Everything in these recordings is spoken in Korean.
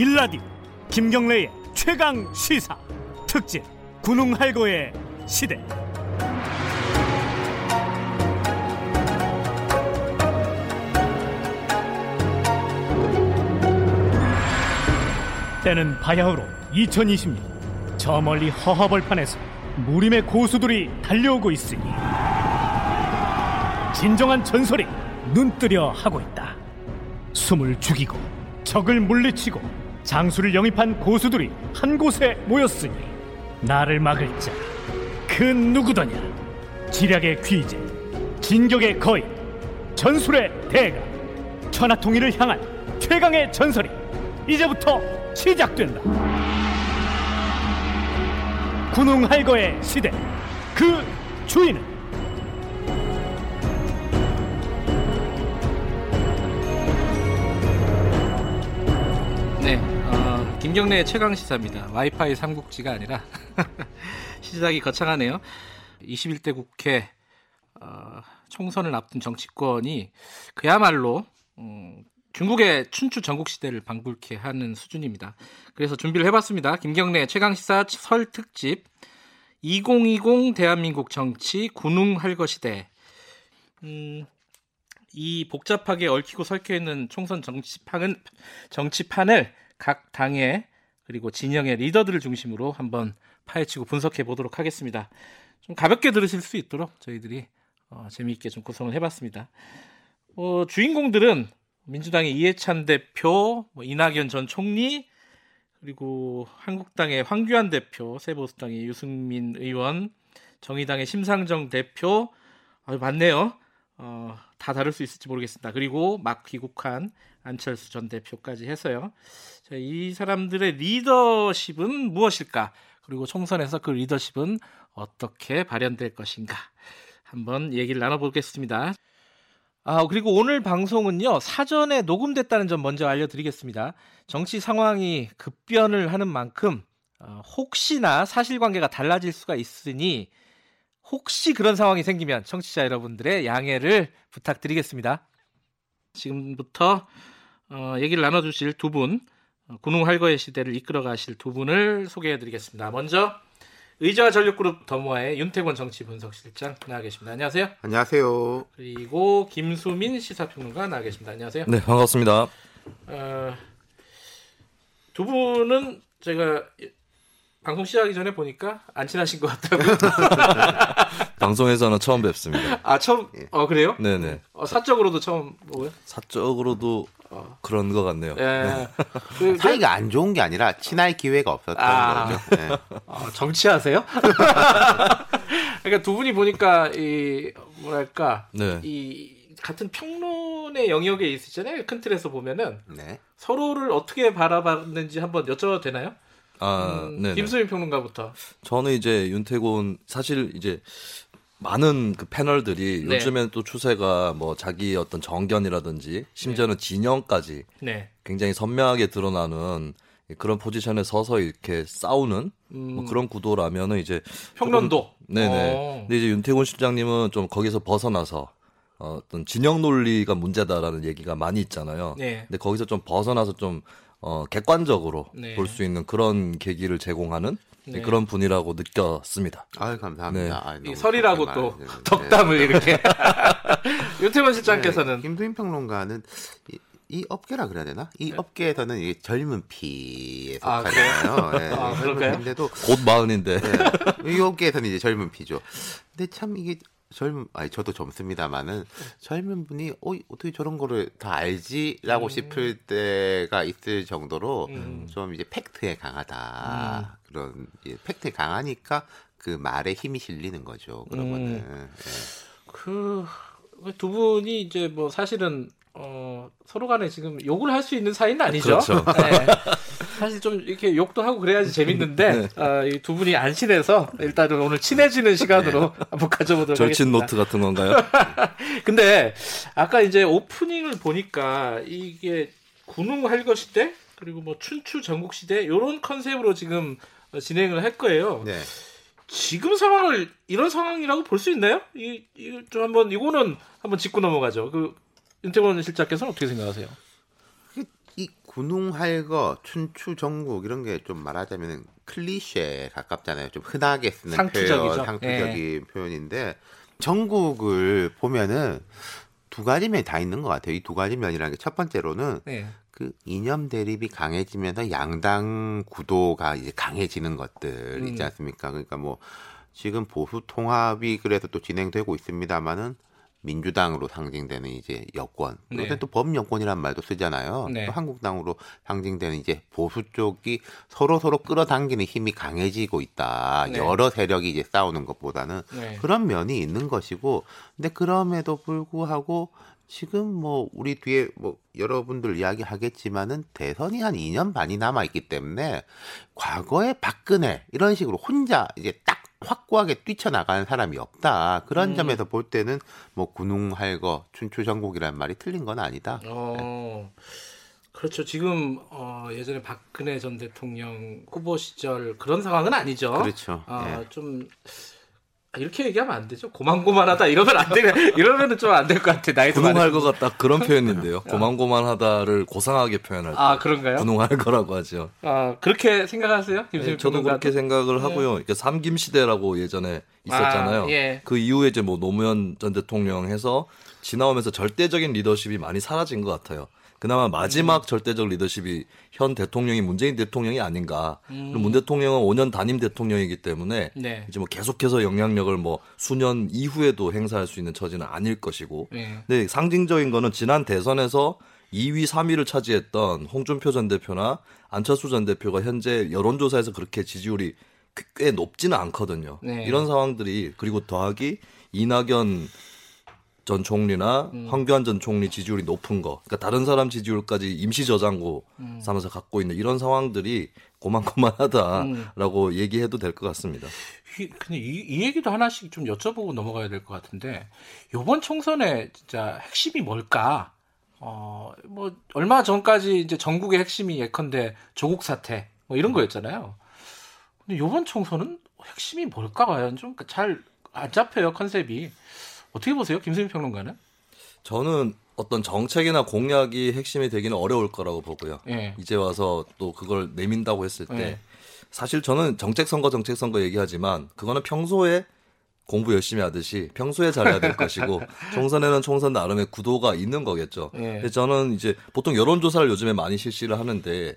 일라디오 김경래의 최강 시사 특집 군웅할고의 시대. 때는 바야흐로 2020년 저 멀리 허허벌판에서 무림의 고수들이 달려오고 있으니 진정한 전설이 눈뜨려 하고 있다. 숨을 죽이고 적을 물리치고 장수를 영입한 고수들이 한 곳에 모였으니 나를 막을 자 그 누구더냐? 지략의 귀재 진격의 거인 전술의 대가 천하통일을 향한 최강의 전설이 이제부터 시작된다. 군웅할거의 시대 그 주인은 김경래의 최강 시사입니다. 와이파이 삼국지가 아니라 시작이 거창하네요. 21대 국회 어, 총선을 앞둔 정치권이 그야말로 음, 중국의 춘추 전국 시대를 방불케 하는 수준입니다. 그래서 준비를 해봤습니다. 김경래 최강 시사 설 특집 2020 대한민국 정치 군웅할거 시대. 음, 이 복잡하게 얽히고 설켜 있는 총선 정치판은 정치판을 각 당의 그리고 진영의 리더들을 중심으로 한번 파헤치고 분석해 보도록 하겠습니다. 좀 가볍게 들으실 수 있도록 저희들이 어, 재미있게 좀 구성을 해봤습니다. 어, 주인공들은 민주당의 이해찬 대표, 뭐 이낙연 전 총리, 그리고 한국당의 황교안 대표, 세보수당의 유승민 의원, 정의당의 심상정 대표, 아, 많네요. 어, 다 다룰 수 있을지 모르겠습니다. 그리고 막 귀국한 안철수 전 대표까지 해서요. 자, 이 사람들의 리더십은 무엇일까? 그리고 총선에서 그 리더십은 어떻게 발현될 것인가? 한번 얘기를 나눠보겠습니다. 아, 그리고 오늘 방송은요, 사전에 녹음됐다는 점 먼저 알려드리겠습니다. 정치 상황이 급변을 하는 만큼, 어, 혹시나 사실관계가 달라질 수가 있으니, 혹시 그런 상황이 생기면 청취자 여러분들의 양해를 부탁드리겠습니다. 지금부터 어, 얘기를 나눠주실 두 분, 어, 군웅 할거의 시대를 이끌어 가실 두 분을 소개해 드리겠습니다. 먼저 의자와 전력그룹 더모아의 윤태권 정치 분석실장 나와 계십니다. 안녕하세요. 안녕하세요. 그리고 김수민 시사평론가 나와 계십니다. 안녕하세요. 네, 반갑습니다. 어, 두 분은 제가 방송 시작하기 전에 보니까 안 친하신 것 같다고요. 방송에서는 처음 뵙습니다. 아 처음 어 그래요? 네네. 어, 사적으로도 처음 보고요. 사적으로도 그런 것 같네요. 예. 그, 사이가 안 좋은 게 아니라 친할 기회가 없었던 아. 거죠. 네. 어, 정치하세요? 그러니까 두 분이 보니까 이 뭐랄까 네. 이 같은 평론의 영역에 있으잖아요. 큰 틀에서 보면은 네. 서로를 어떻게 바라봤는지 한번 여쭤봐도 되나요? 아, 음, 네. 김수민 평론가부터. 저는 이제 윤태곤 사실 이제 많은 그 패널들이 네. 요즘엔 또 추세가 뭐 자기 어떤 정견이라든지 심지어는 진영까지 네. 굉장히 선명하게 드러나는 그런 포지션에 서서 이렇게 싸우는 뭐 그런 구도라면은 이제 음. 평론도. 조금- 네네. 어. 근데 이제 윤태곤 실장님은 좀 거기서 벗어나서 어, 어떤 진영 논리가 문제다라는 얘기가 많이 있잖아요. 네. 근데 거기서 좀 벗어나서 좀 어, 객관적으로 네. 볼수 있는 그런 계기를 제공하는 네. 그런 분이라고 느꼈습니다. 아유 감사합니다. 네. 아유, 설이라고 또 말해주는데. 덕담을 이렇게 윤태원 실장께서는 네, 김두인 평론가는 이, 이 업계라 그래야 되나? 이 업계에서는 이게 젊은 피에 네. 아, 속하잖아요. 네. 아? 근데도 곧 마흔인데 네, 이 업계에서는 이제 젊은 피죠. 근데 참 이게 젊은 아니 저도 젊습니다만은 젊은 분이 어 어떻게 저런 거를 다 알지라고 싶을 때가 있을 정도로 음. 좀 이제 팩트에 강하다 그런 이제 팩트에 강하니까 그 말에 힘이 실리는 거죠. 그러면은 예. 그두 분이 이제 뭐 사실은 어 서로 간에 지금 욕을 할 수 있는 사이는 아니죠. 그렇죠. 네. 사실 좀 이렇게 욕도 하고 그래야지 재밌는데 어, 이두 분이 안 친해서 일단은 오늘 친해지는 시간으로 한번 가져보도록 절친 하겠습니다. 노트 같은 건가요? 근데 아까 이제 오프닝을 보니까 이게 군웅할 것이대 그리고 뭐 춘추 전국 시대 요런 컨셉으로 지금 어, 진행을 할 거예요. 네. 지금 상황을 이런 상황이라고 볼 수 있나요? 이, 이, 좀 한번 이거는 한번 짚고 넘어가죠. 그 윤태권 실장께서는 어떻게 생각하세요? 이 군웅할거, 춘추 전국 이런 게 좀 말하자면 클리셰에 가깝잖아요. 좀 흔하게 쓰는 상투적이죠. 표현, 상투적인 표현인데 전국을 보면은 두 가지 면이 다 있는 것 같아요. 이 두 가지 면이라는 게 첫 번째로는 네. 그 이념 대립이 강해지면서 양당 구도가 이제 강해지는 것들 음. 있지 않습니까? 그러니까 뭐 지금 보수 통합이 그래서 또 진행되고 있습니다만은 민주당으로 상징되는 이제 여권, 네. 요새 또 범여권이란 말도 쓰잖아요. 네. 또 한국당으로 상징되는 이제 보수 쪽이 서로 서로 끌어당기는 힘이 강해지고 있다. 네. 여러 세력이 이제 싸우는 것보다는 네. 그런 면이 있는 것이고, 근데 그럼에도 불구하고 지금 뭐 우리 뒤에 뭐 여러분들 이야기 하겠지만은 대선이 한 2년 반이 남아 있기 때문에 과거에 박근혜 이런 식으로 혼자 이제 딱 확고하게 뛰쳐나가는 사람이 없다. 그런 음. 점에서 볼 때는 뭐 군웅할 거 춘추전국이라는 말이 틀린 건 아니다. 어, 그렇죠. 지금 어, 예전에 박근혜 전 대통령 후보 시절 그런 상황은 아니죠. 그렇죠. 어, 예. 좀 아, 이렇게 얘기하면 안 되죠. 고만고만하다 이러면 안 돼. 이러면은 좀 안 될 것 같아. 나이도 많으시고. 거가 딱 그런 표현인데요. 고만고만하다를 고상하게 표현할 때아 그런가요? 군웅할 거라고 하죠. 아 그렇게 생각하세요, 네, 저도? 그렇게 생각을 하고요. 이게 삼김 시대라고 예전에 있었잖아요. 아, 예. 그 이후에 이제 뭐 노무현 전 대통령 해서 지나오면서 절대적인 리더십이 많이 사라진 것 같아요. 그나마 음. 마지막 절대적 리더십이 현 대통령이 문재인 대통령이 아닌가. 음. 문 대통령은 5년 단임 대통령이기 때문에 네. 이제 뭐 계속해서 영향력을 뭐 수년 이후에도 행사할 수 있는 처지는 아닐 것이고. 네. 근데 상징적인 거는 지난 대선에서 2위, 3위를 차지했던 홍준표 전 대표나 안철수 전 대표가 현재 여론조사에서 그렇게 지지율이 꽤- 꽤 높지는 않거든요. 네. 이런 상황들이 그리고 더하기 이낙연 전 총리나 황교안 전 총리 지지율이 높은 거, 그러니까 다른 사람 지지율까지 임시 저장고 삼아서 갖고 있는 이런 상황들이 고만고만하다라고 얘기해도 될 것 같습니다. 이, 근데 이, 이 얘기도 하나씩 좀 여쭤보고 넘어가야 될 것 같은데 이번 총선에 진짜 핵심이 뭘까? 어, 뭐 얼마 전까지 이제 전국의 핵심이 예컨대 조국 사태 뭐 이런 거였잖아요. 근데 이번 총선은 핵심이 뭘까 과연 좀 잘 안 잡혀요 컨셉이 어떻게 보세요, 김수민 평론가는? 저는 어떤 정책이나 공약이 핵심이 되기는 어려울 거라고 보고요. 예. 이제 와서 또 그걸 내민다고 했을 때 네. 사실 저는 정책 선거 정책 선거 얘기하지만 그거는 평소에 공부 열심히 하듯이 평소에 잘해야 될 것이고 총선에는 총선 나름의 구도가 있는 거겠죠. 예. 근데 저는 이제 보통 여론조사를 요즘에 많이 실시를 하는데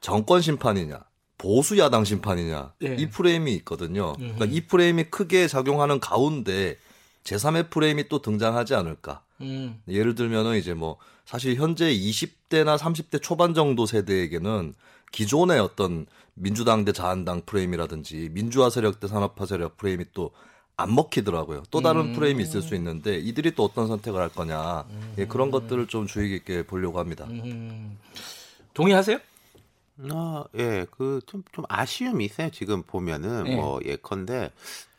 정권 심판이냐 보수 야당 심판이냐 예. 이 프레임이 있거든요. 그러니까 이 프레임이 크게 작용하는 가운데 제3의 프레임이 또 등장하지 않을까. 음. 예를 들면은 이제 뭐 사실 현재 20대나 30대 초반 정도 세대에게는 기존의 어떤 민주당 대 자한당 프레임이라든지 민주화 세력 대 산업화 세력 프레임이 또 안 먹히더라고요. 또 다른 음. 프레임이 있을 수 있는데 이들이 또 어떤 선택을 할 거냐. 예, 그런 것들을 좀 주의 깊게 보려고 합니다. 음. 동의하세요? 아, 예, 그 좀 좀 아쉬움이 있어요. 지금 보면은 예. 뭐 예컨대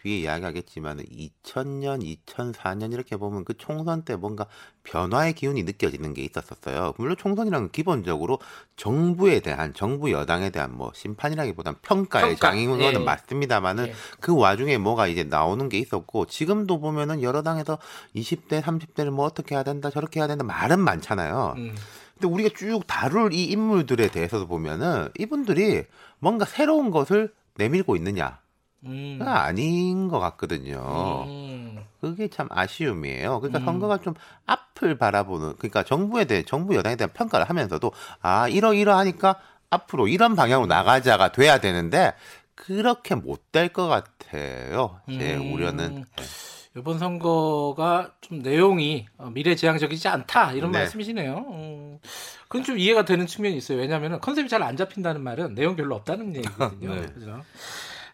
뒤에 이야기하겠지만은 2000년, 2004년 이렇게 보면 그 총선 때 뭔가 변화의 기운이 느껴지는 게 있었었어요. 물론 총선이란 기본적으로 정부에 대한 정부 여당에 대한 뭐 심판이라기보단 평가의 평가. 장이거는 예. 맞습니다만은 예. 그 와중에 뭐가 이제 나오는 게 있었고 지금도 보면은 여러 당에서 20대, 30대를 뭐 어떻게 해야 된다, 저렇게 해야 된다 말은 많잖아요. 음. 근데 우리가 쭉 다룰 이 인물들에 대해서도 보면은 이분들이 뭔가 새로운 것을 내밀고 있느냐? 음. 가 아닌 것 같거든요. 음. 그게 참 아쉬움이에요. 그러니까 음. 선거가 좀 앞을 바라보는, 그러니까 정부에 대해, 정부 여당에 대한 평가를 하면서도, 아, 이러이러하니까 앞으로 이런 방향으로 나가자가 돼야 되는데, 그렇게 못 될 것 같아요. 제 음. 우려는. 이번 선거가 좀 내용이 어, 미래지향적이지 않다 이런 네. 말씀이시네요. 음, 그건 좀 이해가 되는 측면이 있어요. 왜냐하면 컨셉이 잘 안 잡힌다는 말은 내용 별로 없다는 얘기거든요. 네. 그죠?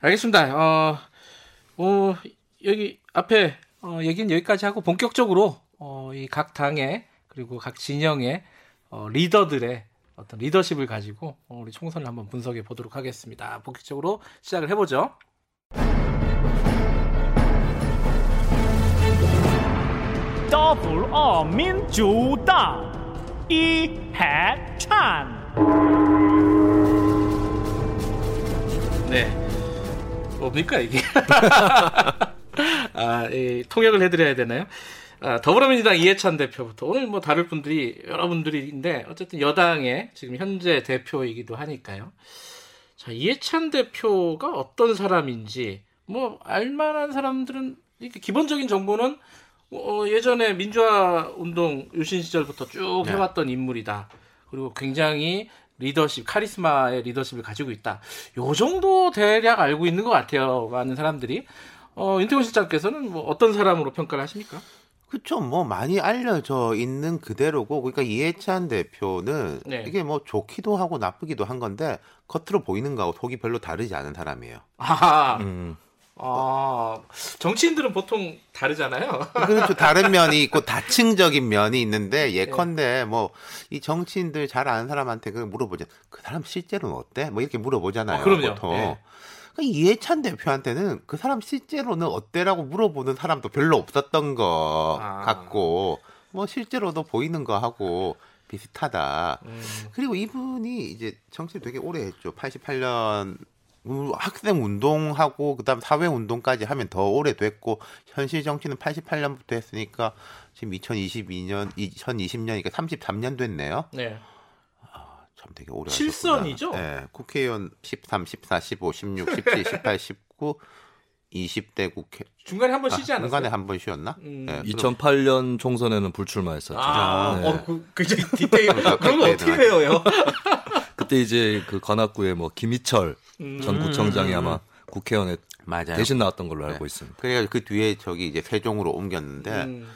알겠습니다. 어, 어, 여기 앞에 어, 얘기는 여기까지 하고 본격적으로 어, 이 각 당의 그리고 각 진영의 어, 리더들의 어떤 리더십을 가지고 어, 우리 총선을 한번 분석해 보도록 하겠습니다. 본격적으로 시작을 해보죠. 더블 어민주당 이해찬 네. 뭡니까 이게? 아, 이, 통역을 해드려야 되나요? 아, 더불어민주당 이해찬 대표부터 오늘 뭐 다룰 분들이 여러분들인데 어쨌든 여당의 지금 현재 대표이기도 하니까요. 자 이해찬 대표가 어떤 사람인지 뭐 알만한 사람들은 이렇게 기본적인 정보는 어, 예전에 민주화 운동 유신 시절부터 쭉 네. 해왔던 인물이다. 그리고 굉장히 리더십, 카리스마의 리더십을 가지고 있다. 요 정도 대략 알고 있는 것 같아요. 많은 사람들이. 어, 윤태곤 실장께서는 뭐 어떤 사람으로 평가를 하십니까? 그쵸, 뭐 많이 알려져 있는 그대로고, 그러니까 이해찬 대표는 네. 이게 뭐 좋기도 하고 나쁘기도 한 건데 겉으로 보이는 거하고 속이 별로 다르지 않은 사람이에요. 아, 음. 아, 정치인들은 보통 다르잖아요. 그렇죠. 다른 면이 있고 다층적인 면이 있는데 예컨대 뭐 이 정치인들 잘 아는 사람한테 그 물어보자. 그 사람 실제로는 어때? 뭐 이렇게 물어보잖아요. 아, 그럼요. 보통. 네. 그러니까 이해찬 대표한테는 그 사람 실제로는 어때라고 물어보는 사람도 별로 없었던 것 아. 같고 뭐 실제로도 보이는 거 하고 비슷하다. 음, 그리고 이분이 이제 정치 되게 오래 했죠. 88년 학생 운동하고 그다음 사회 운동까지 하면 더 오래 됐고 현실 정치는 88년부터 했으니까 지금 2022년 2020년이니까 33년 됐네요. 네. 참 되게 오래 칠선이죠? 하셨구나. 네. 국회의원 13, 14, 15, 16, 17, 18, 19 20대 국회 중간에 한번 아, 쉬지 않았어요? 중간에 한 번 쉬었나? 음. 네, 2008년 총선에는 불출마했었죠. 아, 네. 어, 그, 굉장히 디테일. 그런 거 그때 어떻게. 배워요? 그때 이제 그 관악구에 뭐 김희철 음. 전 구청장이 아마 국회의원에 맞아요. 대신 나왔던 걸로 알고 네. 있습니다. 그래가지고 그 뒤에 저기 이제 세종으로 옮겼는데 음,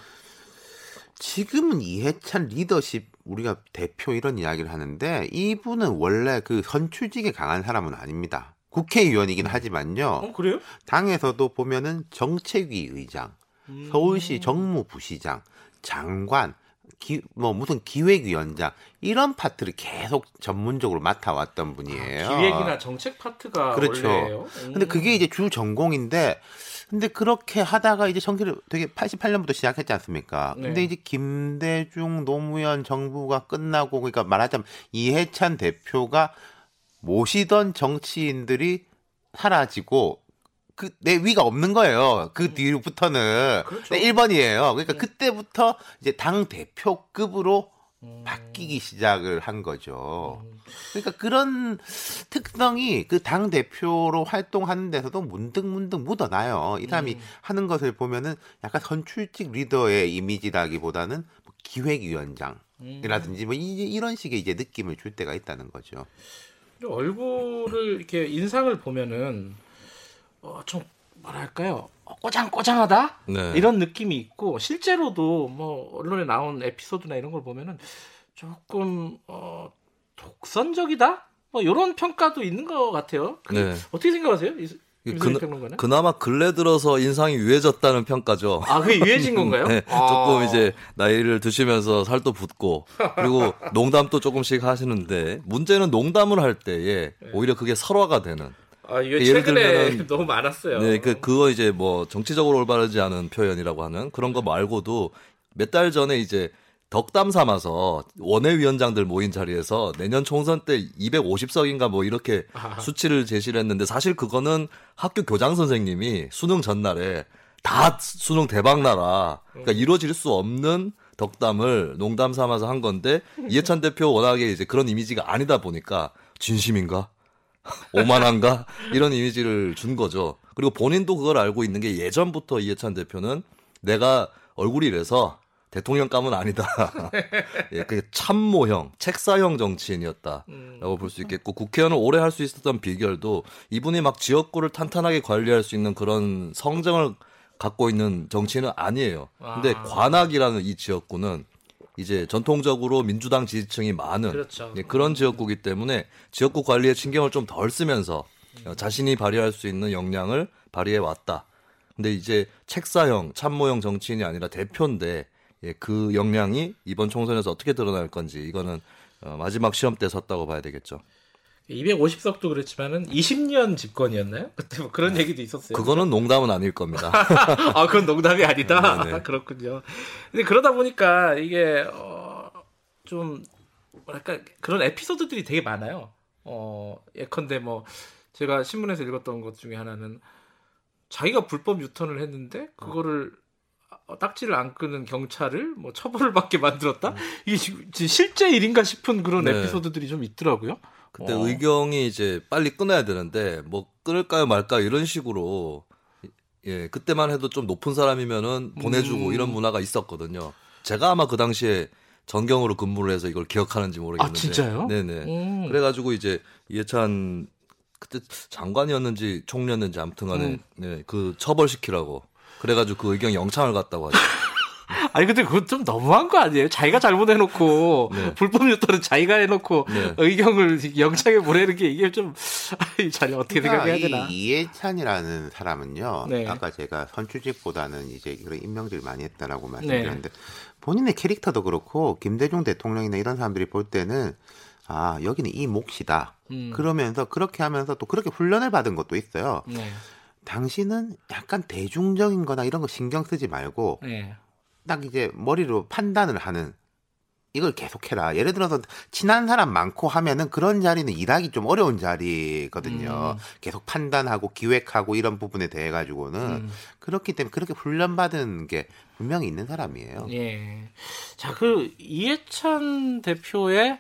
지금은 이해찬 리더십 우리가 대표 이런 이야기를 하는데 이분은 원래 그 선출직에 강한 사람은 아닙니다. 국회의원이긴 하지만요. 어, 그래요? 당에서도 보면은 정책위 의장, 음. 서울시 정무부시장, 장관, 기, 뭐 무슨 기획위원장 이런 파트를 계속 전문적으로 맡아왔던 분이에요. 기획이나 정책 파트가 그렇죠. 원래예요. 근데 그게 이제 주 전공인데 근데 그렇게 하다가 이제 정치를 되게 88년부터 시작했지 않습니까? 네. 근데 이제 김대중 노무현 정부가 끝나고 그러니까 말하자면 이해찬 대표가 모시던 정치인들이 사라지고 그 내 위가 없는 거예요. 그 뒤부터는 그렇죠. 네, 1번이에요. 그러니까 그때부터 이제 당 대표급으로 바뀌기 시작을 한 거죠. 그러니까 그런 특성이 그 당 대표로 활동하는 데서도 문득문득 묻어나요. 이 사람이 하는 것을 보면은 약간 선출직 리더의 이미지라기보다는 뭐 기획위원장이라든지 뭐 이, 이런 식의 이제 느낌을 줄 때가 있다는 거죠. 얼굴을 이렇게 인상을 보면은 어, 좀 뭐랄까요 어, 꼬장꼬장하다 네. 이런 느낌이 있고 실제로도 뭐 언론에 나온 에피소드나 이런 걸 보면은 조금 어, 독선적이다 뭐 이런 평가도 있는 것 같아요. 네. 어떻게 생각하세요, 그? 그나마 근래 들어서 인상이 유해졌다는 평가죠. 아, 그게 유해진 건가요? 네, 아. 조금 이제 나이를 드시면서 살도 붙고 그리고 농담도 조금씩 하시는데 문제는 농담을 할 때에 오히려 그게 설화가 되는. 아, 이게 최근에 들면은- 너무 많았어요. 네, 그 그거 이제 뭐 정치적으로 올바르지 않은 표현이라고 하는 그런 거 말고도 몇 달 전에 이제 덕담 삼아서 원외위원장들 모인 자리에서 내년 총선 때 250석인가 뭐 이렇게 아하. 수치를 제시를 했는데 사실 그거는 학교 교장 선생님이 수능 전날에 다 수능 대박 나라 그러니까 이루어질 수 없는 덕담을 농담 삼아서 한 건데 이해찬 대표 워낙에 이제 그런 이미지가 아니다 보니까 진심인가? 오만한가? 이런 이미지를 준 거죠. 그리고 본인도 그걸 알고 있는 게 예전부터 이해찬 대표는 내가 얼굴이 이래서 대통령감은 아니다. 예, 그 참모형, 책사형 정치인이었다라고 볼수 있겠고 국회의원을 오래 할 수 있었던 비결도 이분이 막 지역구를 탄탄하게 관리할 수 있는 그런 성정을 갖고 있는 정치인은 아니에요. 근데 아. 관악이라는 이 지역구는 이제 전통적으로 민주당 지지층이 많은 그렇죠. 예, 그런 지역구기 때문에 지역구 관리에 신경을 좀 덜 쓰면서 어, 자신이 발휘할 수 있는 역량을 발휘해 왔다. 근데 이제 책사형, 참모형 정치인이 아니라 대표인데 예, 그 역량이 이번 총선에서 어떻게 드러날 건지 이거는 어, 마지막 시험 때 섰다고 봐야 되겠죠. 250석도 그렇지만은 20년 집권이었나요? 그때 뭐 그런 얘기도 있었어요. 그거는 농담은 아닐 겁니다. 아, 그건 농담이 아니다. 네 네. 그렇군요. 근데 그러다 보니까 이게 어, 좀 뭐랄까 그런 에피소드들이 되게 많아요. 어, 예컨대 뭐 제가 신문에서 읽었던 것 중에 하나는 자기가 불법 유턴을 했는데 그거를 딱지를 안 끄는 경찰을 뭐 처벌을 받게 만들었다. 이게 지금 실제 일인가 싶은 그런 네. 에피소드들이 좀 있더라고요. 그때 어. 의경이 이제 빨리 끊어야 되는데 뭐 끊을까요 말까 이런 식으로 예 그때만 해도 좀 높은 사람이면은 보내주고 음. 이런 문화가 있었거든요. 제가 아마 그 당시에 전경으로 근무를 해서 이걸 기억하는지 모르겠는데. 아, 진짜요? 네네. 음. 그래가지고 이제 이해찬 그때 장관이었는지 총리였는지 아무튼간에 음. 네, 그 처벌시키라고. 그래가지고 그 의경 영창을 갔다고 하죠. 아니 근데 그건 좀 너무한 거 아니에요? 자기가 잘못해놓고 네. 불법 유도는 자기가 해놓고 네. 의경을 영창에 보내는 게 이게 좀 아이, 자네 어떻게 생각해야 되나? 그러니까 이 이해찬이라는 사람은요. 네. 아까 제가 선출직보다는 이제 그런 임명들을 많이 했다라고 네. 말씀드렸는데 본인의 캐릭터도 그렇고 김대중 대통령이나 이런 사람들이 볼 때는 아 여기는 이 몫이다. 음. 그러면서 그렇게 하면서 또 그렇게 훈련을 받은 것도 있어요. 네, 당신은 약간 대중적인 거나 이런 거 신경 쓰지 말고 네, 딱 이제 머리로 판단을 하는 이걸 계속해라. 예를 들어서 친한 사람 많고 하면은 그런 자리는 일하기 좀 어려운 자리거든요. 음. 계속 판단하고 기획하고 이런 부분에 대해 가지고는 음. 그렇기 때문에 그렇게 훈련받은 게 분명히 있는 사람이에요. 예. 자, 그 이해찬 대표의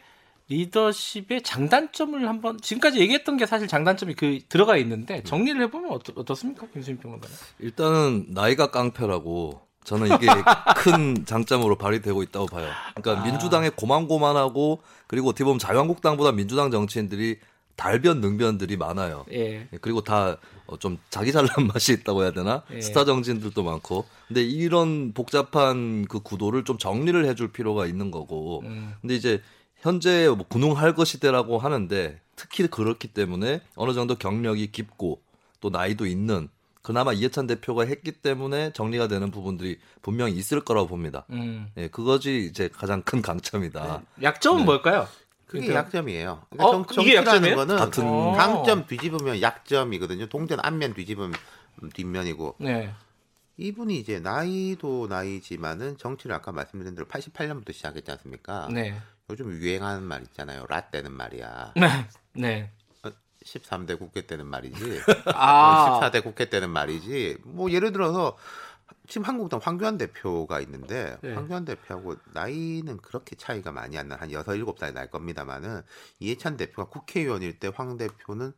리더십의 장단점을 한번 지금까지 얘기했던 게 사실 장단점이 그 들어가 있는데 정리를 해보면 어떻, 어떻습니까, 김수임 평론가는? 일단은 나이가 깡패라고 저는 이게 큰 장점으로 발휘되고 있다고 봐요. 그러니까 아. 민주당의 고만고만하고 그리고 어떻게 보면 자유한국당보다 민주당 정치인들이 달변 능변들이 많아요. 예. 예, 그리고 다 좀 자기 잘난 맛이 있다고 해야 되나? 예. 스타 정치인들도 많고. 근데 이런 복잡한 그 구도를 좀 정리를 해줄 필요가 있는 거고. 음. 근데 이제 현재 뭐 군웅할 것이대라고 하는데 특히 그렇기 때문에 어느 정도 경력이 깊고 또 나이도 있는 그나마 이해찬 대표가 했기 때문에 정리가 되는 부분들이 분명히 있을 거라고 봅니다. 음. 예, 그것이 이제 가장 큰 강점이다. 약점은 네. 뭘까요? 그게 그러니까- 약점이에요. 어, 정- 이게 약점이에요? 거는 같은- 어. 강점 뒤집으면 약점이거든요. 동전 앞면 뒤집으면 뒷면이고 네. 이분이 이제 나이도 나이지만은 정치를 아까 말씀드린 대로 88년부터 시작했지 않습니까? 네. 요즘 유행하는 말 있잖아요. 라떼는 말이야. 네. 네. 13대 국회 때는 말이지. 아. 14대 국회 때는 말이지. 뭐 예를 들어서 지금 한국당 황교안 대표가 있는데 네. 황교안 대표하고 나이는 그렇게 차이가 많이 안 나. 한 6, 7살 날 겁니다만은 이해찬 대표가 국회의원일 때 황 대표는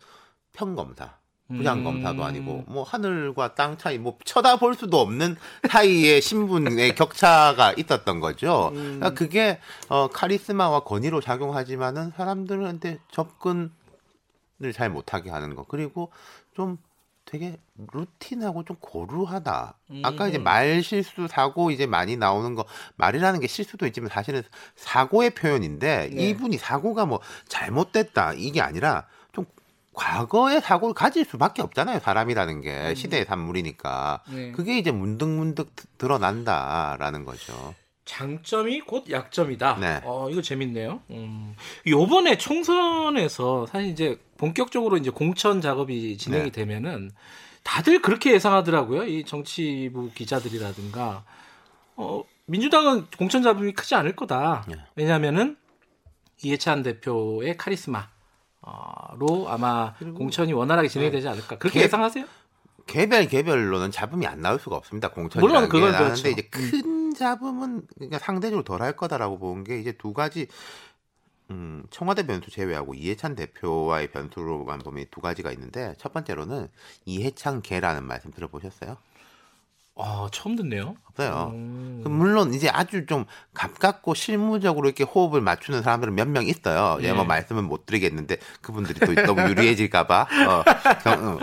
평검사. 부장검사도 음. 아니고 뭐 하늘과 땅 차이 뭐 쳐다볼 수도 없는 사이의 신분의 격차가 있었던 거죠. 음. 그러니까 그게 어 카리스마와 권위로 작용하지만은 사람들한테 접근을 잘 못하게 하는 거 그리고 좀 되게 루틴하고 좀 고루하다. 아까 이제 음. 말 실수 사고 이제 많이 나오는 거 말이라는 게 실수도 있지만 사실은 사고의 표현인데 네. 이분이 사고가 뭐 잘못됐다 이게 아니라 좀 과거의 사고를 가질 수밖에 없잖아요. 사람이라는 게 시대의 산물이니까 음. 네. 그게 이제 문득문득 드- 드러난다라는 거죠. 장점이 곧 약점이다. 네. 어, 이거 재밌네요. 음. 요번에 총선에서 사실 이제 본격적으로 이제 공천 작업이 진행이 네. 되면은 다들 그렇게 예상하더라고요. 이 정치부 기자들이라든가 어, 민주당은 공천 잡음이 크지 않을 거다. 네. 왜냐하면은 이해찬 대표의 카리스마 로 아마 공천이 원활하게 진행되지 않을까. 그렇게 개- 예상하세요? 개별 개별로는 잡음이 안 나올 수가 없습니다. 물론 공천이라는 게 그건 나는데 그렇죠. 이제 큰 잡음은 그러니까 상대적으로 덜 할 거다라고 보는 게 이제 두 가지 음, 청와대 변수 제외하고 이해찬 대표와의 변수로만 보면 두 가지가 있는데 첫 번째로는 이해찬 개라는 말씀 들어보셨어요? 아, 처음 듣네요. 없어요. 음. 그 물론 이제 아주 좀 가깝고 실무적으로 이렇게 호흡을 맞추는 사람들은 몇 명 있어요. 예, 뭐 네. 말씀은 못 드리겠는데 그분들이 또 너무 유리해질까봐. 어, 경- 어.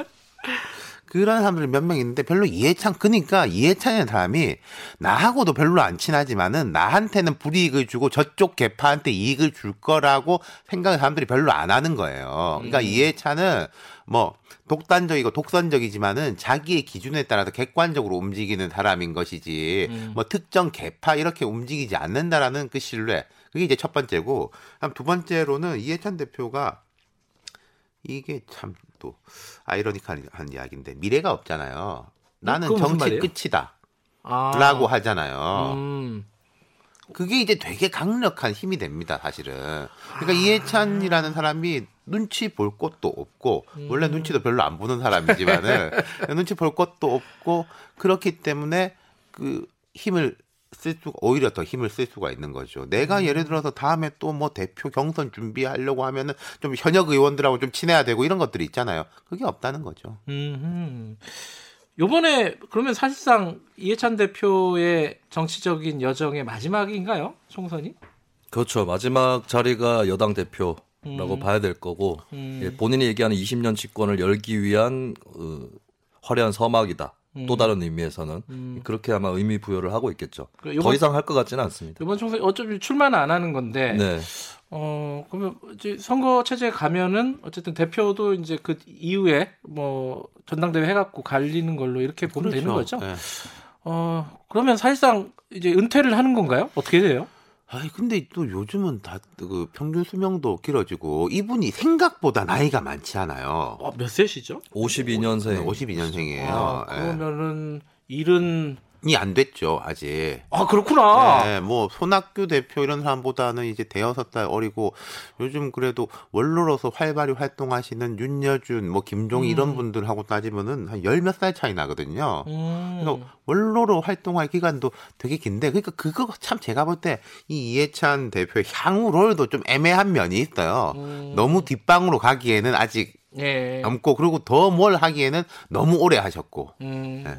그런 사람들이 몇 명 있는데 별로 이해찬 그러니까 이해찬이라는 사람이 나하고도 별로 안 친하지만은 나한테는 불이익을 주고 저쪽 개파한테 이익을 줄 거라고 생각을 사람들이 별로 안 하는 거예요. 그러니까 음. 이해찬은 뭐 독단적이고 독선적이지만은 자기의 기준에 따라서 객관적으로 움직이는 사람인 것이지 음. 뭐 특정 개파 이렇게 움직이지 않는다라는 그 신뢰 그게 이제 첫 번째고 두 번째로는 이해찬 대표가 이게 참 또 아이러니컬한 이야기인데 미래가 없잖아요. 나는 정치? 끝이다. 아. 라고 하잖아요. 음. 그게 이제 되게 강력한 힘이 됩니다, 사실은. 그러니까 이해찬이라는 사람이 눈치 볼 것도 없고, 원래 눈치도 별로 안 보는 사람이지만은, 눈치 볼 것도 없고, 그렇기 때문에 그 힘을 쓸 수가 오히려 더 힘을 쓸 수가 있는 거죠. 내가 음. 예를 들어서 다음에 또 뭐 대표 경선 준비하려고 하면은 좀 현역 의원들하고 좀 친해야 되고 이런 것들이 있잖아요. 그게 없다는 거죠. 음. 요번에 그러면 사실상 이해찬 대표의 정치적인 여정의 마지막인가요? 총선이? 그렇죠. 마지막 자리가 여당 대표 라고 봐야 될 거고 음. 예, 본인이 얘기하는 20년 집권을 열기 위한 어, 화려한 서막이다. 음. 또 다른 의미에서는 그렇게 아마 의미 부여를 하고 있겠죠. 그 요번- 더 이상 할 것 같지는 않습니다. 이번 총선 어차피 출마는 안 하는 건데 네. 어 그러면 이제 선거 체제에 가면은 어쨌든 대표도 이제 그 이후에 뭐 전당대회 해갖고 갈리는 걸로 이렇게 보면 되는 거죠. 예. 어 그러면 사실상 이제 은퇴를 하는 건가요? 어떻게 돼요? 아니 근데 또 요즘은 다 그 평균 수명도 길어지고 이분이 생각보다 나이가 많지 않아요. 어, 몇 세시죠? 52년생. 52년생이에요. 아, 그러면은 일은 이안 됐죠 아직. 아 그렇구나. 네, 뭐 손학규 대표 이런 사람보다는 이제 대여섯 달 어리고 요즘 그래도 원로로서 활발히 활동하시는 윤여준, 뭐 김종희 이런 분들하고 따지면은 한 열 몇 살 차이 나거든요. 음. 그래서 원로로 활동할 기간도 되게 긴데 그러니까 그거 참 제가 볼 때 이 이해찬 대표의 향후 롤도 좀 애매한 면이 있어요. 너무 뒷방으로 가기에는 아직 예. 남고 그리고 더 뭘 하기에는 너무 오래 하셨고 음. 네.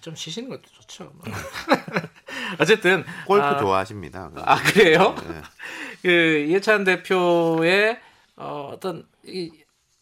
좀 쉬시는 것도 좋죠. 어쨌든 골프 아, 좋아하십니다. 아 그래요? 네. 그 이해찬 대표의 어, 어떤 이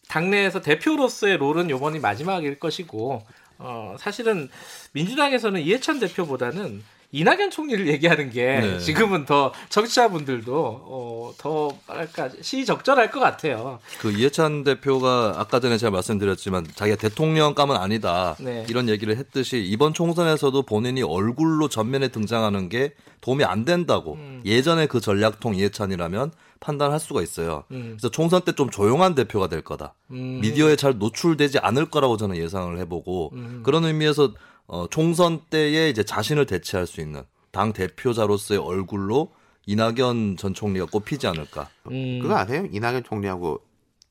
당내에서 대표로서의 롤은 요번이 마지막일 것이고 어, 사실은 민주당에서는 이해찬 대표보다는 이낙연 총리를 얘기하는 게 네. 지금은 더 정치자분들도 어, 더 뭐랄까 시적절할 것 같아요. 그 이해찬 대표가 아까 전에 제가 말씀드렸지만 자기가 대통령감은 아니다 네. 이런 얘기를 했듯이 이번 총선에서도 본인이 얼굴로 전면에 등장하는 게 도움이 안 된다고 음. 예전에 그 전략통 이해찬이라면 판단할 수가 있어요. 음. 그래서 총선 때 좀 조용한 대표가 될 거다. 음. 미디어에 잘 노출되지 않을 거라고 저는 예상을 해보고 음. 그런 의미에서 어, 총선 때에 이제 자신을 대체할 수 있는 당 대표자로서의 얼굴로 이낙연 전 총리가 꼽히지 않을까. 음. 그거 아세요? 이낙연 총리하고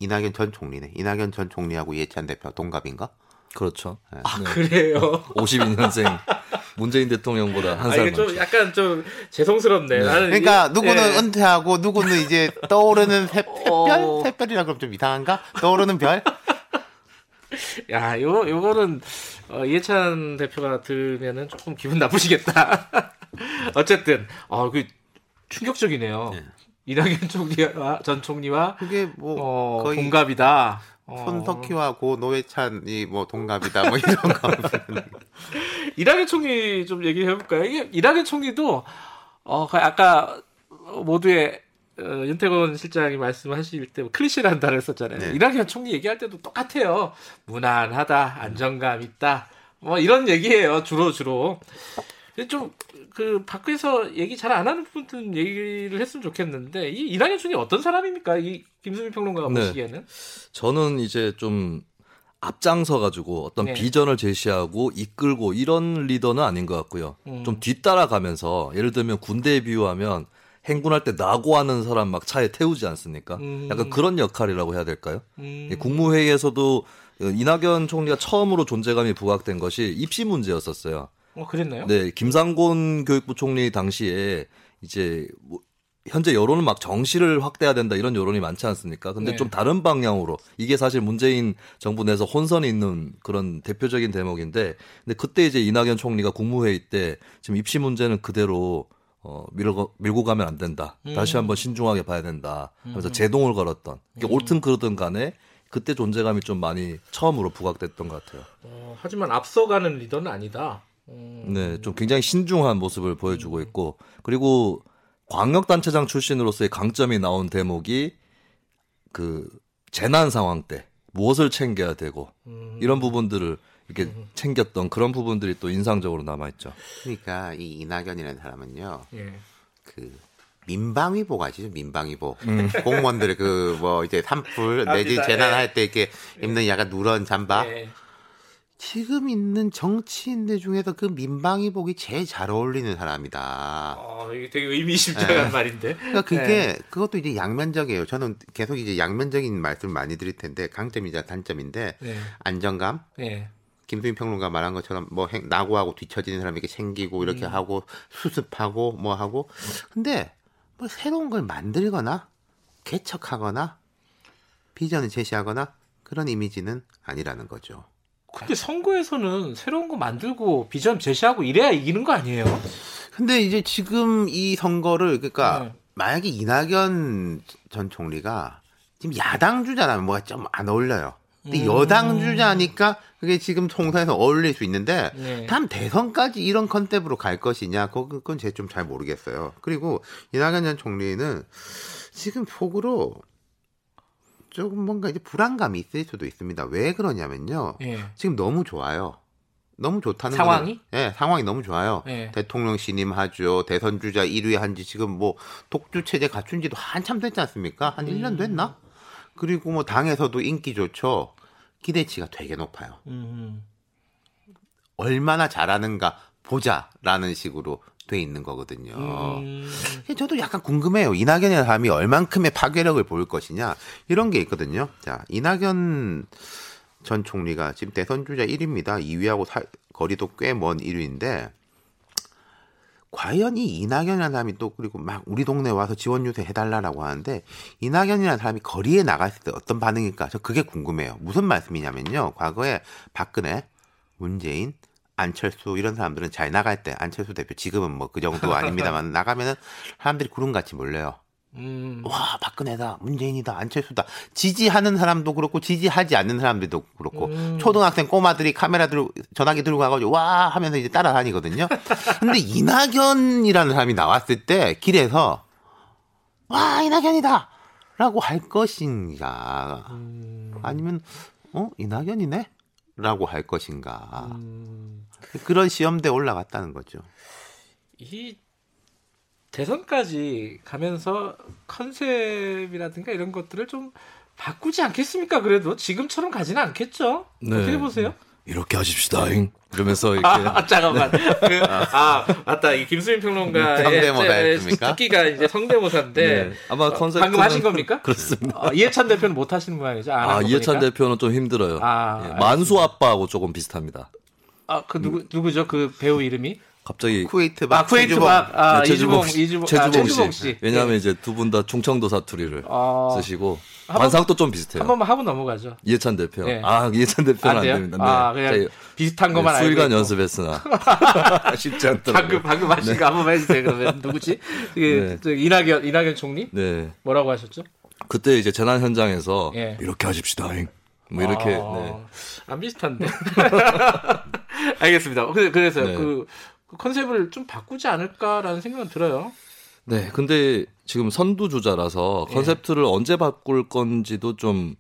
이낙연 전 총리네. 이낙연 전 총리하고 이해찬 대표 동갑인가? 그렇죠. 아 그래요. 52년생 문재인 대통령보다 한 아, 살 이게 좀 많죠. 약간 좀 죄송스럽네. 나는 그러니까 이게- 누구는 예. 은퇴하고 누구는 이제 떠오르는 새, 어. 샛별? 샛별이라 그럼 좀 이상한가? 떠오르는 별? 야, 요거 요거는 어, 이해찬 대표가 들면은 조금 기분 나쁘시겠다. 어쨌든 어그 충격적이네요. 이낙연 총리와 전 총리와 그게 뭐 어, 거의 동갑이다. 어, 손석희와 고 노회찬이 뭐 동갑이다 뭐 이런 거. 이낙연 총리 좀 얘기해 볼까요? 이게 이낙연 총리도 어그 아까 모두의 어, 윤태곤 실장이 말씀하실 때 클리셰라는 단어를 썼잖아요. 네. 이낙연 총리 얘기할 때도 똑같아요. 무난하다, 안정감 있다, 뭐 이런 얘기예요. 주로 주로 좀 그 밖에서 얘기 잘 안 하는 분들은 얘기를 했으면 좋겠는데 이 이낙연 총리 어떤 사람입니까? 이 김수민 평론가가 네. 보시기에는 저는 이제 좀 앞장서 가지고 어떤 네. 비전을 제시하고 이끌고 이런 리더는 아닌 것 같고요. 음. 좀 뒤따라가면서 예를 들면 군대에 비유하면 행군할 때 나고하는 사람 막 차에 태우지 않습니까? 음. 약간 그런 역할이라고 해야 될까요? 음, 예, 국무회의에서도 어, 이낙연 총리가 처음으로 존재감이 부각된 것이 입시 문제였었어요. 어 그랬나요? 네, 김상곤 교육부 총리 당시에 이제 뭐 현재 여론은 막 정시를 확대해야 된다 이런 여론이 많지 않습니까? 근데 네. 좀 다른 방향으로 이게 사실 문재인 정부 내에서 혼선이 있는 그런 대표적인 대목인데 근데 그때 이제 이낙연 총리가 국무회의 때 지금 입시 문제는 그대로 어, 밀고, 밀고 가면 안 된다. 다시 음. 한번 신중하게 봐야 된다. 하면서 제동을 걸었던. 그러니까 옳든 그르든 간에 그때 존재감이 좀 많이 처음으로 부각됐던 것 같아요. 어, 하지만 앞서가는 리더는 아니다. 음, 네, 좀 굉장히 신중한 모습을 보여주고 있고 그리고 광역단체장 출신으로서의 강점이 나온 대목이 그 재난 상황 때 무엇을 챙겨야 되고 음. 이런 부분들을 이렇게 챙겼던 그런 부분들이 또 인상적으로 남아 있죠. 그러니까 이 이낙연이라는 사람은요. 예. 그 민방위복 아시죠? 민방위복. 공무원들 그 뭐 이제 산불 내지 압니다. 재난할 때 이렇게 입는 약간 누런 잠바. 예. 지금 있는 정치인들 중에서 그 민방위복이 제일 잘 어울리는 사람이다. 어, 이게 되게 의미심장한 말인데. 그러니까 그게 그것도 이제 양면적이에요. 저는 계속 이제 양면적인 말씀 많이 드릴 텐데 강점이자 단점인데 네. 안정감 예. 김수민 평론가 말한 것처럼 뭐 행- 낙오하고 뒤처지는 사람에게 챙기고 이렇게 하고 수습하고 뭐 하고 근데 뭐 새로운 걸 만들거나 개척하거나 비전을 제시하거나 그런 이미지는 아니라는 거죠. 근데 선거에서는 새로운 거 만들고 비전 제시하고 이래야 이기는 거 아니에요? 근데 이제 지금 이 선거를 그러니까 네. 만약에 이낙연 전 총리가 지금 야당 주자라면 뭐가 좀 안 어울려요. 근데 음. 여당 주자니까 그게 지금 총선에서 어울릴 수 있는데 네. 다음 대선까지 이런 컨셉으로 갈 것이냐 그건 제가 좀잘 모르겠어요. 그리고 이낙연 전 총리는 지금 속으로 조금 뭔가 이제 불안감이 있을 수도 있습니다. 왜 그러냐면요. 예. 지금 너무 좋아요. 너무 좋다는 상황이? 예, 상황이 너무 좋아요. 예. 대통령 신임하죠. 대선 주자 1위 한지 지금 뭐 독주 체제 갖춘 지도 한참 됐지 않습니까? 한 1년 됐나? 그리고 뭐 당에서도 인기 좋죠. 기대치가 되게 높아요. 음. 얼마나 잘하는가 보자라는 식으로 돼 있는 거거든요. 음. 저도 약간 궁금해요. 이낙연이라는 사람이 얼만큼의 파괴력을 보일 것이냐 이런 게 있거든요. 자, 이낙연 전 총리가 지금 대선 주자 1위입니다. 2위하고 사- 거리도 꽤 먼 1위인데 과연 이 이낙연이라는 사람이 또 그리고 막 우리 동네 와서 지원 유세 해달라라고 하는데 이낙연이라는 사람이 거리에 나갔을 때 어떤 반응일까? 저 그게 궁금해요. 무슨 말씀이냐면요. 과거에 박근혜, 문재인, 안철수 이런 사람들은 잘 나갈 때 안철수 대표 지금은 뭐 그 정도 아닙니다만 나가면은 사람들이 구름같이 몰려요. 음. 와 박근혜다, 문재인이다, 안철수다 지지하는 사람도 그렇고 지지하지 않는 사람들도 그렇고 음. 초등학생 꼬마들이 카메라 들고 전화기 들고 가가지고 와 하면서 이제 따라다니거든요. 근데 이낙연이라는 사람이 나왔을 때 길에서 와 이낙연이다 라고 할 것인가 음. 아니면 어 이낙연이네?라고 할 것인가 음. 그런 시험대에 올라갔다는 거죠. 이 대선까지 가면서 컨셉이라든가 이런 것들을 좀 바꾸지 않겠습니까? 그래도 지금처럼 가지는 않겠죠? 네. 어떻게 보세요? 이렇게 하십시다잉. 이러면서 이렇게 아, 아, 잠깐만. 그, 아, 맞다. 이 김수민 평론가의 성대모사였습니까? 특기가 이제 성대모사인데 네. 아마 컨셉 방금 하신 겁니까? 그렇습니다. 어, 이해찬 대표는 못 하시는 모양이죠. 안아 한거 이해찬 보니까? 대표는 좀 힘들어요. 아, 예, 만수 아빠하고 조금 비슷합니다. 아, 그 누구 누구죠? 그 배우 이름이? 갑자기 쿠웨이트 아, 박 쿠웨이트 최주봉. 박 아, 네, 이주봉 씨, 이주봉 아, 최주봉 최주봉 씨. 씨. 왜냐하면 예. 이제 두 분 다 충청도 사투리를 아, 쓰시고 한 관상도 좀 비슷해요. 한 번만 하고 넘어가죠. 이해찬 대표. 네. 아 이해찬 대표는 안 안? 됩니다. 네. 아, 그냥 비슷한 것만 알고 수일간. 연습했으나 쉽지 않더라고요. 방금 방금 하신 거 한번 해주세요. 그러면 누구지? 그 네. 저 이낙연 이낙연 총리 네. 뭐라고 하셨죠? 그때 이제 재난 현장에서 예. 이렇게 하십시다잉. 뭐 이렇게 아, 네. 안 비슷한데. 알겠습니다. 그래, 그래서 네. 그, 그 컨셉을 좀 바꾸지 않을까라는 생각은 들어요. 네, 근데 지금 선두주자라서 예. 컨셉트를 언제 바꿀 건지도 좀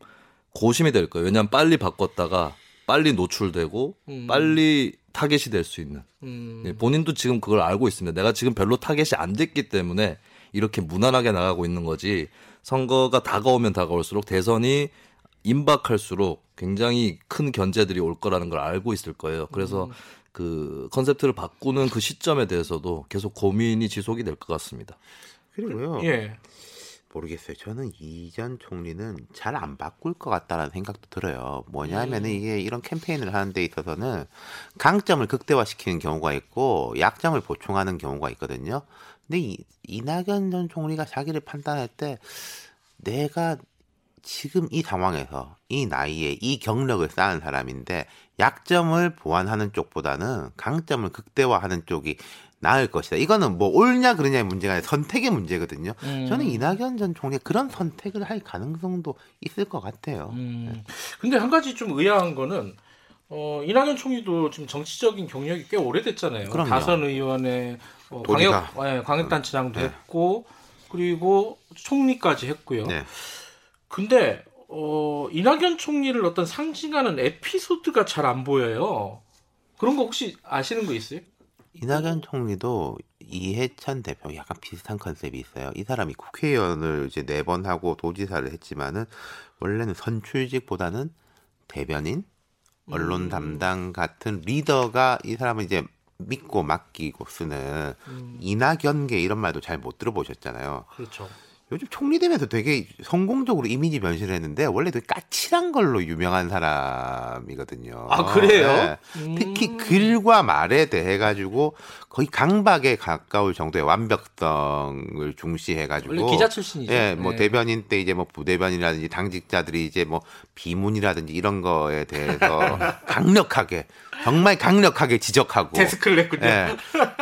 고심이 될 거예요. 왜냐하면 빨리 바꿨다가 빨리 노출되고 음. 빨리 타겟이 될 수 있는. 음, 예, 본인도 지금 그걸 알고 있습니다. 내가 지금 별로 타겟이 안 됐기 때문에 이렇게 무난하게 나가고 있는 거지. 선거가 다가오면 다가올수록 대선이 임박할수록 굉장히 큰 견제들이 올 거라는 걸 알고 있을 거예요. 그래서 그 컨셉트를 바꾸는 그 시점에 대해서도 계속 고민이 지속이 될 것 같습니다. 그리고요. 예. 모르겠어요. 저는 이전 총리는 잘 안 바꿀 것 같다라는 생각도 들어요. 뭐냐면은 이게 이런 캠페인을 하는 데 있어서는 강점을 극대화시키는 경우가 있고 약점을 보충하는 경우가 있거든요. 근데 이, 이낙연 전 총리가 자기를 판단할 때 내가 지금 이 상황에서 이 나이에 이 경력을 쌓은 사람인데 약점을 보완하는 쪽보다는 강점을 극대화하는 쪽이 나을 것이다. 이거는 뭐 옳냐 그러냐의 문제가 아니라 선택의 문제거든요. 음. 저는 이낙연 전 총리가 그런 선택을 할 가능성도 있을 것 같아요. 음. 근데 한 가지 좀 의아한 거는 어, 이낙연 총리도 지금 정치적인 경력이 꽤 오래됐잖아요. 그럼요. 다선 의원의 어, 광역. 예, 광역단체장도 네. 했고 그리고 총리까지 했고요. 네. 근데 어, 이낙연 총리를 어떤 상징하는 에피소드가 잘 안 보여요. 그런 거 혹시 아시는 거 있어요? 이낙연 총리도 이해찬 대표 약간 비슷한 컨셉이 있어요. 이 사람이 국회의원을 이제 네 번 하고 도지사를 했지만은 원래는 선출직보다는 대변인, 언론 음. 담당 같은 리더가 이 사람은 이제 믿고 맡기고 쓰는 음. 이낙연계 이런 말도 잘 못 들어보셨잖아요. 그렇죠. 요즘 총리 되면서 되게 성공적으로 이미지 변신을 했는데 원래 되게 까칠한 걸로 유명한 사람이거든요. 아, 그래요? 네. 음. 특히 글과 말에 대해 가지고 거의 강박에 가까울 정도의 완벽성을 중시해 가지고 원래 기자 출신이죠. 예, 뭐 네. 대변인 때 이제 뭐 부대변이라든지 당직자들이 이제 뭐 비문이라든지 이런 거에 대해서 강력하게 정말 강력하게 지적하고 데스크를 냈군요. 예.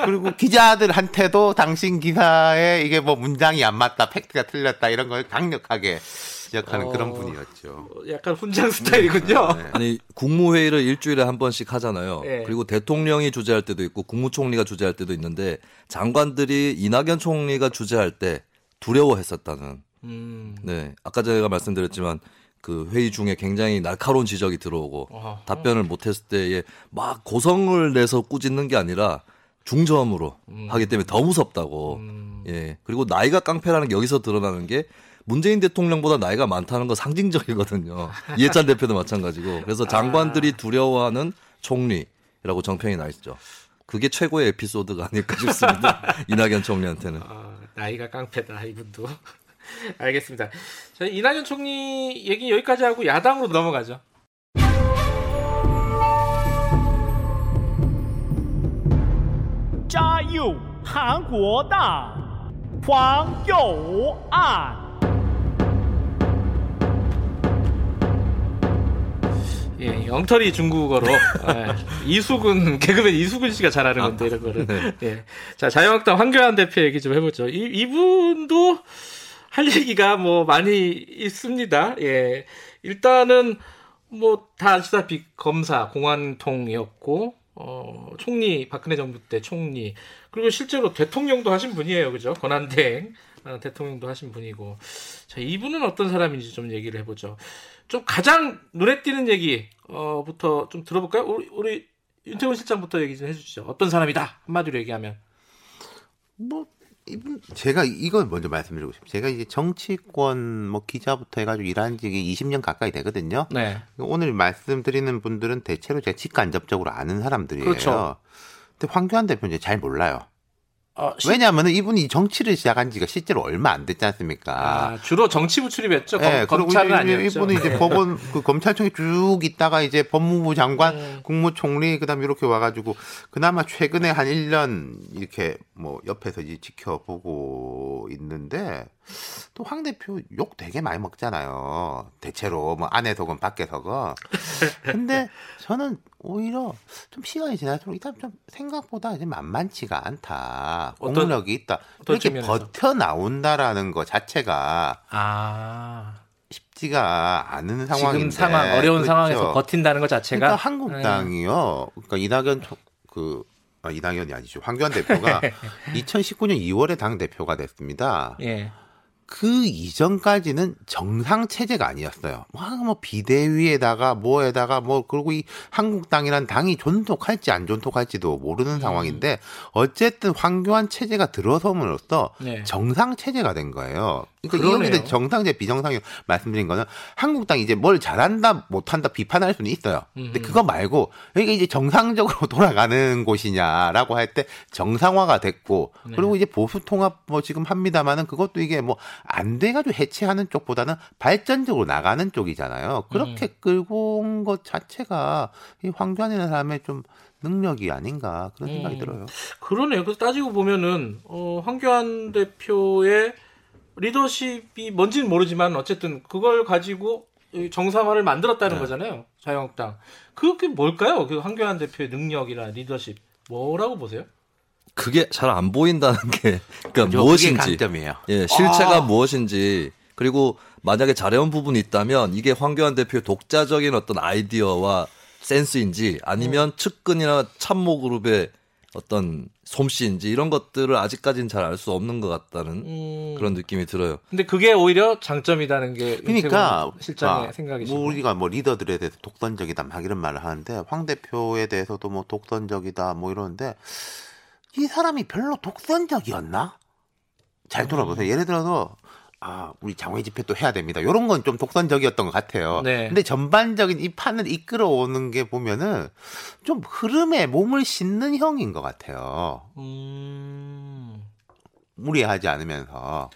그리고 기자들한테도 당신 기사에 이게 뭐 문장이 안 맞다, 팩트가 틀렸다 이런 걸 강력하게 지적하는 어. 그런 분이었죠. 어, 약간 훈장 스타일이군요. 네. 아니 국무회의를 일주일에 한 번씩 하잖아요. 예. 그리고 대통령이 주재할 때도 있고 국무총리가 주재할 때도 있는데 장관들이 이낙연 총리가 주재할 때 두려워했었다는. 음. 네, 아까 제가 말씀드렸지만 그 회의 중에 굉장히 날카로운 지적이 들어오고 어허. 답변을 못했을 때에 막 고성을 내서 꾸짖는 게 아니라 중저음으로 하기 때문에 더 무섭다고. 음. 예. 그리고 나이가 깡패라는 게 여기서 드러나는 게 문재인 대통령보다 나이가 많다는 건 상징적이거든요. 이해찬 대표도 마찬가지고. 그래서 장관들이 두려워하는 총리라고 정평이 나 있죠. 그게 최고의 에피소드가 아닐까 싶습니다. 이낙연 총리한테는. 아, 나이가 깡패다 이분도. 알겠습니다. 저희 이낙연 총리 얘기 여기까지 하고 야당으로 넘어가죠. 자유 한국당 황교안 예, 영털이 중국어로 아, 이수근 개그맨 이수근 씨가 잘하는 건데 이런 거를 아, 네. 예. 자 자유한국당 황교안 대표 얘기 좀 해보죠. 이 이분도 할 얘기가 뭐 많이 있습니다. 예, 일단은 뭐 다 아시다시피 검사 공안통이었고 어 총리 박근혜 정부 때 총리 그리고 실제로 대통령도 하신 분이에요, 그죠? 권한대행 어, 대통령도 하신 분이고 자 이분은 어떤 사람인지 좀 얘기를 해보죠. 좀 가장 눈에 띄는 얘기 어부터 좀 들어볼까요? 우리, 우리 윤태훈 실장부터 얘기 좀 해주시죠. 어떤 사람이다 한마디로 얘기하면. 뭐 이분 제가 이걸 먼저 말씀드리고 싶어요. 제가 이제 정치권 뭐 기자부터 해가지고 일한 지 20년 가까이 되거든요. 네. 오늘 말씀드리는 분들은 대체로 제가 직간접적으로 아는 사람들이에요. 그렇죠. 근데 황교안 대표는 이제 잘 몰라요. 어, 시- 왜냐하면 이분이 정치를 시작한 지가 실제로 얼마 안 됐지 않습니까? 아, 주로 정치부 출입했죠. 검, 예, 그리고 검찰은 이제 아니었죠. 이분은 이제 법원 그 검찰청에 쭉 있다가 이제 법무부 장관, 음. 국무총리 그다음 에 이렇게 와가지고 그나마 최근에 한 1년 이렇게 뭐 옆에서 이제 지켜보고 있는데 또 황 대표 욕 되게 많이 먹잖아요. 대체로 뭐 안에서건 밖에서건. 근데 저는 오히려 좀 시간이 지날수록 이 사람 좀 생각보다 이제 만만치가 않다. 어떤- 공력이 있다. 어떤 이렇게 측면에서? 버텨 나온다라는 거 자체가 아 쉽지가 않은 상황인데 지금 상황 어려운 그렇죠. 상황에서 버틴다는 것 자체가 그러니까 한국당이요. 그러니까 이낙연 총- 그 아, 이낙연이 아니죠. 황교안 대표가 2019년 2월에 당 대표가 됐습니다. 예. 그 이전까지는 정상 체제가 아니었어요. 막 뭐 비대위에다가 뭐에다가 뭐 그리고 이 한국당이란 당이 존속할지 안 존속할지도 모르는 상황인데 어쨌든 황교안 체제가 들어섬으로써 네. 정상 체제가 된 거예요. 그러니까. 이용이 정상제 비정상이 말씀드린 거는 한국당이 이제 뭘 잘한다 못한다 비판할 수는 있어요. 근데 음. 그거 말고 여기가 이제 정상적으로 돌아가는 곳이냐라고 할 때 정상화가 됐고 네. 그리고 이제 보수 통합 뭐 지금 합니다만은 그것도 이게 뭐안 돼가지고 해체하는 쪽보다는 발전적으로 나가는 쪽이잖아요. 그렇게 음. 끌고 온 것 자체가 이 황교안이라는 사람의 좀 능력이 아닌가 그런 생각이 음. 들어요. 그러네요. 그래서 따지고 보면은 어, 황교안 대표의 리더십이 뭔지는 모르지만 어쨌든 그걸 가지고 이 정상화를 만들었다는 네. 거잖아요. 자유한국당. 그게 뭘까요? 그 황교안 대표의 능력이나 리더십 뭐라고 보세요? 그게 잘 안 보인다는 게 그러니까 무엇인지. 예, 실체가 아. 무엇인지 그리고 만약에 잘해온 부분이 있다면 이게 황교안 대표의 독자적인 어떤 아이디어와 센스인지 아니면 측근이나 참모 그룹의 어떤 솜씨인지 이런 것들을 아직까지는 잘 알 수 없는 것 같다는 음, 그런 느낌이 들어요. 근데 그게 오히려 장점이라는 게 그러니까 실장의 아, 생각이시고. 뭐 우리가 뭐 리더들에 대해서 독선적이다 막 이런 말을 하는데 황 대표에 대해서도 뭐 독선적이다 뭐 이러는데 이 사람이 별로 독선적이었나? 잘 돌아보세요. 예를 들어서 아 우리 장외 집회 또 해야 됩니다. 이런 건 좀 독선적이었던 것 같아요. 네. 근데 전반적인 이 판을 이끌어오는 게 보면은 좀 흐름에 몸을 싣는 형인 것 같아요. 음. 무리하지 않으면서.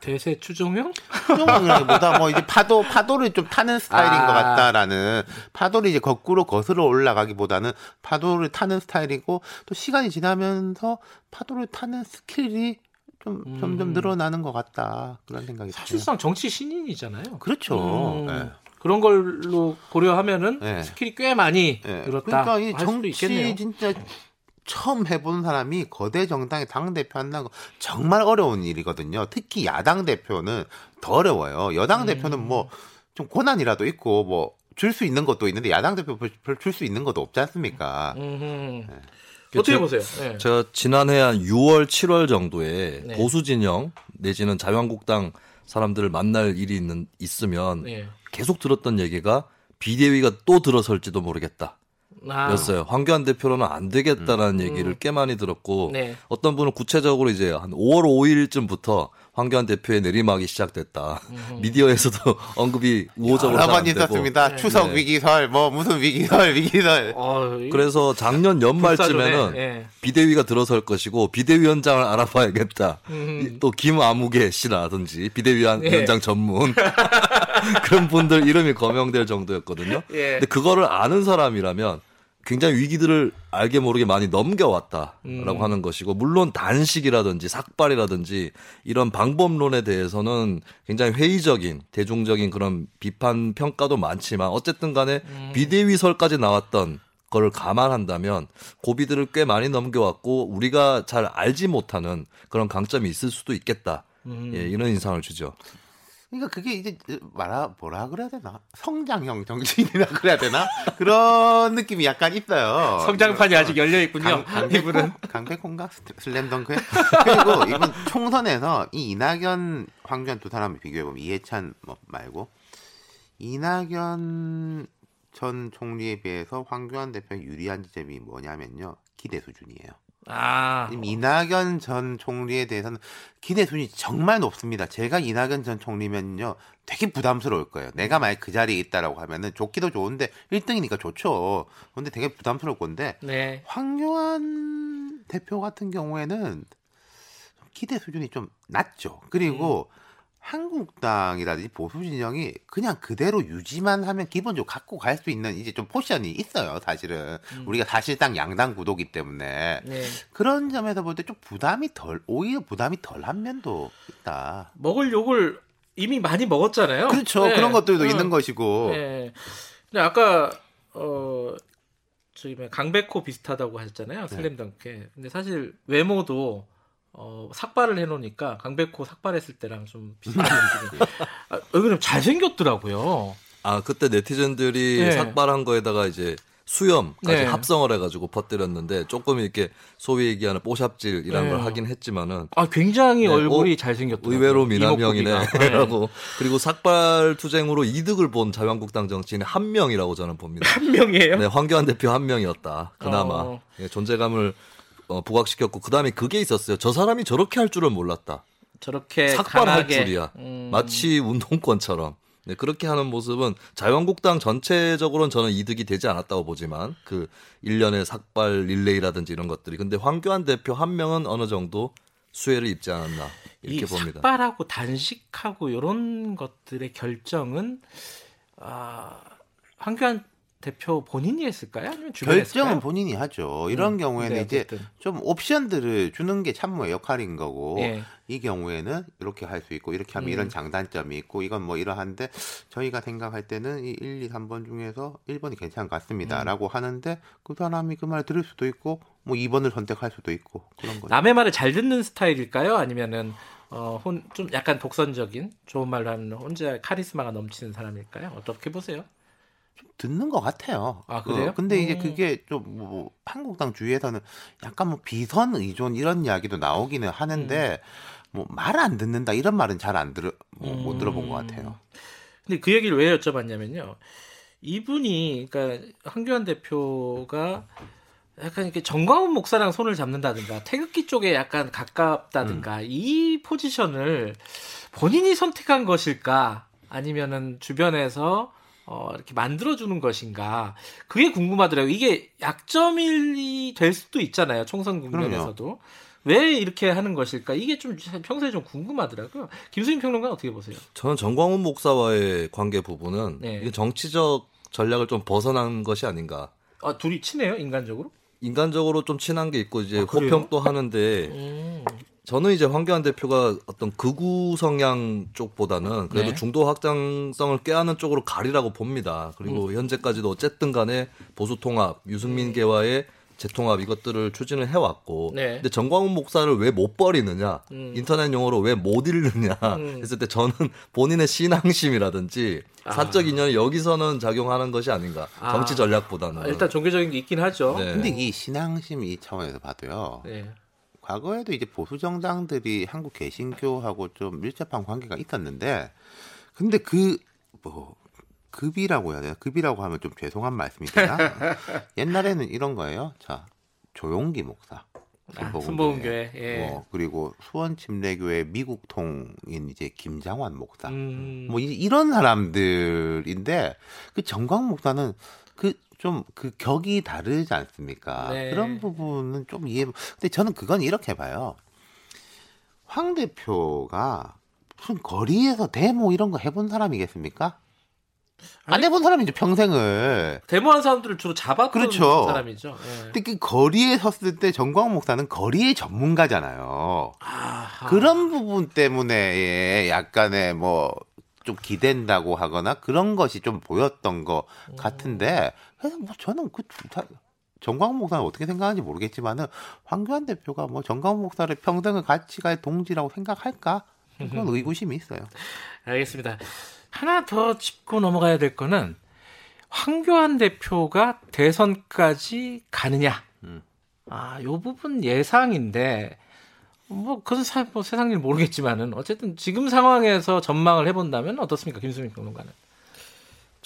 대세 추종형? 추종형이라기보다 뭐 이제 파도 파도를 좀 타는 스타일인 아. 것 같다라는 파도를 이제 거꾸로 거슬러 올라가기보다는 파도를 타는 스타일이고 또 시간이 지나면서 파도를 타는 스킬이 좀 음. 점점 늘어나는 것 같다 그런 생각이 들어요. 사실상 정치 신인이잖아요. 그렇죠. 음, 예. 그런 걸로 고려하면은 네. 스킬이 꽤 많이 예. 늘었다. 그러니까 이 정치. 진짜 처음 해본 사람이 거대 정당의 당 대표 한다는 거 정말 어려운 일이거든요. 특히 야당 대표는 더 어려워요. 여당 음. 대표는 뭐 좀 고난이라도 있고 뭐 줄 수 있는 것도 있는데 야당 대표 별줄수 있는 것도 없지 않습니까? 음흠. 네. 어떻게 제가- 보세요? 네. 제가 지난해 한 6월, 7월 정도에 네. 보수 진영 내지는 자유한국당 사람들을 만날 일이 있는 있으면 네. 계속 들었던 얘기가 비대위가 또 들어설지도 모르겠다. 아, 였어요. 황교안 대표로는 안 되겠다라는 얘기를 꽤 많이 들었고 네. 어떤 분은 구체적으로 이제 한 5월 5일쯤부터 황교안 대표의 내리막이 시작됐다. 미디어에서도 언급이 우호적으로 여러. 있었습니다. 추석 네. 위기설, 뭐 무슨 위기설, 위기설. 어, 이- 그래서 작년 연말쯤에는. 예. 비대위가 들어설 것이고 비대위원장을 알아봐야겠다. 음. 이- 또 김아무개 씨라든지 비대위원장 예. 전문 그런 분들 이름이 거명될 정도였거든요. 예. 근데 그거를 아는 사람이라면 굉장히 위기들을 알게 모르게 많이 넘겨왔다라고 음. 하는 것이고 물론 단식이라든지 삭발이라든지 이런 방법론에 대해서는 굉장히 회의적인 대중적인 그런 비판 평가도 많지만 어쨌든 간에 음. 비대위설까지 나왔던 거를 감안한다면 고비들을 꽤 많이 넘겨왔고 우리가 잘 알지 못하는 그런 강점이 있을 수도 있겠다. 음. 예, 이런 인상을 주죠. 그러니까 그게 이제 말아 뭐라 그래야 되나? 성장형 정치인이라 그래야 되나? 그런 느낌이 약간 있어요. 성장판이 아직 열려 있군요. 강, 이분은 강백호? 강백호인가? 슬램덩크? 그리고 이번 총선에서 이 이낙연, 황교안 두 사람을 비교해 보면 이해찬 뭐 말고 이낙연 전 총리에 비해서 황교안 대표가 유리한 지점이 뭐냐면요. 기대 수준이에요. 아, 이낙연 전 총리에 대해서는 기대 수준이 정말 높습니다. 제가 이낙연 전 총리면요. 되게 부담스러울 거예요. 내가 만약 그 자리에 있다라고 하면은 좋기도 좋은데 1등이니까 좋죠. 근데 되게 부담스러울 건데 네. 황교안 대표 같은 경우에는 기대 수준이 좀 낮죠. 그리고 한국당이라든지 보수 진영이 그냥 그대로 유지만 하면 기본적으로 갖고 갈 수 있는 이제 좀 포션이 있어요. 사실은 우리가 사실상 양당 구도기 때문에 네. 그런 점에서 볼 때 좀 부담이 덜 오히려 부담이 덜한 면도 있다. 먹을 욕을 이미 많이 먹었잖아요. 그렇죠. 네. 그런 것들도 어. 있는 것이고. 네. 근데 아까 어 저기 뭐야, 강백호 비슷하다고 하셨잖아요. 네. 슬램덩크에. 근데 사실 외모도 어 삭발을 해놓으니까 강백호 삭발했을 때랑 좀 비슷한 느낌이. 아, 여기는 잘생겼더라고요. 아 그때 네티즌들이 네. 삭발한 거에다가 이제 수염까지 네. 합성을 해가지고 퍼뜨렸는데 조금 이렇게 소위 얘기하는 뽀샵질이라는 네. 걸 하긴 했지만은 아 굉장히 네, 얼굴이 어, 잘생겼더라고요. 의외로. 미남형이네라고 그리고 삭발 투쟁으로 이득을 본 자유한국당 정치인이 한 명이라고 저는 봅니다. 한 명이에요. 네, 황교안 대표 한 명이었다. 그나마 어. 예, 존재감을 어, 부각시켰고 그 다음에 그게 있었어요. 저 사람이 저렇게 할 줄은 몰랐다. 저렇게 삭발할. 줄이야. 음. 마치 운동권처럼. 네, 그렇게 하는 모습은 자유한국당 전체적으로는 저는 이득이 되지 않았다고 보지만 그 일련의 삭발 릴레이라든지 이런 것들이 근데 황교안 대표 한 명은 어느 정도 수혜를 입지 않았나 이렇게 이 봅니다. 삭발하고 단식하고 이런 것들의 결정은 아, 황교안 대표 본인이 했을까요? 아니면 주변에 결정은 했을까요? 본인이 하죠. 이런 음, 경우에는 네, 이제. 좀 옵션들을 주는 게 참모의 역할인 거고 예. 이 경우에는 이렇게 할 수 있고 이렇게 하면 음. 이런 장단점이 있고 이건 뭐 이러한데 저희가 생각할 때는 이 1, 2, 3번 중에서 1번이 괜찮은 것 음. 같습니다라고 하는데 그 사람이 그 말을 들을 수도 있고 뭐 2번을 선택할 수도 있고 그런 거죠. 남의 말을 잘 듣는 스타일일까요? 아니면은 어, 혼, 좀 약간 독선적인 좋은 말로 하면 혼자 카리스마가 넘치는 사람일까요? 어떻게 보세요? 듣는 것 같아요. 아, 그래요? 어, 근데 이제 음. 그게 좀 뭐 한국당 주위에서는 약간 뭐 비선 의존 이런 이야기도 나오기는 하는데 뭐말 안 듣는다 이런 말은 잘 안 들어 뭐, 못 음. 들어본 것 같아요. 근데 그 얘기를 왜 여쭤봤냐면요. 이분이 그러니까 황교안 대표가 약간 이렇게 정광훈 목사랑 손을 잡는다든가 태극기 쪽에 약간 가깝다든가 이 포지션을 본인이 선택한 것일까 아니면은 주변에서 어, 이렇게 만들어주는 것인가 그게 궁금하더라고요. 이게 약점이 될 수도 있잖아요. 총선 국면에서도 왜 이렇게 하는 것일까? 이게 좀 평소에 좀 궁금하더라고요. 김수인 평론가 어떻게 보세요? 저는 정광훈 목사와의 관계 부분은 네. 이게 정치적 전략을 좀 벗어난 것이 아닌가. 아, 둘이 친해요, 인간적으로? 인간적으로 좀 친한 게 있고 이제 아? 호평도 하는데 음. 저는 이제 황교안 대표가 어떤 극우 성향 쪽보다는 그래도 네. 중도 확장성을 꾀하는 쪽으로 가리라고 봅니다. 그리고 음. 현재까지도 어쨌든 간에 보수 통합, 유승민계와의 재통합 이것들을 추진을 해왔고, 네. 근데 정광훈 목사를 왜 못 버리느냐, 음. 인터넷 용어로 왜 못 읽느냐 음. 했을 때 저는 본인의 신앙심이라든지 아. 사적 인연이 여기서는 작용하는 것이 아닌가, 아. 정치 전략보다는. 아, 일단 종교적인 게 있긴 하죠. 네. 근데 이 신앙심 이 차원에서 봐도요. 네. 과거에도 이제 보수 정당들이 한국 개신교하고 좀 밀접한 관계가 있었는데, 근데 그뭐 급이라고 해야 되나? 급이라고 하면 좀 죄송한 말씀이 되나? 옛날에는 이런 거예요. 자, 조용기 목사. 아, 순복음교회. 순복음교회, 예. 뭐, 그리고 수원 침례교회 미국 통인 이제 김장환 목사. 음. 뭐 이- 이런 사람들인데 그 정광 목사는 그 좀 그 격이 다르지 않습니까? 네. 그런 부분은 좀 이해. 근데 저는 그건 이렇게 봐요. 황 대표가 무슨 거리에서 데모 이런 거 해본 사람이겠습니까? 안 해본 사람이죠 평생을. 데모한 사람들을 주로 잡았던 그렇죠. 사람이죠. 예. 근데 그 거리에 섰을 때 정광 목사는 거리의 전문가잖아요. 아하. 그런 부분 때문에 예, 약간의 뭐 좀 기댄다고 하거나 그런 것이 좀 보였던 것 같은데 그래서 뭐 저는 그 다- 정광훈 목사는 어떻게 생각하는지 모르겠지만은 황교안 대표가 뭐 정광훈 목사를 평등을 같이 갈 동지라고 생각할까 그건 의구심이 있어요. 알겠습니다. 하나 더 짚고 넘어가야 될 거는 황교안 대표가 대선까지 가느냐. 음. 아, 요 부분 예상인데 뭐 그건 사, 뭐 세상 일 모르겠지만은 어쨌든 지금 상황에서 전망을 해본다면 어떻습니까, 김수민 평론가는?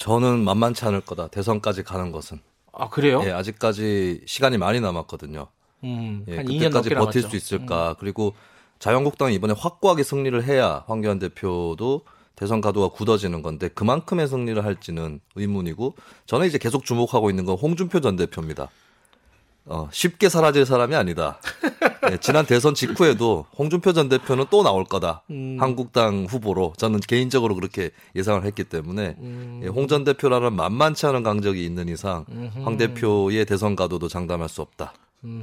저는 만만치 않을 거다. 대선까지 가는 것은. 아 그래요? 예, 아직까지 시간이 많이 남았거든요. 음, 예, 한 2년 그때까지 버틸 남았죠. 음. 수 있을까? 그리고 자유한국당이 이번에 확고하게 승리를 해야 황교안 대표도 대선 가도가 굳어지는 건데 그만큼의 승리를 할지는 의문이고 저는 이제 계속 주목하고 있는 건 홍준표 전 대표입니다. 어, 쉽게 사라질 사람이 아니다. 예, 지난 대선 직후에도 홍준표 전 대표는 또 나올 거다. 음. 한국당 후보로 저는 개인적으로 그렇게 예상을 했기 때문에 음. 예, 홍전 대표라는 만만치 않은 강적이 있는 이상 음흠. 황 대표의 대선 가도도 장담할 수 없다.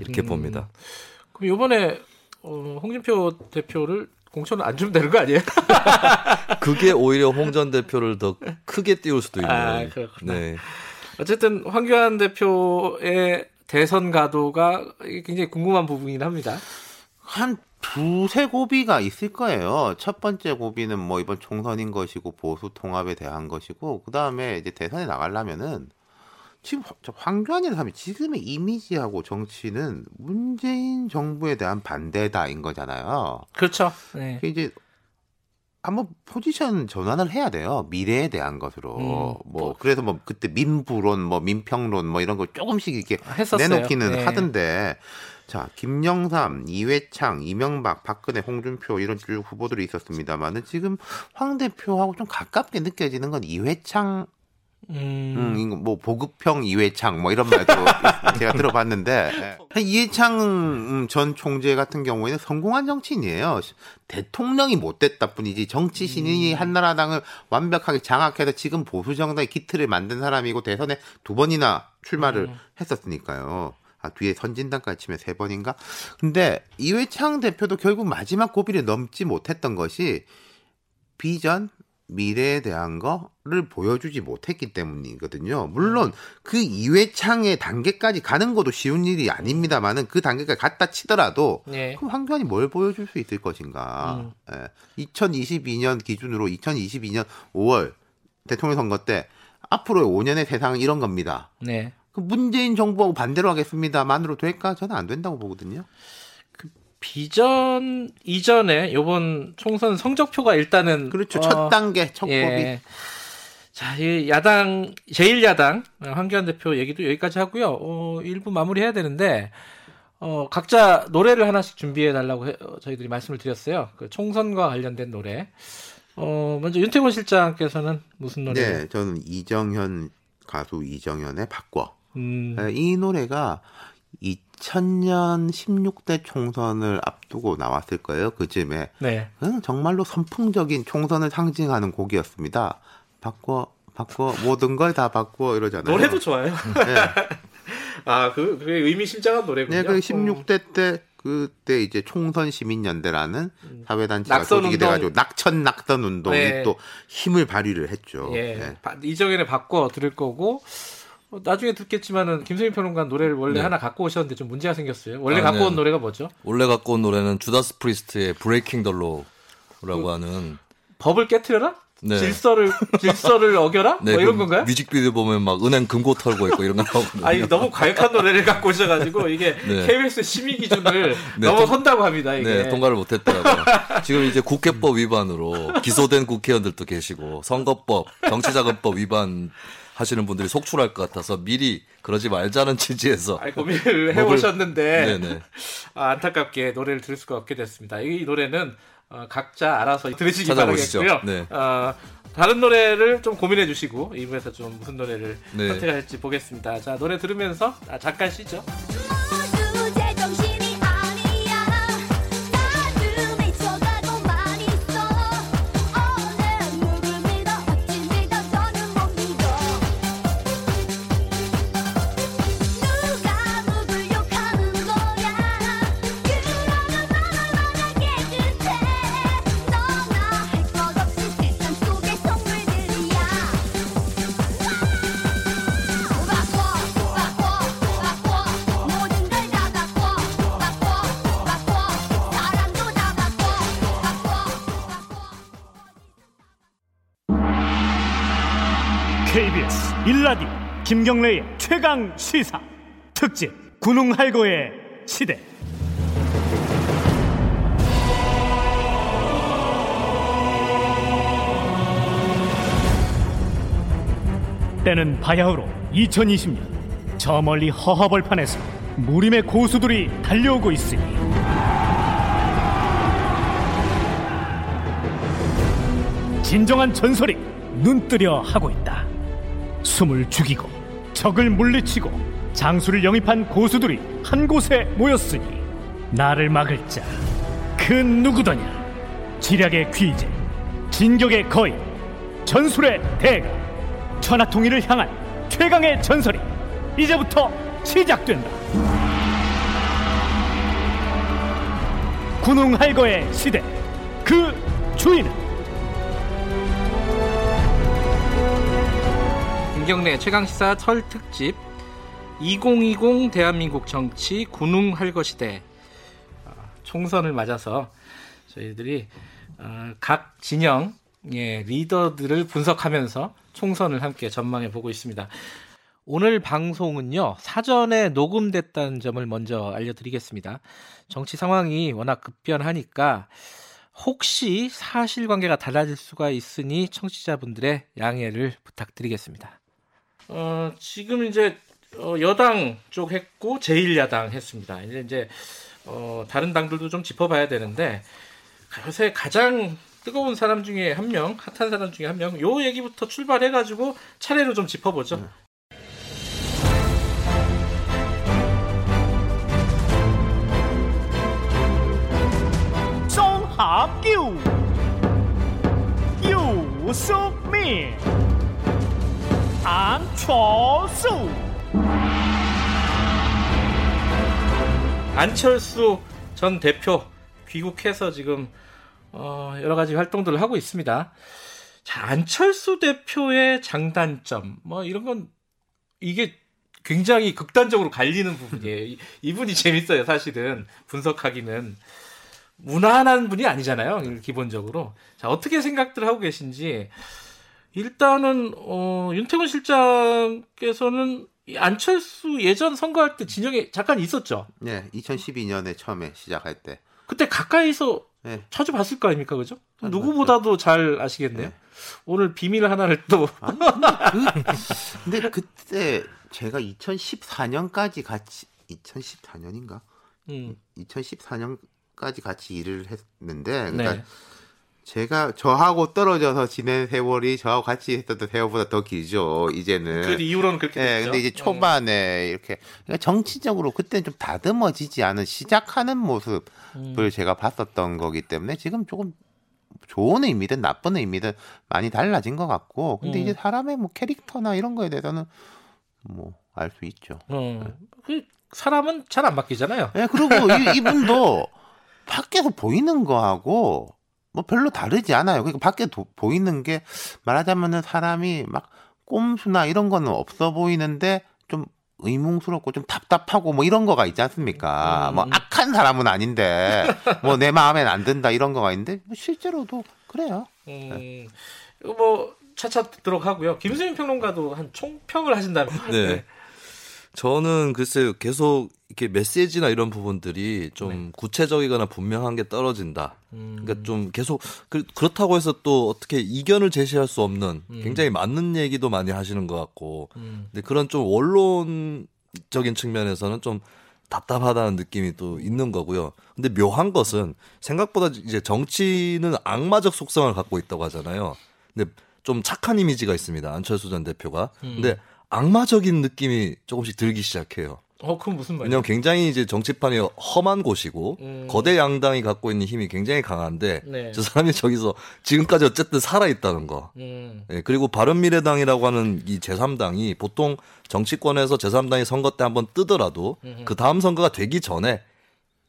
이렇게 음흠. 봅니다. 그럼 이번에 어, 홍준표 대표를 공천을 안 주면 되는 거 아니에요? 그게 오히려 홍 전 대표를 더 크게 띄울 수도 있는. 아, 그렇구나. 네. 어쨌든 황교안 대표의 대선 가도가 굉장히 궁금한 부분이긴 합니다. 한 두세 고비가 있을 거예요. 첫 번째 고비는 뭐 이번 총선인 것이고 보수 통합에 대한 것이고 그 다음에 이제 대선에 나가려면은 지금 저 황교안이라는 사람이 지금의 이미지하고 정치는 문재인 정부에 대한 반대다인 거잖아요. 그렇죠. 네. 이제 한번 포지션 전환을 해야 돼요. 미래에 대한 것으로. 음, 뭐 뭐. 그래서 뭐 그때 민부론, 뭐 민평론, 뭐 이런 걸 조금씩 이렇게 했었어요. 내놓기는 네. 하던데 자 김영삼, 이회창, 이명박, 박근혜, 홍준표 이런 쭉 후보들이 있었습니다만은 지금 황 대표하고 좀 가깝게 느껴지는 건 이회창, 음, 음, 뭐 보급형 이회창 뭐 이런 말도 제가 들어봤는데 예. 이회창 음, 전 총재 같은 경우에는 성공한 정치인이에요. 대통령이 못 됐다 뿐이지 정치 신인이 한나라당을 완벽하게 장악해서 지금 보수 정당의 기틀을 만든 사람이고 대선에 두 번이나 출마를 했었으니까요. 아, 뒤에 선진당까지 치면 세 번인가? 근데 이회창 대표도 결국 마지막 고비를 넘지 못했던 것이 비전, 미래에 대한 거를 보여주지 못했기 때문이거든요. 물론 그 이회창의 단계까지 가는 것도 쉬운 일이 아닙니다만은 그 단계까지 갔다 치더라도 네. 그럼 황교안이 뭘 보여줄 수 있을 것인가? 예. 2022년 기준으로 2022년 5월 대통령 선거 때 앞으로의 5년의 세상은 이런 겁니다. 네. 그 문재인 정부하고 반대로 하겠습니다만으로 될까? 저는 안 된다고 보거든요. 비전 이전에 요번 총선 성적표가 일단은 그렇죠. 어, 첫 단계, 첫 고비. 예. 자, 이 야당 제1야당 황교안 대표 얘기도 여기까지 하고요. 어, 일부 마무리해야 되는데 어, 각자 노래를 하나씩 준비해 달라고 해- 어, 저희들이 말씀을 드렸어요. 그 총선과 관련된 노래. 어, 먼저 윤태곤 실장께서는 무슨 노래? 네, 저는 이정현 가수 이정현의 바꿔. 음, 예, 이 노래가 이 2000년 16대 총선을 앞두고 나왔을 거예요. 그쯤에. 네. 그냥 정말로 선풍적인 총선을 상징하는 곡이었습니다. 바꿔 바꿔 모든 걸 다 바꿔 이러잖아요. 노래도 좋아요. 네. 아, 그, 그게 의미심장한 노래군요. 네, 그 16대 때 그때 이제 총선 시민연대라는 사회단체가 음. 낙선 조직이. 돼가지고 낙천 낙선 운동이 네. 또 힘을 발휘를 했죠. 예. 네. 바- 이정현에 바꿔 들을 거고 어, 나중에 듣겠지만은 김성인 평론가 노래를 원래 네. 하나 갖고 오셨는데 좀 문제가 생겼어요. 원래 아, 갖고 네. 온 노래가 뭐죠? 원래 갖고 온 노래는 Judas Priest의 Breaking the Law라고 하는 법을 깨트려라? 네. 질서를 질서를 어겨라? 네, 뭐 이런 그 건가요? 뮤직비디오 보면 막 은행 금고 털고 있고 이런 거 나오거든요. 아, 이거 너무 과격한 노래를 갖고 오셔가지고 이게 네. KBS 심의 기준을 네, 넘어선다고 합니다. 이게. 네, 통과를 못했더라고요. 지금 이제 국회법 위반으로 기소된 국회의원들도 계시고 선거법, 정치자금법 위반 하시는 분들이 속출할 것 같아서 미리 그러지 말자는 취지에서 아니, 고민을 네네. 아, 안타깝게 노래를 들을 수가 없게 됐습니다. 이 노래는 어, 각자 알아서 들으시기. 바라겠고요. 네. 어, 다른 노래를 좀 고민해 주시고 이부에서 좀 무슨 노래를 네. 선택할지 보겠습니다. 자 노래 들으면서 아, 잠깐 쉬죠. 김경래의 최강 시사. 특집 군웅할고의 시대. 때는 바야흐로 2020년. 저 멀리 허허벌판에서 무림의 고수들이 달려오고 있으니. 진정한 전설이 눈뜨려 하고 있다. 숨을 죽이고 적을 물리치고 장수를 영입한 고수들이 한 곳에 모였으니 나를 막을 자 그 누구더냐? 지략의 귀재 진격의 거인 전술의 대가 천하통일을 향한 최강의 전설이 이제부터 시작된다. 군웅할거의 시대 그 주인은 김경래 최강시사 설 특집 2020 대한민국 정치 군웅 할거 시대 아, 총선을 맞아서 저희들이 어, 각 진영의 리더들을 분석하면서 총선을 함께 전망해 보고 있습니다. 오늘 방송은요 사전에 녹음됐다는 점을 먼저 알려드리겠습니다. 정치 상황이 워낙 급변하니까 혹시 사실관계가 달라질 수가 있으니 청취자분들의 양해를 부탁드리겠습니다. 어, 지금 이제 어, 여당 쪽 했고 제1야당 했습니다. 이제 이제 어, 다른 당들도 좀 짚어봐야 되는데 요새 가장 뜨거운 사람 중에 한 명, 핫한 사람 중에 한 명, 요 얘기부터 출발해가지고 차례로 좀 짚어보죠. 송합교 유승민 안철수 안철수 전 대표 귀국해서 지금 어, 여러 가지 활동들을 하고 있습니다. 자, 안철수 대표의 장단점 뭐 이런 건 이게 굉장히 극단적으로 갈리는 부분이에요. 이- 이분이 재밌어요, 사실은 분석하기는 무난한 분이 아니잖아요, 기본적으로. 자, 어떻게 생각들 하고 계신지 일단은 어, 윤태곤 실장께서는 이 안철수 예전 선거할 때 진영에 잠깐 있었죠. 네, 2012년에 처음에 시작할 때. 그때 가까이서 네. 자주 봤을 거 아닙니까, 그죠? 잘 누구보다도 잘 아시겠네요. 네. 오늘 비밀 하나를 또 근데 그때 제가 2014년까지 같이 2014년인가? 음, 2014년까지 같이 일을 했는데 그러니까 네. 제가 저하고 떨어져서 지낸 세월이 저하고 같이 했었던 세월보다 더 길죠. 이제는. 그 이후로는 그렇게 네, 됐죠. 근데 이제 초반에 이렇게 그러니까 정치적으로 그때는 좀 다듬어지지 않은 시작하는 모습을 음. 제가 봤었던 거기 때문에 지금 조금 좋은 의미든 나쁜 의미든 많이 달라진 것 같고 근데 음. 이제 사람의 뭐 캐릭터나 이런 거에 대해서는 뭐 알 수 있죠. 어, 그 사람은 잘 안 바뀌잖아요. 예, 그리고 이, 이분도 밖에서 보이는 거하고 뭐 별로 다르지 않아요. 그러니까 밖에 도- 보이는 게 말하자면은 사람이 막 꼼수나 이런 거는 없어 보이는데 좀 의문스럽고 좀 답답하고 뭐 이런 거가 있지 않습니까? 음. 뭐 악한 사람은 아닌데 뭐 내 마음엔 안 든다 이런 거가 있는데 뭐 실제로도 그래요. 음, 이거 뭐 차차 듣도록 하고요. 김수민 평론가도 한 총평을 하신다면. 네. 저는 글쎄요 계속 이렇게 메시지나 이런 부분들이 좀 구체적이거나 분명한 게 떨어진다. 음, 그러니까 좀 계속 그, 그렇다고 해서 또 어떻게 이견을 제시할 수 없는 굉장히 맞는 얘기도 많이 하시는 것 같고 음, 근데 그런 좀 원론적인 측면에서는 좀 답답하다는 느낌이 또 있는 거고요. 근데 묘한 것은 생각보다 이제 정치는 악마적 속성을 갖고 있다고 하잖아요. 근데 좀 착한 이미지가 있습니다. 안철수 전 대표가. 근데 악마적인 느낌이 조금씩 들기 시작해요. 어, 그건 무슨 말이에요? 왜냐면 굉장히 이제 정치판이 험한 곳이고 음. 거대 양당이 갖고 있는 힘이 굉장히 강한데 네. 저 사람이 저기서 지금까지 어쨌든 살아 있다는 거. 음, 예, 그리고 바른 미래당이라고 하는 이 제3당이 보통 정치권에서 제3당이 선거 때 한번 뜨더라도 그 다음 선거가 되기 전에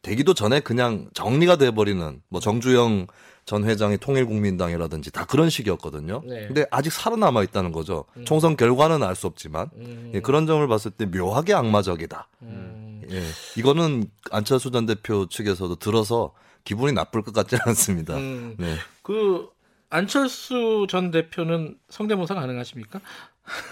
되기도 전에 그냥 정리가 돼 버리는 뭐 정주영 전 회장의 통일국민당이라든지 다 그런 식이었거든요. 네. 근데 아직 살아남아 있다는 거죠. 총선 결과는 알 수 없지만 음, 예, 그런 점을 봤을 때 묘하게 악마적이다. 음. 예, 이거는 안철수 전 대표 측에서도 들어서 기분이 나쁠 것 같지는 않습니다. 음. 네. 그 안철수 전 대표는 성대모사 가능하십니까?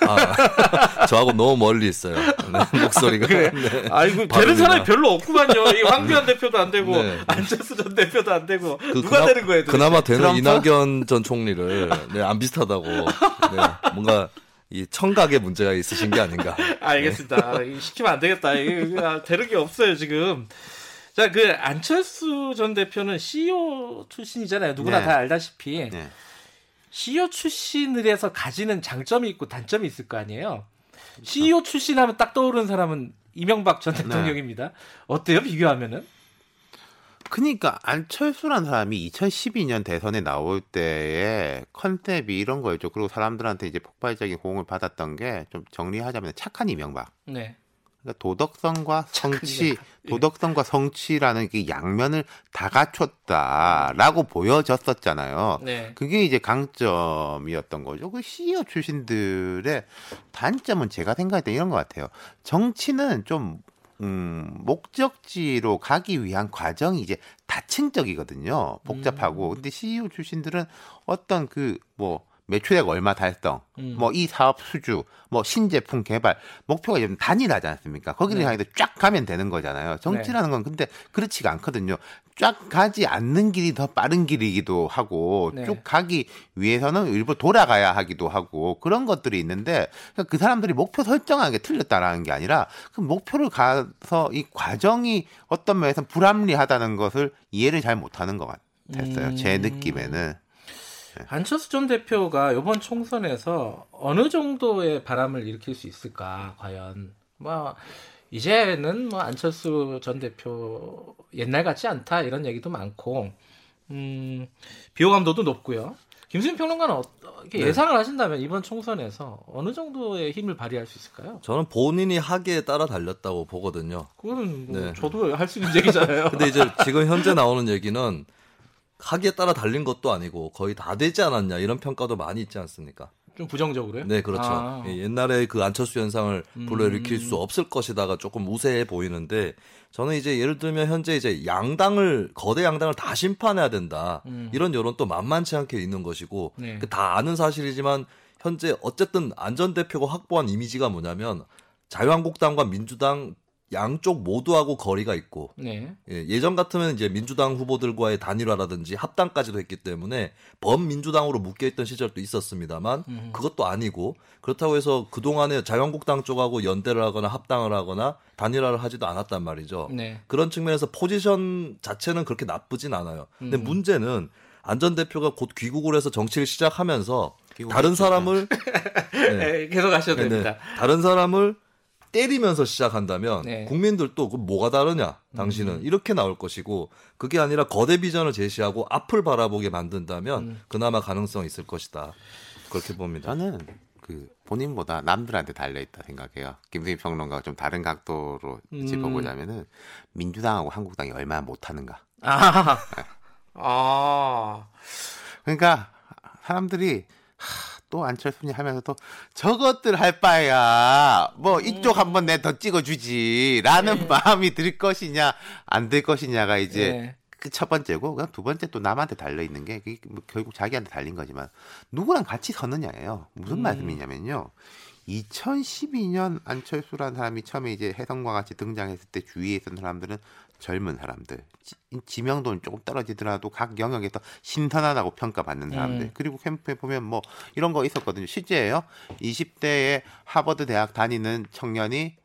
아, 저하고 너무 멀리 있어요. 네, 목소리가. 네. 아이고 발음이나. 사람이 별로 없구만요. 이 황교안 대표도 안 되고 네. 안철수 전 대표도 안 되고 그 누가 그나- 되는 거예요? 도대체? 그나마 되는 트럼프? 이낙연 전 총리를 네, 안 비슷하다고. 네, 뭔가 이 청각에 문제가 있으신 게 아닌가. 알겠습니다. 아, 이거 시키면 안 되겠다. 이거 이거 되는 게 없어요 지금. 자, 그 안철수 전 대표는 CEO 출신이잖아요. 누구나 네. 다 알다시피 네. CEO 출신을 해서 가지는 장점이 있고 단점이 있을 거 아니에요. CEO 출신하면 딱 떠오르는 사람은 이명박 전 대통령입니다. 어때요 비교하면은? 그러니까 안철수란 사람이 2012년 대선에 나올 때의 컨셉이 이런 거였죠. 그리고 사람들한테 이제 폭발적인 호응을 받았던 게 좀 정리하자면 착한 이명박. 네. 그러니까 도덕성과 이명박. 예. 도덕성과 성취라는 그 양면을 다 갖췄다라고 보여졌었잖아요. 네. 그게 이제 강점이었던 거죠. 그 CEO 출신들의 단점은 제가 생각할 때 이런 것 같아요. 정치는 좀 음, 목적지로 가기 위한 과정이 이제 다층적이거든요. 복잡하고. 근데 CEO 출신들은 어떤 그 뭐 매출액 얼마 달성, 음. 뭐이 사업 수주, 뭐 신제품 개발 목표가 좀 단일하지 않습니까? 거기를 네. 향해서 쫙 가면 되는 거잖아요. 정치라는 건 근데 그렇지가 않거든요. 쫙 가지 않는 길이 더 빠른 길이기도 하고 네. 쭉 가기 위해서는 일부 돌아가야 하기도 하고 그런 것들이 있는데 그그 사람들이 목표 설정하는 게 틀렸다라는 게 아니라 그 목표를 가서 이 과정이 어떤 면에서 불합리하다는 것을 이해를 잘 못하는 것 같았어요. 제 음. 느낌에는. 안철수 전 대표가 이번 총선에서 어느 정도의 바람을 일으킬 수 있을까 과연 뭐 이제는 뭐 안철수 전 대표 옛날 같지 않다 이런 얘기도 많고 음 비호감도도 높고요. 김수민 평론가는 어, 이렇게 네. 예상을 하신다면 이번 총선에서 어느 정도의 힘을 발휘할 수 있을까요? 저는 본인이 하기에 따라 달렸다고 보거든요. 그거는 뭐 네. 저도 할 수 있는 얘기잖아요. 근데 이제 지금 현재 나오는 얘기는 하기에 따라 달린 것도 아니고 거의 다 되지 않았냐 이런 평가도 많이 있지 않습니까? 좀 부정적으로요? 네, 그렇죠. 아. 예, 옛날에 그 안철수 현상을 불러일으킬 음. 수 없을 것이다가 조금 우세해 보이는데 저는 이제 예를 들면 현재 이제 양당을 거대 양당을 다 심판해야 된다 음. 이런 여론 또 만만치 않게 있는 것이고 네. 그다 아는 사실이지만 현재 어쨌든 안전 대표가 확보한 이미지가 뭐냐면 자유한국당과 민주당 양쪽 모두하고 거리가 있고 네. 예, 예전 같으면 이제 민주당 후보들과의 단일화라든지 합당까지도 했기 때문에 범민주당으로 묶여있던 시절도 있었습니다만 음. 그것도 아니고 그렇다고 해서 그동안에 자유한국당 쪽하고 연대를 하거나 합당을 하거나 단일화를 하지도 않았단 말이죠. 네. 그런 측면에서 포지션 자체는 그렇게 나쁘진 않아요. 근데 음. 문제는 안전 대표가 곧 귀국을 해서 정치를 시작하면서 다른. 사람을 네. 네, 계속 하셔도 네, 네. 됩니다. 다른 사람을 때리면서 시작한다면 네. 국민들도 그 뭐가 다르냐 음. 당신은 이렇게 나올 것이고 그게 아니라 거대 비전을 제시하고 앞을 바라보게 만든다면 음. 그나마 가능성이 있을 것이다 그렇게 봅니다. 저는 그 본인보다 남들한테 달려 있다 생각해요. 김수희 평론가가 좀 다른 각도로 음. 짚어보자면은 민주당하고 한국당이 얼마나 못하는가. 아, 아, 그러니까 사람들이 하, 또 안철수니 하면서도 저것들 할 바야 뭐 이쪽 한번 내 더 찍어주지라는 마음이 들 것이냐 안 들 것이냐가 이제 네. 그첫 번째고 그다음 두 번째 또 남한테 달려 있는 게 뭐 결국 자기한테 달린 거지만 누구랑 같이 서느냐예요. 무슨 말씀이냐면요. 2012년 안철수라는 사람이 처음에 이제 혜성과 같이 등장했을 때 주위에 있던 사람들은 젊은 사람들, 지, 지명도는 조금 떨어지더라도 각 영역에서 신선하다고 평가받는 사람들. 음. 그리고 캠프에 보면 뭐 이런 거 있었거든요. 실제예요. 20대에 하버드 대학 다니는 청년이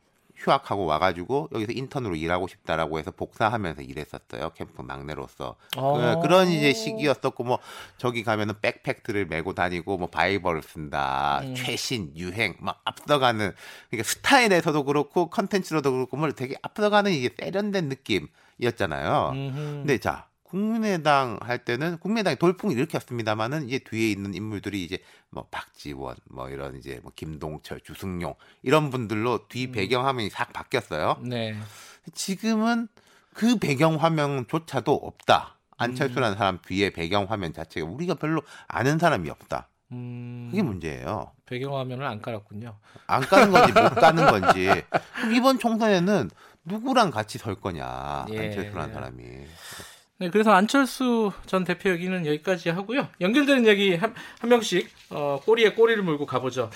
휴학하고 와가지고 여기서 인턴으로 일하고 싶다라고 해서 복사하면서 일했었어요. 캠프 막내로서. 어. 그, 런 이제 시기였었고 뭐 저기 가면은 백팩들을 메고 다니고 뭐 바이벌을 쓴다. 음. 최신 유행 막 앞서가는 그러니까 스타일에서도 그렇고 컨텐츠로도 그렇고 뭘 되게 앞서가는 이게 세련된 느낌이었잖아요. 음흠. 근데 자 국민의당 할 때는 국민의당이 돌풍을 일으켰습니다만은 이제 뒤에 있는 인물들이 이제 뭐 박지원 뭐 이런 이제 뭐 김동철 주승용 이런 분들로 뒤 배경 화면이 싹 바뀌었어요. 네. 지금은 그 배경 화면조차도 없다. 안철수라는 사람 뒤에 배경 화면 자체가 우리가 별로 아는 사람이 없다. 음, 그게 문제예요. 배경화면을 안 깔았군요. 안 까는 건지 못 까는 건지. 이번 총선에는 누구랑 같이 설 거냐. 예. 안철수라는 사람이. 네, 그래서 안철수 전 대표 얘기는 여기까지 하고요. 연결되는 얘기 한, 한 명씩 어, 꼬리에 꼬리를 물고 가보죠.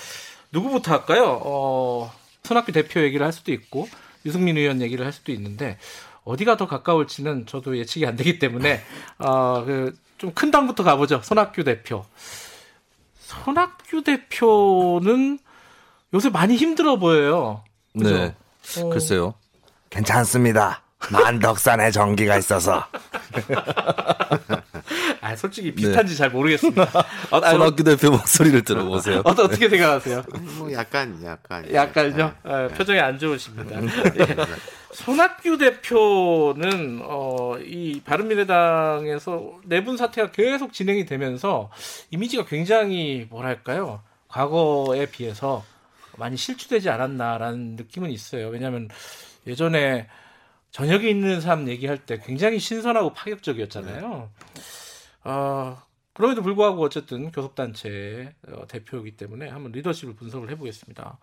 누구부터 할까요? 어, 손학규 대표 얘기를 할 수도 있고 유승민 의원 얘기를 할 수도 있는데 어디가 더 가까울지는 저도 예측이 안 되기 때문에 어, 그, 좀큰 당부터 가보죠. 손학규 대표. 손학규 대표는 요새 많이 힘들어 보여요. 그죠? 네, 어, 글쎄요. 괜찮습니다. 만덕산에 전기가 있어서 아, 솔직히 비슷한지 잘 모르겠습니다. 어, 아, 손학규 대표 목소리를 들어보세요. 어, 어떻게 생각하세요? 뭐 약간 약간 약간요. 네. 어, 표정이 안 좋으십니다. 예. 손학규 대표는 어, 이 바른미래당에서 내분 사태가 계속 진행이 되면서 이미지가 굉장히 뭐랄까요? 과거에 비해서 많이 실추되지 않았나라는 느낌은 있어요. 왜냐하면 예전에 저녁에 있는 사람 얘기할 때 굉장히 신선하고 파격적이었잖아요. 어, 그럼에도 불구하고 어쨌든 교섭단체 어, 대표이기 때문에 한번 리더십을 분석을 해보겠습니다.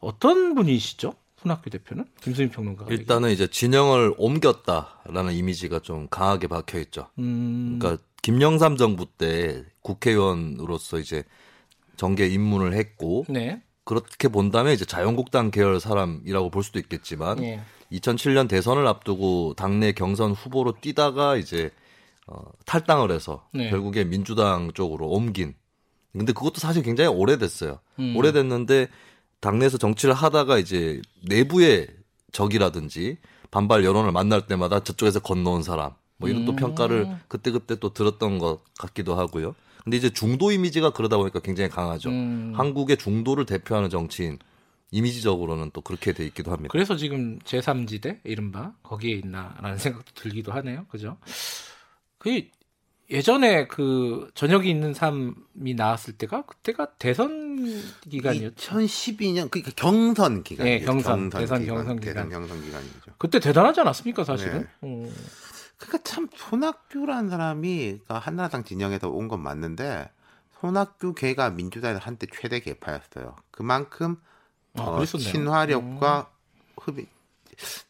어떤 분이시죠? 손학규 대표는 김수민 평론가가 일단은 이제 진영을 옮겼다라는 이미지가 좀 강하게 박혀 있죠. 음, 그러니까 김영삼 정부 때 국회의원으로서 이제 정계 입문을 했고 네, 그렇게 본다면 이제 자유한국당 계열 사람이라고 볼 수도 있겠지만 예, 2007년 대선을 앞두고 당내 경선 후보로 뛰다가 이제 어, 탈당을 해서 네. 결국에 민주당 쪽으로 옮긴. 근데 그것도 사실 굉장히 오래됐어요. 음. 오래됐는데 당내에서 정치를 하다가 이제 내부의 적이라든지 반발 여론을 만날 때마다 저쪽에서 건너온 사람 뭐 이런 또 음. 평가를 그때 그때 또 들었던 것 같기도 하고요. 근데 이제 중도 이미지가 그러다 보니까 굉장히 강하죠. 음. 한국의 중도를 대표하는 정치인 이미지적으로는 또 그렇게 돼 있기도 합니다. 그래서 지금 제3지대 이른바 거기에 있나라는 생각도 들기도 하네요. 그죠? 그 예전에 그 저녁이 있는 삶이 나왔을 때가 그때가 대선 기간이었죠. 2012년 그러니까 경선 기간이죠. 네, 경선, 대선 경선 기간. 대선 경선 기간이죠. 그때 대단하지 않았습니까, 사실은? 네. 어. 그러니까 참 손학규라는 사람이 그러니까 한나라당 진영에서 온 건 맞는데 손학규 걔가 민주당에서 한때 최대 개파였어요. 그만큼 아, 어, 그랬었네요. 음. 친화력과 흡입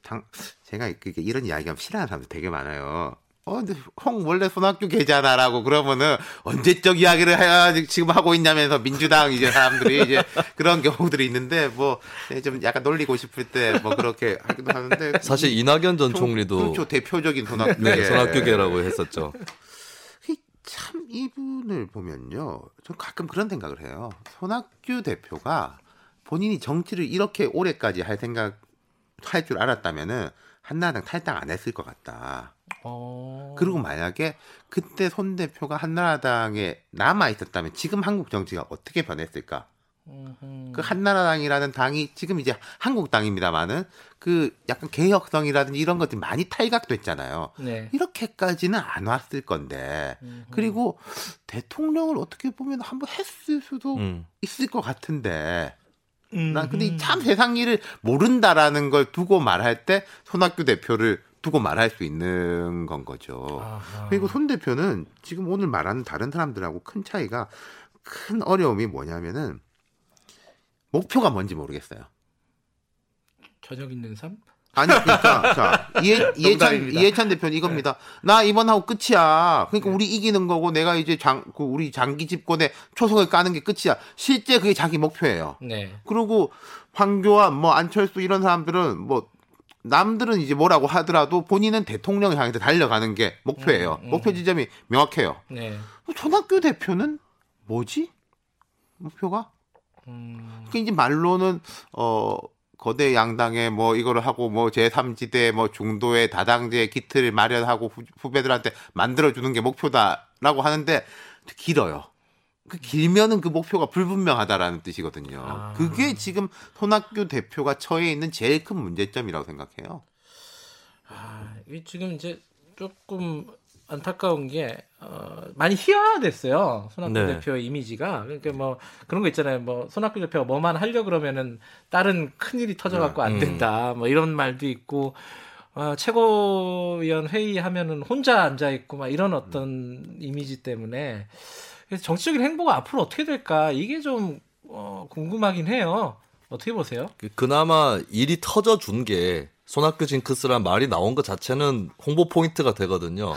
당 제가 그 이런 이야기하면 싫어하는 사람들 되게 많아요. 어, 근데 형 원래 손학규 계잖아라고 그러면은 언제적 이야기를 해야 지금 하고 있냐면서 민주당 이제 사람들이 이제 그런 경우들이 있는데 뭐 좀 약간 놀리고 싶을 때 뭐 그렇게 하기도 하는데 사실 이낙연 전 총- 총리도 그렇죠 대표적인 손학규 네, 손학규계라고 했었죠. 참 이분을 보면요, 전 가끔 그런 생각을 해요. 손학규 대표가 본인이 정치를 이렇게 오래까지 할 생각 할 줄 알았다면은 한나라당 탈당 안 했을 것 같다. 어. 그리고 만약에 그때 손 대표가 한나라당에 남아 있었다면 지금 한국 정치가 어떻게 변했을까? 음흠. 그 한나라당이라는 당이 지금 이제 한국당입니다만은 그 약간 개혁성이라든지 이런 것들이 많이 탈각됐잖아요. 네. 이렇게까지는 안 왔을 건데 그리고 대통령을 어떻게 보면 한번 했을 수도 음. 있을 것 같은데 음. 난 근데 참 세상 일을 모른다라는 걸 두고 말할 때 손학규 대표를 두고 말할 수 있는 건 거죠. 아하. 그리고 손 대표는 지금 오늘 말하는 다른 사람들하고 큰 차이가 큰 어려움이 뭐냐면은 목표가 뭔지 모르겠어요. 저녁 있는 삶? 아니 그러니까 자 이해, 이해찬. 이해찬 대표는 이겁니다. 나 이번 하고 끝이야. 그러니까 우리 이기는 거고 내가 이제 장 그 우리 장기 집권에 초석을 까는 게 끝이야. 실제 그게 자기 목표예요. 네. 그리고 황교안 뭐 안철수 이런 사람들은 뭐 남들은 이제 뭐라고 하더라도 본인은 대통령을 향해서 달려가는 게 목표예요. 음, 음. 목표 지점이 명확해요. 네. 손학규 대표는 뭐지? 목표가? 음. 그러니까 이제 말로는 어 거대 양당에 뭐 이거를 하고 뭐 제3지대 뭐 중도의 다당제 기틀을 마련하고 후, 후배들한테 만들어 주는 게 목표다라고 하는데 길어요. 그 길면은 그 목표가 불분명하다라는 뜻이거든요. 아. 그게 지금 손학규 대표가 처해 있는 제일 큰 문제점이라고 생각해요. 아, 이게 지금 이제 조금 안타까운 게 어, 많이 희화화됐어요. 손학규 네. 대표의 이미지가. 그러니까 뭐 그런 거 있잖아요. 뭐 손학규 대표가 뭐만 하려 그러면은 다른 큰 일이 터져 갖고 안 음. 된다. 뭐 이런 말도 있고 어, 최고위원 회의하면은 혼자 앉아 있고 막 이런 어떤 이미지 때문에 그래서 정치적인 행보가 앞으로 어떻게 될까 이게 좀 어, 궁금하긴 해요. 어떻게 보세요? 그- 그나마 일이 터져 준 게 손학규 징크스란 말이 나온 것 자체는 홍보 포인트가 되거든요.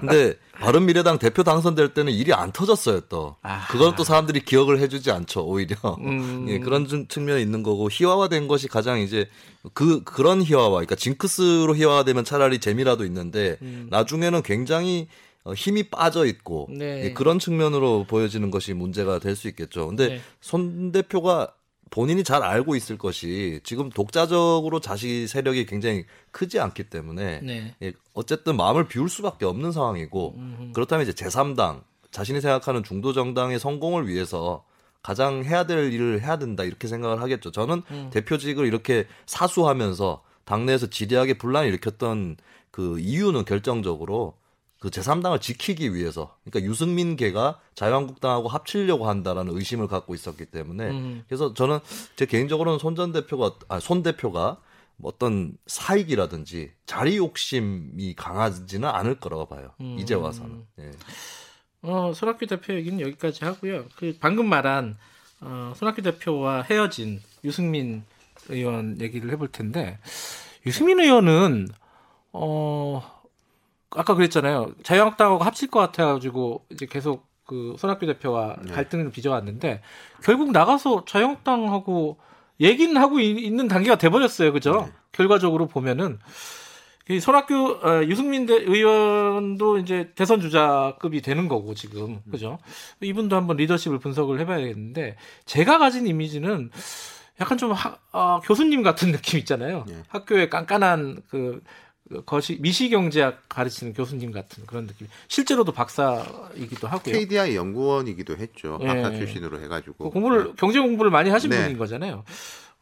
근데 바른미래당 대표 당선될 때는 일이 안 터졌어요 또. 아. 그건 또 사람들이 기억을 해주지 않죠 오히려. 음. 예, 그런 중- 측면이 있는 거고 희화화된 것이 가장 이제 그 그런 희화화, 그러니까 징크스로 희화화되면 차라리 재미라도 있는데 나중에는 굉장히 어, 힘이 빠져 있고 음. 네. 예, 그런 측면으로 보여지는 것이 문제가 될 수 있겠죠. 근데 네. 손 대표가 본인이 잘 알고 있을 것이 지금 독자적으로 자시 세력이 굉장히 크지 않기 때문에 네. 예, 어쨌든 마음을 비울 수밖에 없는 상황이고 음. 그렇다면 이제 제3당 자신이 생각하는 중도 정당의 성공을 위해서 가장 해야 될 일을 해야 된다 이렇게 생각을 하겠죠. 저는 음. 대표직을 이렇게 사수하면서 당내에서 지대하게 분란을 일으켰던 그 이유는 결정적으로 그 제3당을 지키기 위해서 그러니까 유승민계가 자유한국당하고 합치려고 한다라는 의심을 갖고 있었기 때문에 음. 그래서 저는 제 개인적으로는 손 전 대표가 아, 손 대표가 뭐 어떤 사익이라든지 자리 욕심이 강하지는 않을 거라고 봐요. 음. 이제 와서는. 예. 어, 손학규 대표 얘기는 여기까지 하고요. 그 방금 말한 어, 손학규 대표와 헤어진 유승민 의원 얘기를 해볼 텐데 유승민 의원은 어 아까 그랬잖아요. 자유한국당하고 합칠 것 같아가지고 이제 계속 그 손학규 대표와 네. 갈등을 빚어왔는데 결국 나가서 자유한국당하고 얘기는 하고 이- 있는 단계가 돼버렸어요. 그죠? 네. 결과적으로 보면은 이 손학규 어, 유승민 대, 의원도 이제 대선 주자급이 되는 거고 지금 그죠? 이분도 한번 리더십을 분석을 해봐야겠는데 제가 가진 이미지는 약간 좀 하, 어, 교수님 같은 느낌 있잖아요. 네. 학교에 깐깐한 그그 거시 미시경제학 가르치는 교수님 같은 그런 느낌. 실제로도 박사이기도 하고요. KDI 연구원이기도 했죠. 예. 박사 출신으로 해가지고 그 공부를 경제 공부를 많이 하신 네. 분인 거잖아요.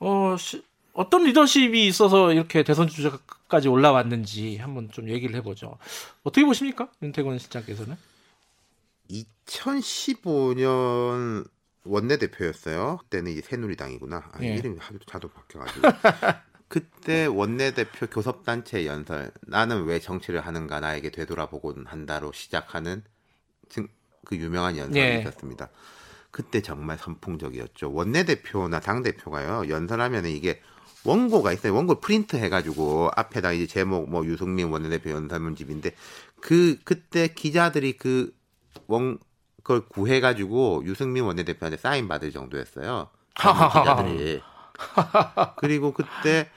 어, 시- 어떤 리더십이 있어서 이렇게 대선 주자까지 올라왔는지 한번 좀 얘기를 해보죠. 어떻게 보십니까, 윤태권 실장께서는? 2015년 원내대표였어요. 그때는 이제 새누리당이구나. 아, 예. 이름이 하도 자도 바뀌어가지고. 그때 원내대표 교섭단체 연설 나는 왜 정치를 하는가 나에게 되돌아보곤 한다로 시작하는 증- 그 유명한 연설이 예. 있었습니다. 그때 정말 선풍적이었죠. 원내대표나 당대표가요 연설하면 이게 원고가 있어요. 원고 프린트 해가지고 앞에다 이제 제목 뭐 유승민 원내대표 연설문집인데 그 그때 기자들이 그 원 그걸 구해가지고 유승민 원내대표한테 사인 받을 정도였어요. 기자들이. 그리고 그때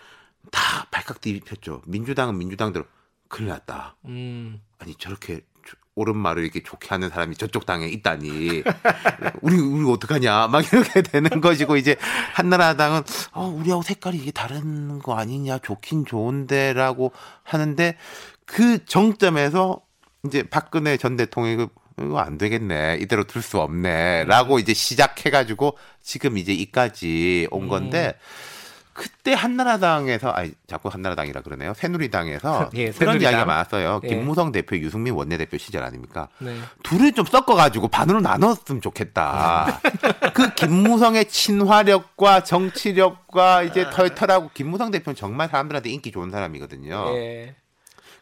다 발칵 뒤집혔죠. 민주당은 민주당대로 큰일 났다. 음, 아니 저렇게 조- 옳은 말을 이렇게 좋게 하는 사람이 저쪽 당에 있다니 우리 우리 어떡하냐 막 이렇게 되는 것이고 이제 한나라당은 어 우리하고 색깔이 이게 다른 거 아니냐 좋긴 좋은데라고 하는데 그 정점에서 이제 박근혜 전 대통령이 이거 안 되겠네. 이대로 둘 수 없네. 라고 이제 시작해가지고 지금 이제 이까지 온 건데 그때 한나라당에서 아니 자꾸 한나라당이라 그러네요. 새누리당에서 예, 그런 새누리당. 이야기가 많았어요. 예. 김무성 대표, 유승민 원내대표 시절 아닙니까? 네. 둘을 좀 섞어가지고 반으로 나눴으면 좋겠다. 그 김무성의 친화력과 정치력과 이제 털털하고 김무성 대표는 정말 사람들한테 인기 좋은 사람이거든요. 예.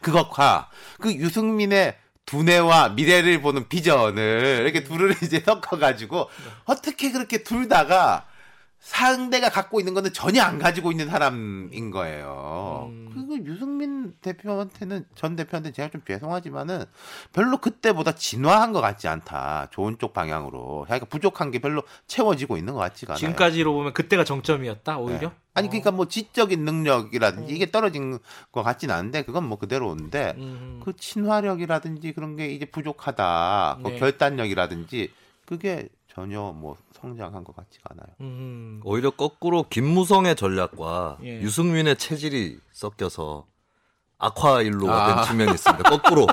그것과 그 유승민의 두뇌와 미래를 보는 비전을 이렇게 둘을 이제 섞어가지고 어떻게 그렇게 둘 다가 상대가 갖고 있는 거는 전혀 안 가지고 있는 사람인 거예요. 그리고 유승민 대표한테는 전 대표한테 제가 좀 죄송하지만은 별로 그때보다 진화한 것 같지 않다. 좋은 쪽 방향으로. 그러니까 부족한 게 별로 채워지고 있는 것 같지가 않아요. 지금까지로 보면 그때가 정점이었다 오히려. 네. 아니 그러니까 뭐 지적인 능력이라든지 이게 떨어진 것 같지는 않은데 그건 뭐 그대로인데 음. 그 친화력이라든지 그런 게 이제 부족하다. 그 네. 결단력이라든지 그게 전혀 뭐 성장한 것 같지가 않아요. 음. 오히려 거꾸로 김무성의 전략과 예. 유승민의 체질이 섞여서 악화일로가 아. 된 측면이 있습니다. 거꾸로.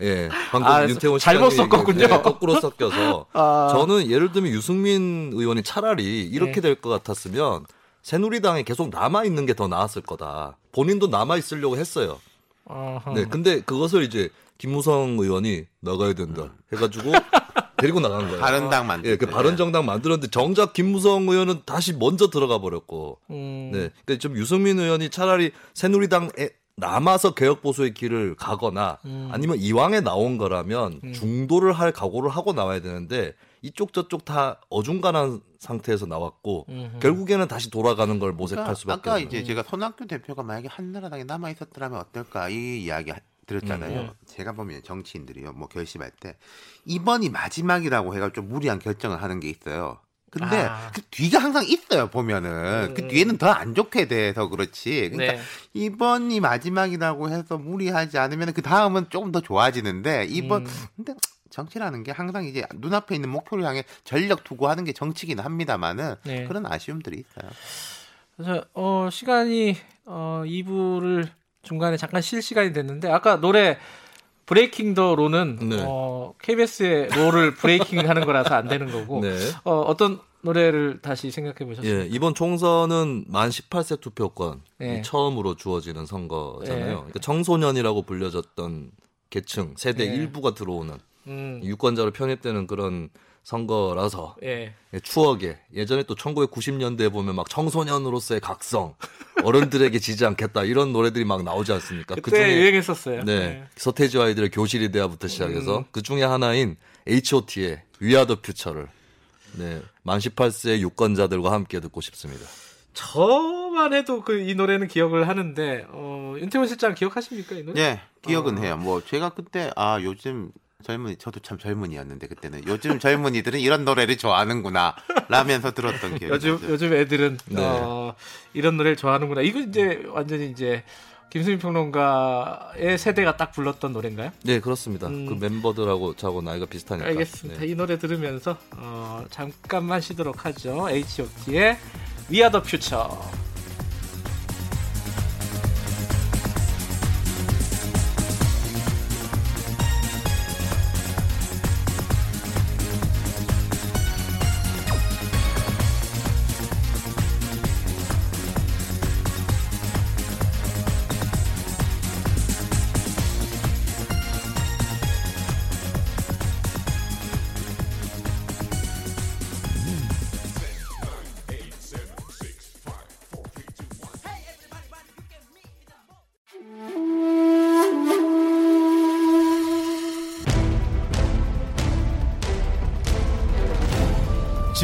예, 방금 아, 윤태원 잘못 섞었군요. 예, 거꾸로 섞여서 아. 저는 예를 들면 유승민 의원이 차라리 이렇게 네. 될것 같았으면 새누리당에 계속 남아 있는 게 더 나았을 거다. 본인도 남아 있으려고 했어요. 어허. 네, 근데 그것을 이제 김무성 의원이 나가야 된다 해가지고 데리고 나간 거예요. 바른당 만들 예, 그 때. 바른 정당 만들었는데 정작 김무성 의원은 다시 먼저 들어가 버렸고, 음. 네, 그러니까 좀 유승민 의원이 차라리 새누리당에 남아서 개혁 보수의 길을 가거나 음. 아니면 이왕에 나온 거라면 중도를 할 각오를 하고 나와야 되는데 이쪽 저쪽 다 어중간한 상태에서 나왔고 음흠. 결국에는 다시 돌아가는 걸 모색할 그러니까 수밖에 아까 없는. 이제 제가 손학규 대표가 만약에 한나라당에 남아 있었더라면 어떨까 이 이야기 하- 들었잖아요. 음. 제가 보면 정치인들이요, 뭐 결심할 때 이번이 마지막이라고 해가 좀 무리한 결정을 하는 게 있어요. 근데 아. 그 뒤가 항상 있어요 보면은 그 음. 뒤에는 더 안 좋게 돼서 그렇지. 그러니까 네. 이번이 마지막이라고 해서 무리하지 않으면 그 다음은 조금 더 좋아지는데 이번 음. 근데 정치라는 게 항상 이제 눈앞에 있는 목표를 향해 전력 투구하는 게 정치긴 합니다만은 네. 그런 아쉬움들이 있어요. 그래서 어 시간이 어 2부를 중간에 잠깐 쉴 시간이 됐는데 아까 노래 Breaking the Law는 네. 어 KBS의 law를 breaking 하는 거라서 안 되는 거고 네. 어 어떤 노래를 다시 생각해 보셨어요? 예, 이번 총선은 만 18세 투표권이 예. 처음으로 주어지는 선거잖아요. 예. 그러니까 청소년이라고 불려졌던 계층, 세대 예. 일부가 들어오는 음. 유권자로 편입되는 그런 선거라서 예. 예, 추억에 예전에 또 1990년대에 보면 막 청소년으로서의 각성, 어른들에게 지지 않겠다 이런 노래들이 막 나오지 않습니까? 그때 유행했었어요. 네, 서태지 아이들의 교실이 돼야부터 시작해서 음. 그 중에 하나인 H.O.T의 위아더 퓨처를 네, 만 18세 유권자들과 함께 듣고 싶습니다. 저만 해도 그 이 노래는 기억을 하는데 어 윤태원 실장 기억하십니까 이 노래? 네, 기억은 어. 해요. 뭐 제가 그때 아 요즘 젊은이 저도 참 젊은이였는데 그때는 요즘 젊은이들은 이런 노래를 좋아하는구나 라면서 들었던 기억이 요즘 나죠. 요즘 애들은 네. 어, 이런 노래를 좋아하는구나. 이거 이제 완전히 이제 김수민 평론가의 세대가 딱 불렀던 노래인가요? 네, 그렇습니다. 음. 그 멤버들하고 저하고 나이가 비슷하니까. 알겠습니다. 네. 이 노래 들으면서 어, 잠깐만 쉬도록 하죠. H.O.T의 We Are the Future.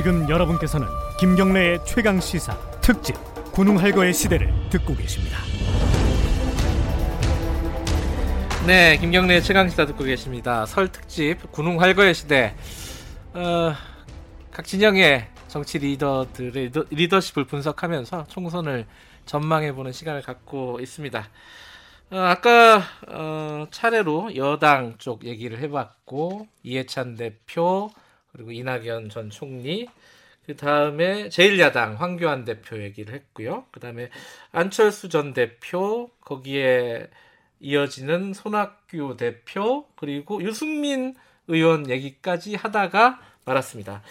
지금 여러분께서는 김경래의 최강 시사 특집 군웅 할거의 시대를 듣고 계십니다. 네, 김경래 최강 시사 듣고 계십니다. 설 특집 군웅 활거의 시대. 어, 각 진영의 정치 리더들의 리더, 리더 십을 분석하면서 총선을 전망해보는 시간을 갖고 있습니다. 어, 아까 어, 차례로 여당 쪽 얘기를 해봤고 이해찬 대표 그리고 이낙연 전 총리 그 다음에 제1야당 황교안 대표 얘기를 했고요. 그 다음에 안철수 전 대표 거기에 이어지는 손학규 대표 그리고 유승민 의원 얘기까지 하다가 말았습니다.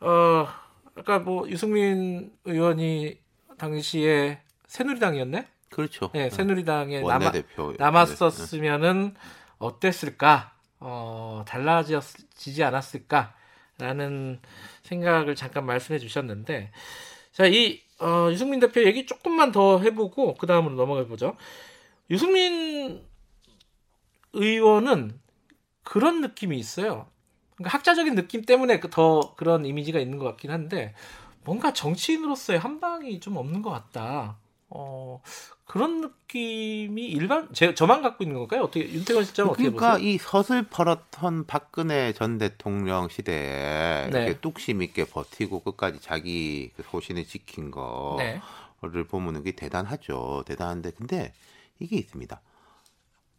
어, 아까 뭐 유승민 의원이 당시에 새누리당이었네? 그렇죠. 네, 새누리당에 남아, 남았었으면은 어땠을까? 어, 달라지지 않았을까 라는 생각을 잠깐 말씀해 주셨는데, 자, 이 어, 유승민 대표 얘기 조금만 더 해보고 그 다음으로 넘어가 보죠. 유승민 의원은 그런 느낌이 있어요. 그러니까 학자적인 느낌 때문에 그더 그런 이미지가 있는 것 같긴 한데 뭔가 정치인으로서의 한 방이 좀 없는 것 같다. 어, 그런 느낌이 일반 제 저만 갖고 있는 건가요? 어떻게 윤태건 실장은 어떻게 그러니까 보세요? 이 서슬퍼렇던 박근혜 전 대통령 시대에 네. 이렇게 뚝심 있게 버티고 끝까지 자기 그 소신을 지킨 네. 거를 보면 이게 대단하죠. 대단한데 근데 이게 있습니다.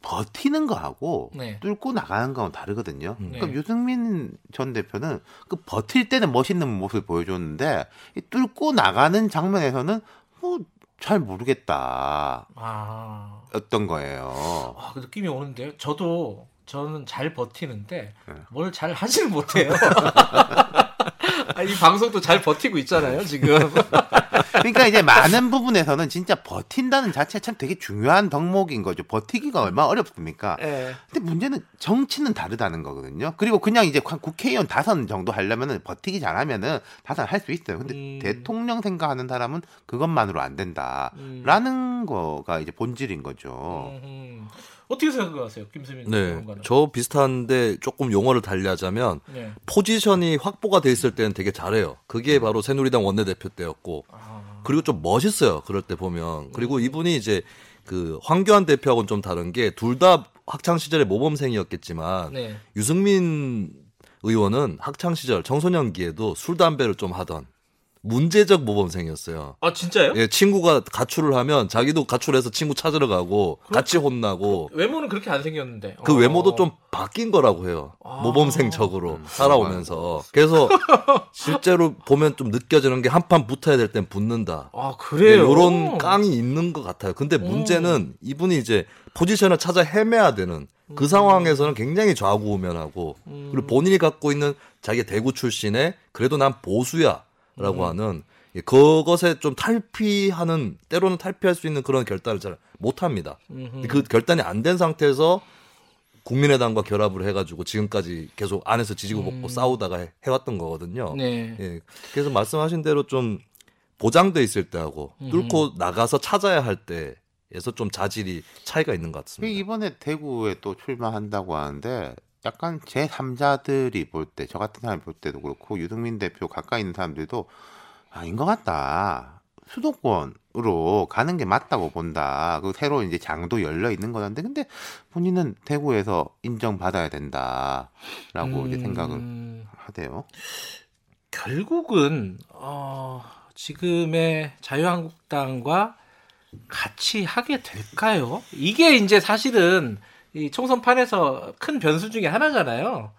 버티는 거하고 네. 뚫고 나가는 거하고 다르거든요. 그러니까 네. 유승민 전 대표는 그 버틸 때는 멋있는 모습을 보여줬는데 이 뚫고 나가는 장면에서는 뭐 잘 모르겠다 아, 였던 거예요. 아, 그 느낌이 오는데요. 저도 저는 잘 버티는데 네. 뭘잘 하지는 못해요. 아, 이 방송도 잘 버티고 있잖아요, 지금. 그러니까 이제 많은 부분에서는 진짜 버틴다는 자체가 참 되게 중요한 덕목인 거죠. 버티기가 얼마나 어렵습니까? 예. 근데 문제는 정치는 다르다는 거거든요. 그리고 그냥 이제 한 국회의원 다선 정도 하려면은 버티기 잘하면은 다선 할 수 있어요. 근데 음. 대통령 생각하는 사람은 그것만으로 안 된다라는 거가 이제 본질인 거죠. 음, 어떻게 생각하세요, 김수민 네, 장관은? 저 비슷한데 조금 용어를 달리하자면 네. 포지션이 확보가 돼 있을 때는 되게 잘해요. 그게 바로 새누리당 원내대표 때였고 아, 그리고 좀 멋있어요. 그럴 때 보면 그리고 이분이 이제 그 황교안 대표하고는 좀 다른 게 둘 다 학창 시절에 모범생이었겠지만 네. 유승민 의원은 학창 시절 청소년기에도 술 담배를 좀 하던 문제적 모범생이었어요. 아 진짜요? 예, 친구가 가출을 하면 자기도 가출해서 친구 찾으러 가고 같이 혼나고 외모는 그렇게 안 생겼는데. 그 어. 외모도 좀 바뀐 거라고 해요. 아. 모범생적으로 살아오면서. 그래서 실제로 보면 좀 느껴지는 게 한 판 붙어야 될 땐 붙는다. 아 그래요. 이런 깡이 있는 것 같아요. 근데 문제는 이분이 이제 포지션을 찾아 헤매야 되는 그 상황에서는 굉장히 좌우우면하고 그리고 본인이 갖고 있는 자기 대구 출신의 그래도 난 보수야 라고 하는 예, 그것에 좀 탈피하는 때로는 탈피할 수 있는 그런 결단을 잘 못합니다. 그 결단이 안 된 상태에서 국민의당과 결합을 해가지고 지금까지 계속 안에서 지지고 볶고 싸우다가 해- 해왔던 거거든요. 네. 예. 그래서 말씀하신 대로 좀 보장돼 있을 때하고 뚫고 나가서 찾아야 할 때에서 좀 자질이 차이가 있는 것 같습니다. 이번에 대구에 또 출마한다고 하는데 약간 제 3자들이 볼 때, 저 같은 사람이 볼 때도 그렇고 유승민 대표 가까이 있는 사람들도 아닌 것 같다. 수도권으로 가는 게 맞다고 본다. 그 새로 이제 장도 열려 있는 거는데 근데 본인은 대구에서 인정받아야 된다 라고 이제 생각을 음, 하대요. 결국은 어, 지금의 자유한국당과 같이 하게 될까요? 이게 이제 사실은 이 총선판에서 큰 변수 중에 하나잖아요.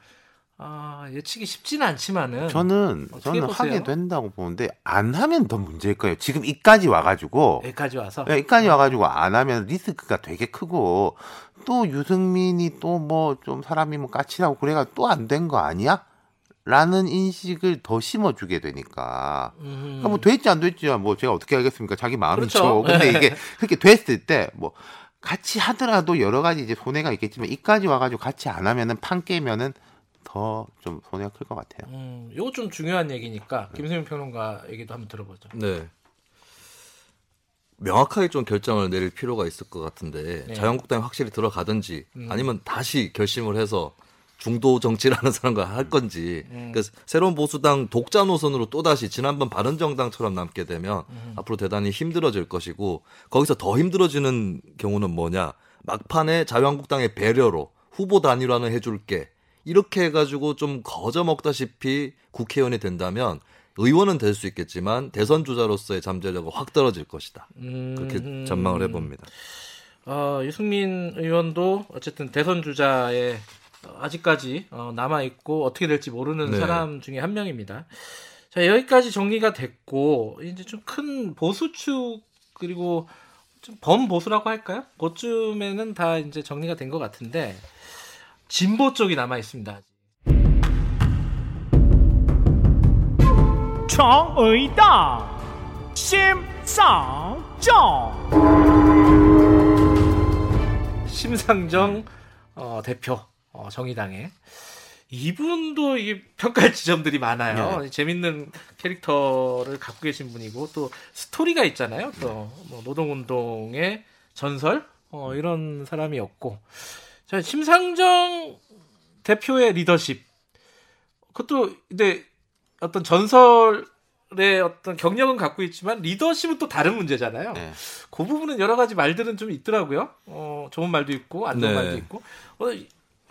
아, 예측이 쉽지는 않지만은 저는 저는 보세요? 하게 된다고 보는데 안 하면 더 문제일 거예요. 지금 이까지 와가지고 여기까지 와서 야, 이까지 와가지고 안 하면 리스크가 되게 크고 또 유승민이 또 뭐 좀 사람이 뭐 까칠하고 그래가 또 안 된 거 아니야? 라는 인식을 더 심어주게 되니까 음, 그러니까 뭐 됐지 안 됐지 뭐 제가 어떻게 알겠습니까? 자기 마음이죠. 그렇죠. 근데 이게 그렇게 됐을 때 뭐 같이 하더라도 여러 가지 이제 손해가 있겠지만 이까지 와가지고 같이 안 하면은 판 깨면은 더 좀 손해가 클 것 같아요. 음, 요거 좀 중요한 얘기니까 김세민 평론가 얘기도 한번 들어보죠. 네. 명확하게 좀 결정을 내릴 필요가 있을 것 같은데 네. 자유한국당이 확실히 들어가든지 아니면 다시 결심을 해서 중도 정치라는 사람과 할 건지. 그러니까 새로운 보수당 독자 노선으로 또 다시 지난번 바른정당처럼 남게 되면 앞으로 대단히 힘들어질 것이고 거기서 더 힘들어지는 경우는 뭐냐? 막판에 자유한국당의 배려로 후보 단일화는 해줄게. 이렇게 해가지고 좀 거저 먹다시피 국회의원이 된다면 의원은 될 수 있겠지만 대선 주자로서의 잠재력은 확 떨어질 것이다. 음, 그렇게 전망을 해봅니다. 어, 유승민 의원도 어쨌든 대선 주자에 어, 아직까지 어, 남아 있고 어떻게 될지 모르는 네. 사람 중에 한 명입니다. 자 여기까지 정리가 됐고 이제 좀 큰 보수 축 그리고 좀 범보수라고 할까요? 그쯤에는 다 이제 정리가 된 것 같은데 진보 쪽이 남아 있습니다. 정의당 심상정 심상정 어, 대표 어, 정의당의 이분도 이게 평가할 지점들이 많아요. 재밌는 캐릭터를 갖고 계신 분이고 또 스토리가 있잖아요. 또 뭐 노동운동의 전설 어, 이런 사람이었고 자 심상정 대표의 리더십 그것도 근데 어떤 전설 의 어떤 경력은 갖고 있지만 리더십은 또 다른 문제잖아요. 네. 그 부분은 여러 가지 말들은 좀 있더라고요. 어, 좋은 말도 있고 안 좋은 네. 말도 있고. 어,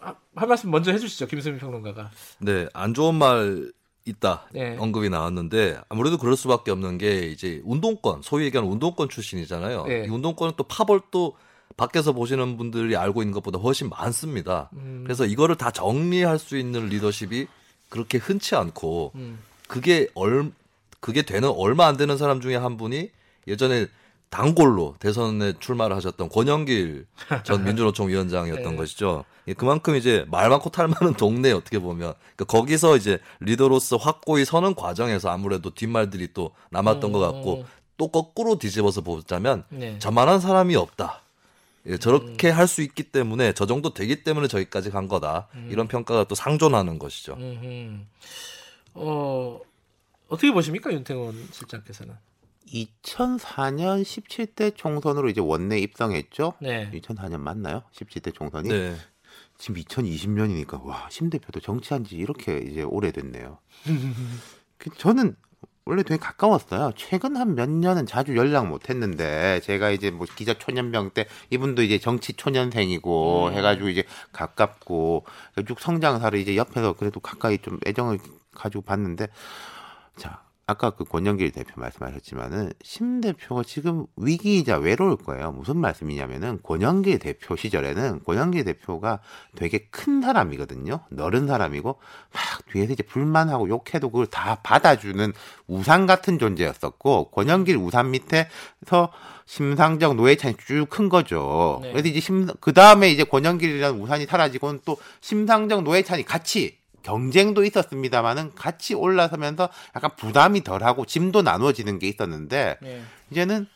이- 아, 할 말씀 먼저 해주시죠, 김수민 평론가가. 네, 안 좋은 말 있다 네. 언급이 나왔는데 아무래도 그럴 수밖에 없는 게 이제 운동권 소위 얘기하는 운동권 출신이잖아요. 네. 이 운동권은 또 파벌 또 밖에서 보시는 분들이 알고 있는 것보다 훨씬 많습니다. 음. 그래서 이거를 다 정리할 수 있는 리더십이 그렇게 흔치 않고 음. 그게 얼 그게 되는 얼마 안 되는 사람 중에 한 분이 예전에 단골로 대선에 출마를 하셨던 권영길 전 민주노총 위원장이었던 네. 것이죠. 예, 그만큼 이제 말 많고 탈 많은 동네 어떻게 보면 그러니까 거기서 이제 리더로서 확고히 서는 과정에서 아무래도 뒷말들이 또 남았던 것 같고 또 거꾸로 뒤집어서 보자면 네. 저만한 사람이 없다. 예, 저렇게 할수 있기 때문에 저 정도 되기 때문에 저기까지 간 거다. 이런 평가가 또 상존하는 것이죠. 어, 어떻게 보십니까, 윤태원 실장께서는? 2004년 17대 총선으로 이제 원내 입성했죠. 네. 2004년 맞나요? 17대 총선이 네. 지금 2020년이니까 와 심 대표도 정치한 지 이렇게 이제 오래됐네요. 그 저는 원래 되게 가까웠어요. 최근 한 몇 년은 자주 연락 못 했는데 제가 이제 뭐 기자 초년병 때 이분도 이제 정치 초년생이고 음. 해가지고 이제 가깝고 쭉 성장사를 이제 옆에서 그래도 가까이 좀 애정을 가지고 봤는데 자 아까 그 권영길 대표 말씀하셨지만은 심 대표가 지금 위기이자 외로울 거예요. 무슨 말씀이냐면은 권영길 대표 시절에는 권영길 대표가 되게 큰 사람이거든요. 너른 사람이고 막 뒤에서 이제 불만하고 욕해도 그걸 다 받아주는 우산 같은 존재였었고 권영길 우산 밑에서 심상정 노회찬이 쭉 큰 거죠. 네. 그래서 이제 심 그 다음에 이제 권영길이라는 우산이 사라지고는 또 심상정 노회찬이 같이 경쟁도 있었습니다만은 같이 올라서면서 약간 부담이 덜하고 짐도 나누어지는 게 있었는데 네. 이제는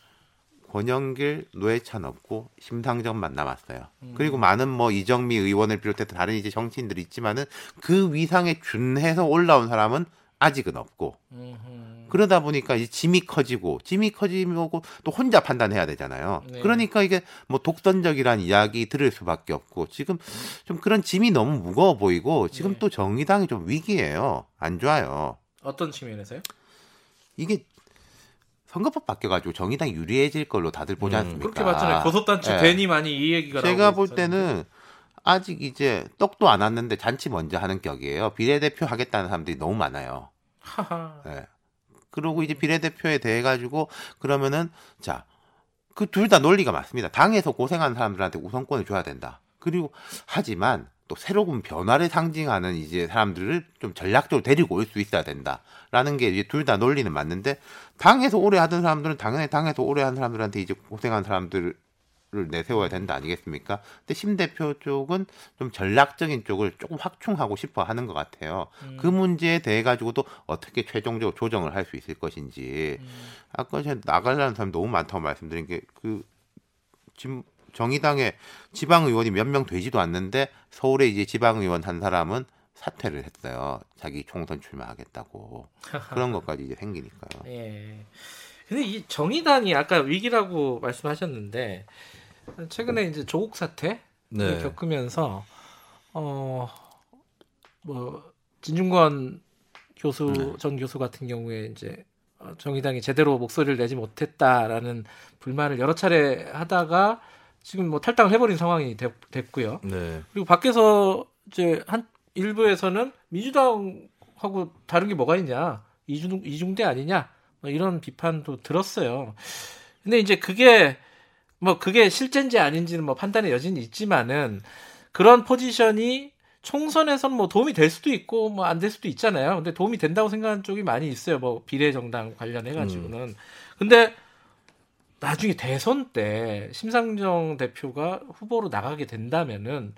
권영길, 노회찬 없고 심상정만 남았어요. 음. 그리고 많은 뭐 이정미 의원을 비롯해서 다른 이제 정치인들이 있지만은 그 위상에 준해서 올라온 사람은 아직은 없고 음흠. 그러다 보니까 이제 짐이 커지고 짐이 커지고 또 혼자 판단해야 되잖아요. 네. 그러니까 이게 뭐 독선적이란 이야기 들을 수밖에 없고 지금 좀 그런 짐이 너무 무거워 보이고 지금 네. 또 정의당이 좀 위기예요. 안 좋아요. 어떤 측면에서요? 이게 선거법 바뀌어가지고 정의당이 유리해질 걸로 다들 보지 음, 않습니까? 그렇게 봤잖아요. 고소단체 예. 괜히 많이 이 얘기가 제가 볼. 때는 아직 이제 떡도 안 왔는데 잔치 먼저 하는 격이에요. 비례대표 하겠다는 사람들이 너무 많아요. 하하. 예. 그러고 이제 비례대표에 대해 가지고 그러면은 자, 그 둘 다 논리가 맞습니다. 당에서 고생하는 사람들한테 우선권을 줘야 된다. 그리고 하지만 또 새로운 변화를 상징하는 이제 사람들을 좀 전략적으로 데리고 올 수 있어야 된다라는 게 이제 둘 다 논리는 맞는데 당에서 오래 하던 사람들은 당연히 당에서 오래 한 사람들한테 이제 고생한 사람들 을 내세워야 된다 아니겠습니까? 근데 심 대표 쪽은 좀 전략적인 쪽을 조금 확충하고 싶어 하는 것 같아요. 그 문제에 대해 가지고도 어떻게 최종적으로 조정을 할 수 있을 것인지. 아까 제가 나가려는 사람 너무 많다고 말씀드린 게 그 지금 정의당의 지방 의원이 몇 명 되지도 않는데 서울에 이제 지방 의원 한 사람은 사퇴를 했어요. 자기 총선 출마하겠다고 그런 것까지 이제 생기니까요. 예. 근데 이 정의당이 아까 위기라고 말씀하셨는데 최근에 이제 조국 사태 네. 겪으면서 어 뭐 진중권 교수 네. 전 교수 같은 경우에 이제 어, 정의당이 제대로 목소리를 내지 못했다라는 불만을 여러 차례 하다가 지금 뭐 탈당을 해버린 상황이 됐, 됐고요. 네. 그리고 밖에서 이제 한 일부에서는 민주당하고 다른 게 뭐가 있냐 이중 이중대 아니냐 뭐 이런 비판도 들었어요. 근데 이제 그게 뭐 그게 실제인지 아닌지는 뭐 판단의 여지는 있지만은 그런 포지션이 총선에서는 뭐 도움이 될 수도 있고 뭐 안 될 수도 있잖아요. 근데 도움이 된다고 생각하는 쪽이 많이 있어요. 뭐 비례 정당 관련해 가지고는. 근데 나중에 대선 때 심상정 대표가 후보로 나가게 된다면은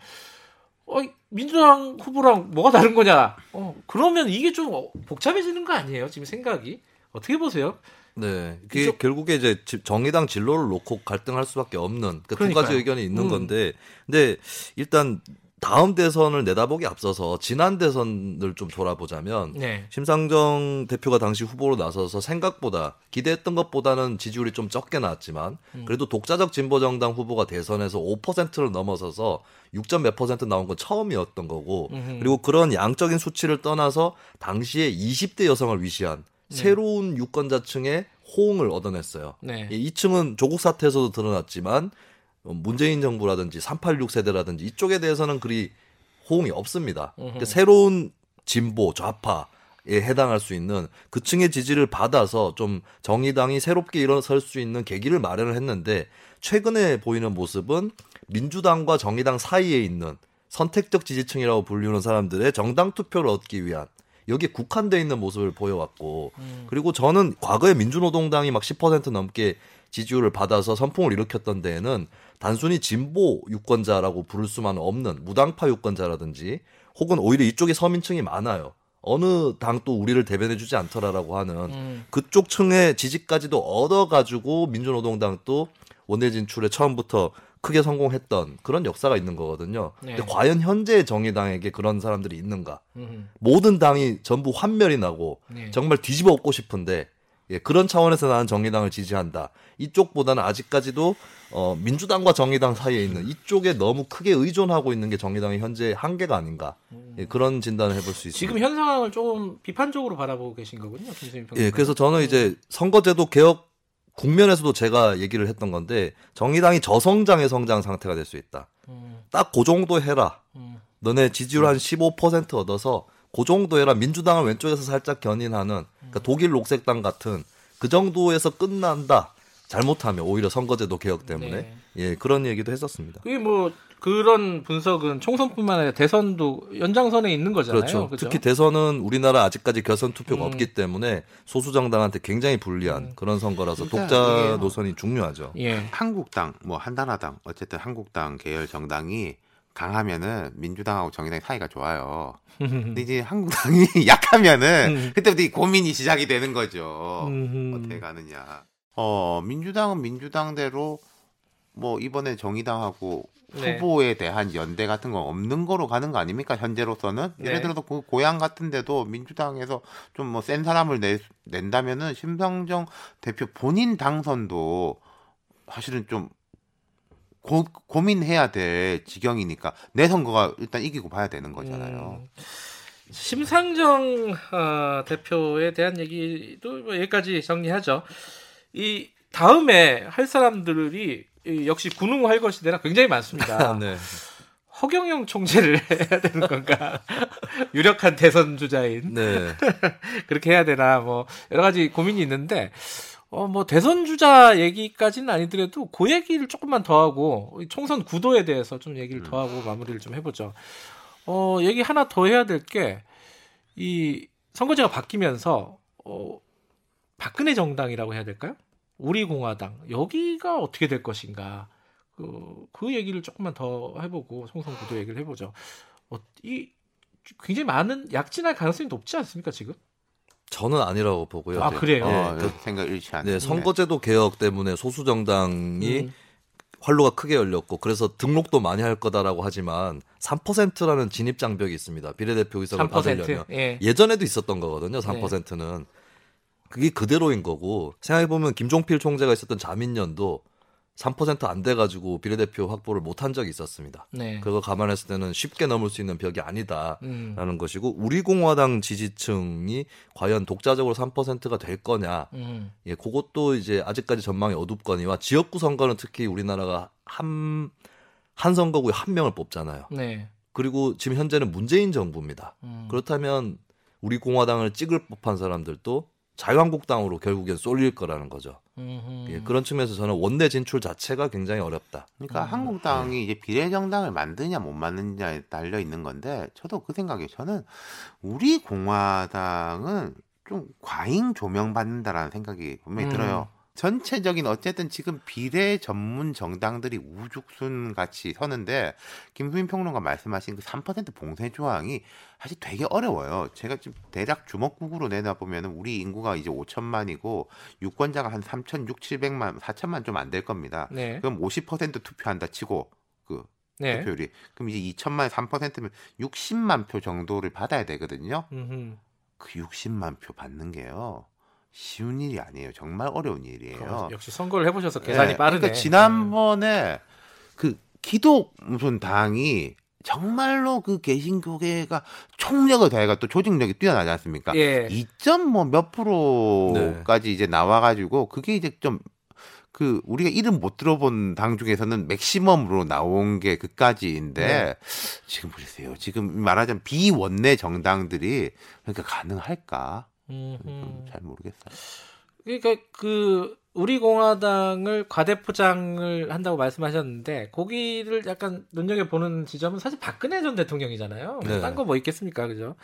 어, 민주당 후보랑 뭐가 다른 거냐? 어, 그러면 이게 좀 어, 복잡해지는 거 아니에요? 지금 생각이 어떻게 보세요? 네, 그게 이쪽- 결국에 이제 지- 정의당 진로를 놓고 갈등할 수밖에 없는 그두 그러니까요. 가지 의견이 있는 음. 건데, 근데 일단 다음 대선을 내다보기 앞서서 지난 대선을 좀 돌아보자면 네. 심상정 대표가 당시 후보로 나서서 생각보다 기대했던 것보다는 지지율이 좀 적게 나왔지만 음. 그래도 독자적 진보 정당 후보가 대선에서 5%를 넘어서서 6점 몇 퍼센트 나온 건 처음이었던 거고. 그리고 그런 양적인 수치를 떠나서 당시에 20대 여성을 위시한 새로운 유권자층의 호응을 얻어냈어요. 네. 이 층은 조국 사태에서도 드러났지만 어, 문재인 정부라든지 386 세대라든지 이쪽에 대해서는 그리 호응이 없습니다. 그러니까 새로운 진보 좌파에 해당할 수 있는 그 층의 지지를 받아서 좀 정의당이 새롭게 일어설 수 있는 계기를 마련을 했는데 최근에 보이는 모습은 민주당과 정의당 사이에 있는 선택적 지지층이라고 불리는 사람들의 정당 투표를 얻기 위한 여기에 국한돼 있는 모습을 보여왔고 그리고 저는 과거에 민주노동당이 막 10% 넘게 지지율을 받아서 선풍을 일으켰던 데에는 단순히 진보 유권자라고 부를 수만 없는 무당파 유권자라든지 혹은 오히려 이쪽에 서민층이 많아요. 어느 당도 우리를 대변해주지 않더라라고 하는 음. 그쪽 층의 지지까지도 얻어가지고 민주노동당도 원내 진출에 처음부터 크게 성공했던 그런 역사가 있는 거거든요. 네. 근데 과연 현재 정의당에게 그런 사람들이 있는가? 음. 모든 당이 전부 환멸이 나고 네. 정말 뒤집어 엎고 싶은데 예, 그런 차원에서 나는 정의당을 지지한다. 이쪽보다는 아직까지도 어, 민주당과 정의당 사이에 있는 이쪽에 너무 크게 의존하고 있는 게 정의당의 현재 한계가 아닌가. 예, 그런 진단을 해볼 수 있습니다. 지금 현 상황을 조금 비판적으로 바라보고 계신 거군요, 김수민. 예, 그래서 저는 이제 선거제도 개혁 국면에서도 제가 얘기를 했던 건데 정의당이 저성장의 성장 상태가 될 수 있다. 음, 딱그 정도 해라. 음. 너네 지지율 한15% 얻어서 그 정도 해라. 민주당을 왼쪽에서 살짝 견인하는 그러니까 독일 녹색당 같은 그 정도에서 끝난다. 잘못하면 오히려 선거제도 개혁 때문에 네. 예 그런 얘기도 했었습니다. 그게 뭐 그런 분석은 총선뿐만 아니라 대선도 연장선에 있는 거잖아요. 그렇죠. 그죠? 특히 대선은 우리나라 아직까지 결선 투표가 음. 없기 때문에 소수 정당한테 굉장히 불리한 그런 선거라서 독자 이게 노선이 중요하죠. 예. 한국당, 뭐 한나라당, 어쨌든 한국당 계열 정당이 강하면은 민주당하고 정의당 사이가 좋아요. 근데 이제 한국당이 약하면은 음. 그때부터 이 고민이 시작이 되는 거죠. 음. 어떻게 가느냐. 어, 민주당은 민주당대로 뭐 이번에 정의당하고 네. 후보에 대한 연대 같은 건 없는 거로 가는 거 아닙니까? 현재로서는 네. 예를 들어서 그 고향 같은데도 민주당에서 좀 뭐 센 사람을 내, 낸다면은 심상정 대표 본인 당선도 사실은 좀 고, 고민해야 될 지경이니까 내 선거가 일단 이기고 봐야 되는 거잖아요. 음, 심상정 어, 대표에 대한 얘기도 뭐 여기까지 정리하죠. 이 다음에 할 사람들이 이 역시 군웅 할 것이 대라 굉장히 많습니다. 네. 허경영 총재를 해야 되는 건가? 유력한 대선 주자인 네. 그렇게 해야 되나 뭐 여러 가지 고민이 있는데 어 뭐 대선 주자 얘기까지는 아니더라도 그 얘기를 조금만 더 하고 이 총선 구도에 대해서 좀 얘기를 더 하고 마무리를 좀 해보죠. 어 얘기 하나 더 해야 될 게 이 선거제가 바뀌면서 어 박근혜 정당이라고 해야 될까요? 우리 공화당 여기가 어떻게 될 것인가 그, 그 얘기를 조금만 더 해보고 총선 구도 얘기를 해보죠. 어, 이 굉장히 많은 약진할 가능성이 높지 않습니까 지금? 저는 아니라고 보고요. 아, 네. 그래요? 네. 어, 그- 생각 일치하는. 네, 선거제도 개혁 때문에 소수 정당이 음. 활로가 크게 열렸고 그래서 등록도 많이 할 거다라고 하지만 3%라는 진입 장벽이 있습니다. 비례대표 의석을 3%? 받으려면 예. 예전에도 있었던 거거든요. 3%는 그게 그대로인 거고 생각해 보면 김종필 총재가 있었던 자민련도 3%안 돼 가지고 비례대표 확보를 못한 적이 있었습니다. 네. 그거 감안했을 때는 쉽게 넘을 수 있는 벽이 아니다라는 음. 것이고 우리 공화당 지지층이 과연 독자적으로 3%가 될 거냐 음. 예, 그것도 이제 아직까지 전망이 어둡거니와 지역구 선거는 특히 우리나라가 한, 한 선거구에 한 명을 뽑잖아요. 네. 그리고 지금 현재는 문재인 정부입니다. 음. 그렇다면 우리 공화당을 찍을 법한 사람들도 자유한국당으로 결국엔 쏠릴 거라는 거죠. 예, 그런 측면에서 저는 원내 진출 자체가 굉장히 어렵다. 그러니까 음. 한국당이 이제 비례정당을 만드냐 못 만드냐에 달려 있는 건데 저도 그 생각에 저는 우리 공화당은 좀 과잉 조명받는다라는 생각이 분명히 음. 들어요. 전체적인 어쨌든 지금 비례 전문 정당들이 우죽순 같이 서는데 김수민 평론가 말씀하신 그 3% 봉쇄 조항이 사실 되게 어려워요. 제가 지금 대략 주먹국으로 내놔 보면은 우리 인구가 이제 5천만이고 유권자가 한 3천 6, 700만, 4천만 좀 안 될 겁니다. 네. 그럼 50% 투표한다 치고 그 네. 투표율이 그럼 이제 2천만에 3%면 60만 표 정도를 받아야 되거든요. 음흠. 그 60만 표 받는 게요. 쉬운 일이 아니에요. 정말 어려운 일이에요. 어, 역시 선거를 해보셔서 계산이 네, 빠르네. 그러니까 지난번에 그 기독 무슨 당이 정말로 그 개신교계가 총력을 다해가 또 조직력이 뛰어나지 않습니까? 예. 2.뭐몇 프로까지 이제 나와가지고 그게 이제 좀 그 우리가 이름 못 들어본 당 중에서는 맥시멈으로 나온 게 그까지인데 네. 지금 보세요. 지금 말하자면 비원내 정당들이 그러니까 가능할까? 음흠. 좀잘 모르겠어요. 그러니까 그 우리 공화당을 과대포장을 한다고 말씀하셨는데 거기를 약간 눈여겨 보는 지점은 사실 박근혜 전 대통령이잖아요. 네. 딴거 뭐 있겠습니까, 그죠?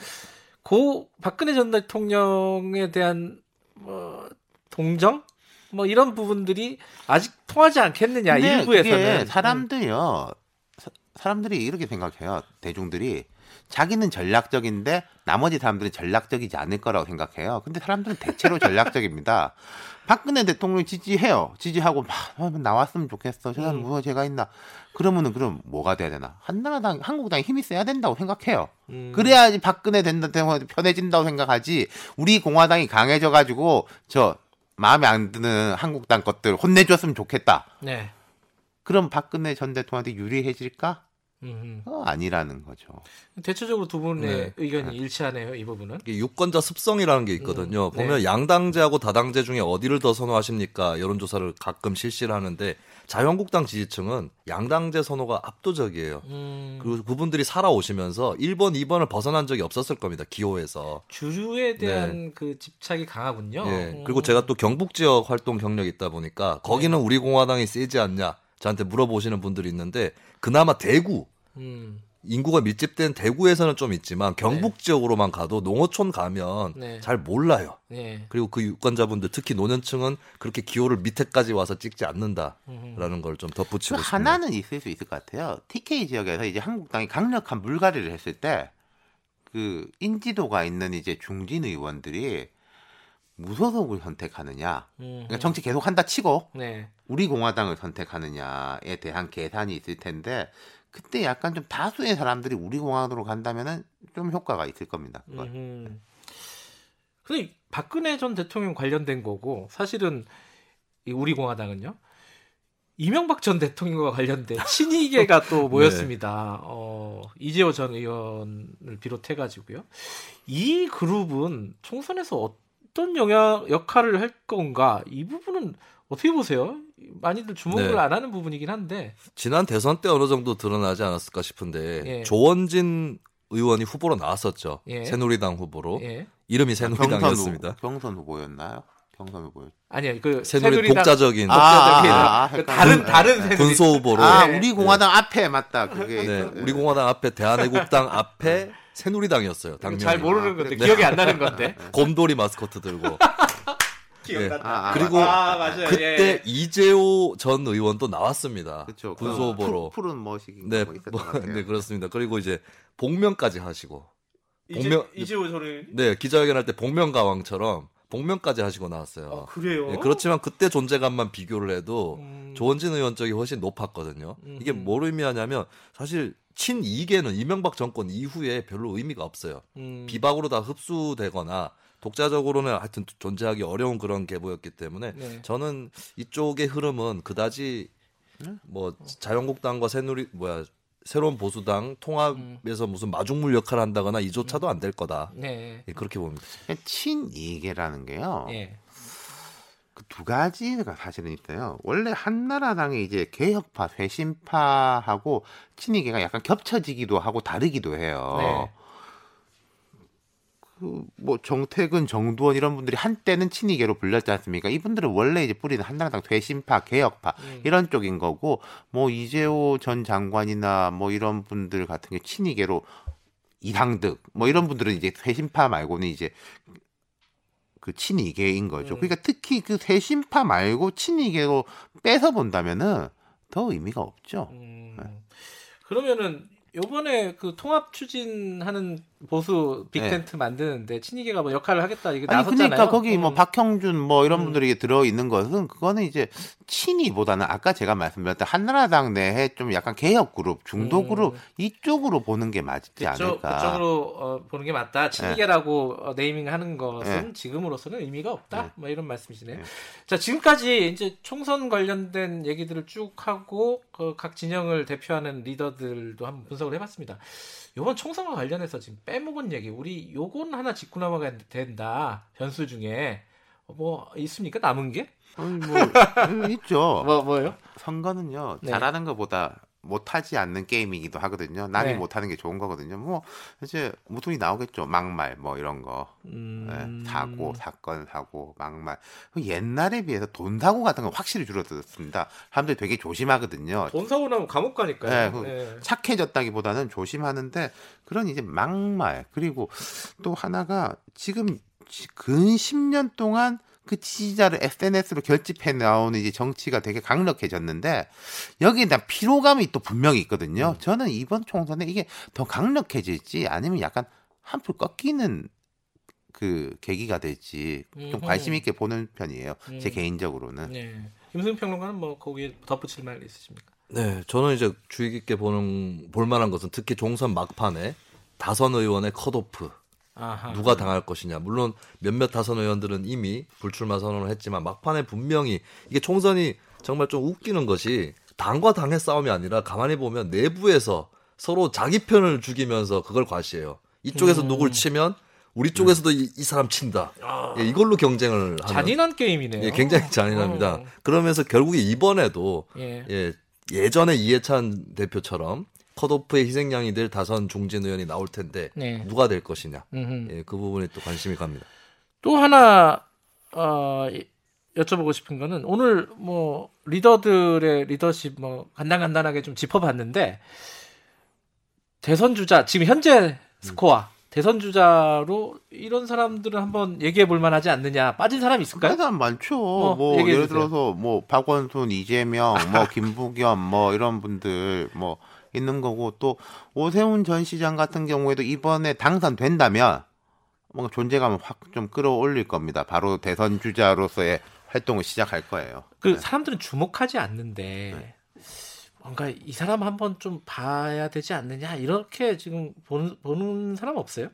고 박근혜 전 대통령에 대한 뭐 동정 뭐 이런 부분들이 아직 통하지 않겠느냐 일부에서는 사람들이요. 사, 사람들이 이렇게 생각해요. 대중들이 자기는 전략적인데 나머지 사람들은 전략적이지 않을 거라고 생각해요. 근데 사람들은 대체로 전략적입니다. 박근혜 대통령 지지해요. 지지하고 막 어, 나왔으면 좋겠어. 저 사람 음. 무엇 제가 있나? 그러면은 그럼 뭐가 돼야 되나? 한나라당, 한국당이 힘이 세야 된다고 생각해요. 음. 그래야지 박근혜 된다 편해진다고 생각하지. 우리 공화당이 강해져 가지고 저 마음에 안 드는 한국당 것들 혼내줬으면 좋겠다. 네. 그럼 박근혜 전 대통령한테 유리해질까? 음. 어, 아니라는 거죠. 대체적으로 두 분의 네. 의견이 일치하네요 이 부분은. 이게 유권자 습성이라는 게 있거든요. 음, 보면 네. 양당제하고 다당제 중에 어디를 더 선호하십니까? 여론조사를 가끔 실시를 하는데 자유한국당 지지층은 양당제 선호가 압도적이에요. 음. 그리고 그분들이 살아오시면서 1번, 2번을 벗어난 적이 없었을 겁니다. 기호에서. 주주에 대한 그 집착이 강하군요. 예. 음. 그리고 제가 또 경북 지역 활동 경력이 있다 보니까 거기는 네. 우리 공화당이 세지 않냐? 저한테 물어보시는 분들이 있는데 그나마 대구 음. 인구가 밀집된 대구에서는 좀 있지만 경북 지역으로만 가도 농어촌 가면 네. 잘 몰라요. 네. 그리고 그 유권자분들 특히 노년층은 그렇게 기호를 밑에까지 와서 찍지 않는다라는 음. 걸좀그 덧붙이고 싶습니다. 하나는 있을 수 있을 것 같아요. TK 지역에서 이제 한국당이 강력한 물갈이를 했을 때 그 인지도가 있는 이제 중진 의원들이 무소속을 선택하느냐, 음. 그러니까 정치 계속 한다 치고 네. 우리 공화당을 선택하느냐에 대한 계산이 있을 텐데 그때 약간 좀 다수의 사람들이 우리 공화당으로 간다면은 좀 효과가 있을 겁니다. 음. 근데 박근혜 전 대통령 관련된 거고 사실은 이 우리 공화당은요. 이명박 전 대통령과 관련된 친이계가 또 모였습니다. 어, 이재호 전 의원을 비롯해 가지고요. 이 그룹은 총선에서 어떤 영향 역할을 할 건가? 이 부분은 어떻게 보세요? 많이들 주목을 네. 안 하는 부분이긴 한데. 지난 대선 때 어느 정도 드러나지 않았을까 싶은데 예. 조원진 의원이 후보로 나왔었죠. 예. 새누리당 후보로 예. 이름이 새누리당이었습니다. 후, 경선 후보 였나요? 경선 후보. 아니요. 그 새누리 새누리당 독자적인 아, 독자적인 아, 아, 그 헷갈려. 다른 다른 새누리 군소 후보로 아, 네. 우리 공화당 앞에 맞다. 그게 네, 그- 우리 공화당 앞에 대한애국당 앞에 새누리당이었어요. 당명이. 잘 모르는 건데 네. 기억이 안 나는 건데. 곰돌이 마스코트 들고 기억났다. 아, 아, 그리고 아, 맞아요. 그때 예. 이재호 전 의원도 나왔습니다. 그렇죠. 군소 후보로. 푸, 푸른 머시기 네, 뭐 뭐. 네 그렇습니다. 그리고 이제 복면까지 하시고 복면 이재호 저는 네 기자회견할 때 복면 가왕처럼 복면까지 하시고 나왔어요. 그래요. 예, 그렇지만 그때 존재감만 비교를 해도 음. 조원진 의원 쪽이 훨씬 높았거든요. 이게 음. 뭘 의미하냐면 사실 친이계는 이명박 정권 이후에 별로 의미가 없어요. 음. 비박으로 다 흡수되거나 독자적으로는 하여튼 존재하기 어려운 그런 계보였기 때문에 네. 저는 이쪽의 흐름은 그다지 뭐 자유한국당과 새누리 뭐야 새로운 보수당 통합에서 무슨 마중물 역할을 한다거나 이조차도 안 될 거다. 네. 예, 그렇게 봅니다. 친이계라는 게요. 예. 그두 가지가 사실은 있어요. 원래 한나라당의 이제 개혁파, 쇄신파하고 친이계가 약간 겹쳐지기도 하고 다르기도 해요. 네. 그 뭐 정태근, 정두원 이런 분들이 한때는 친이계로 불렸지 않습니까? 이분들은 원래 이제 뿌리는 한나라당 쇄신파, 개혁파 음. 이런 쪽인 거고 뭐 이재호 전 장관이나 뭐 이런 분들 같은 게 친이계로 이당득 뭐 이런 분들은 이제 쇄신파 말고는 이제 그 친이계인 거죠. 그러니까 특히 그 세신파 말고 친이계로 뺏어 본다면은 더 의미가 없죠. 음, 그러면은 요번에 그 통합 추진하는 보수 빅텐트 만드는데 친이계가 뭐 역할을 하겠다 이게 네. 나섰잖아요. 그러니까 거기 뭐 음. 박형준 뭐 이런 음. 분들이 들어 있는 것은 그거는 이제 친이보다는 아까 제가 말씀드렸던 한나라당 내에 좀 약간 개혁 그룹, 중도 음. 그룹 이쪽으로 보는 게 맞지 그쪽, 않을까. 그쪽으로 어, 보는 게 맞다. 친이계라고 어, 네이밍하는 것은 네. 지금으로서는 의미가 없다. 네. 뭐 이런 말씀이시네요. 네. 자 지금까지 이제 총선 관련된 얘기들을 쭉 하고 그 각 진영을 대표하는 리더들도 한번 분석을 해봤습니다. 이번 총선과 관련해서 지금 빼먹은 얘기, 우리 요건 하나 짚고 넘어가야 된다. 변수 중에 뭐 있습니까? 남은 게? 아니, 뭐 음, 있죠. 뭐 뭐요? 선거는요 네. 잘하는 것보다 못하지 않는 게임이기도 하거든요. 남이 네. 못하는 게 좋은 거거든요. 뭐 이제 무통이 나오겠죠. 막말 뭐 이런 거. 음... 네, 사고, 사건, 사고, 막말. 그 옛날에 비해서 돈 사고 같은 건 확실히 줄어들었습니다. 사람들이 되게 조심하거든요. 돈 사고 나면 감옥 가니까요. 네, 그 네. 착해졌다기보다는 조심하는데 그런 이제 막말 그리고 또 하나가 지금 지- 근 10년 동안 그 지지자를 SNS로 결집해 나오는 이제 정치가 되게 강력해졌는데 여기에 대한 피로감이 또 분명히 있거든요. 저는 이번 총선에 이게 더 강력해질지 아니면 약간 한풀 꺾이는 그 계기가 될지 좀. 관심 있게 보는 편이에요. 제 음. 개인적으로는. 네. 김승 평론가는 뭐 거기에 덧붙일 말 있으십니까? 네, 저는 이제 주의 깊게 보는 볼만한 것은 특히 종선 막판에 다선 의원의 컷오프 아하. 누가 당할 것이냐. 물론 몇몇 다선 의원들은 이미 불출마 선언을 했지만 막판에 분명히 이게 총선이 정말 좀 웃기는 것이 당과 당의 싸움이 아니라 가만히 보면 내부에서 서로 자기 편을 죽이면서 그걸 과시해요. 이쪽에서 음. 누굴 치면 우리 쪽에서도 이, 이 사람 친다. 예, 이걸로 경쟁을 하는. 잔인한 게임이네요. 예, 굉장히 잔인합니다. 어. 그러면서 결국에 이번에도 예. 예, 예전에 이해찬 대표처럼 컷오프의 희생양이 될 다선 중진 의원이 나올 텐데 네. 누가 될 것이냐. 예, 그 부분에 또 관심이 갑니다. 또 하나 어, 이- 여쭤보고 싶은 거는 오늘 뭐 리더들의 리더십 뭐 간단간단하게 좀 짚어봤는데 대선 주자 지금 현재 스코어 대선 주자로 이런 사람들은 한번 얘기해 볼 만하지 않느냐 빠진 사람이 있을까요? 사람 많죠. 뭐, 뭐, 예를. 들어서 뭐 박원순, 이재명, 뭐 김부겸 뭐 이런 분들 뭐 있는 거고 또 오세훈 전 시장 같은 경우에도 이번에 당선된다면 뭔가 존재감을 확 좀 끌어올릴 겁니다. 바로 대선 주자로서의 활동을 시작할 거예요. 그 사람들은 주목하지 않는데 뭔가 이 사람 한번 좀 봐야 되지 않느냐 이렇게 지금 보는 보는 사람 없어요?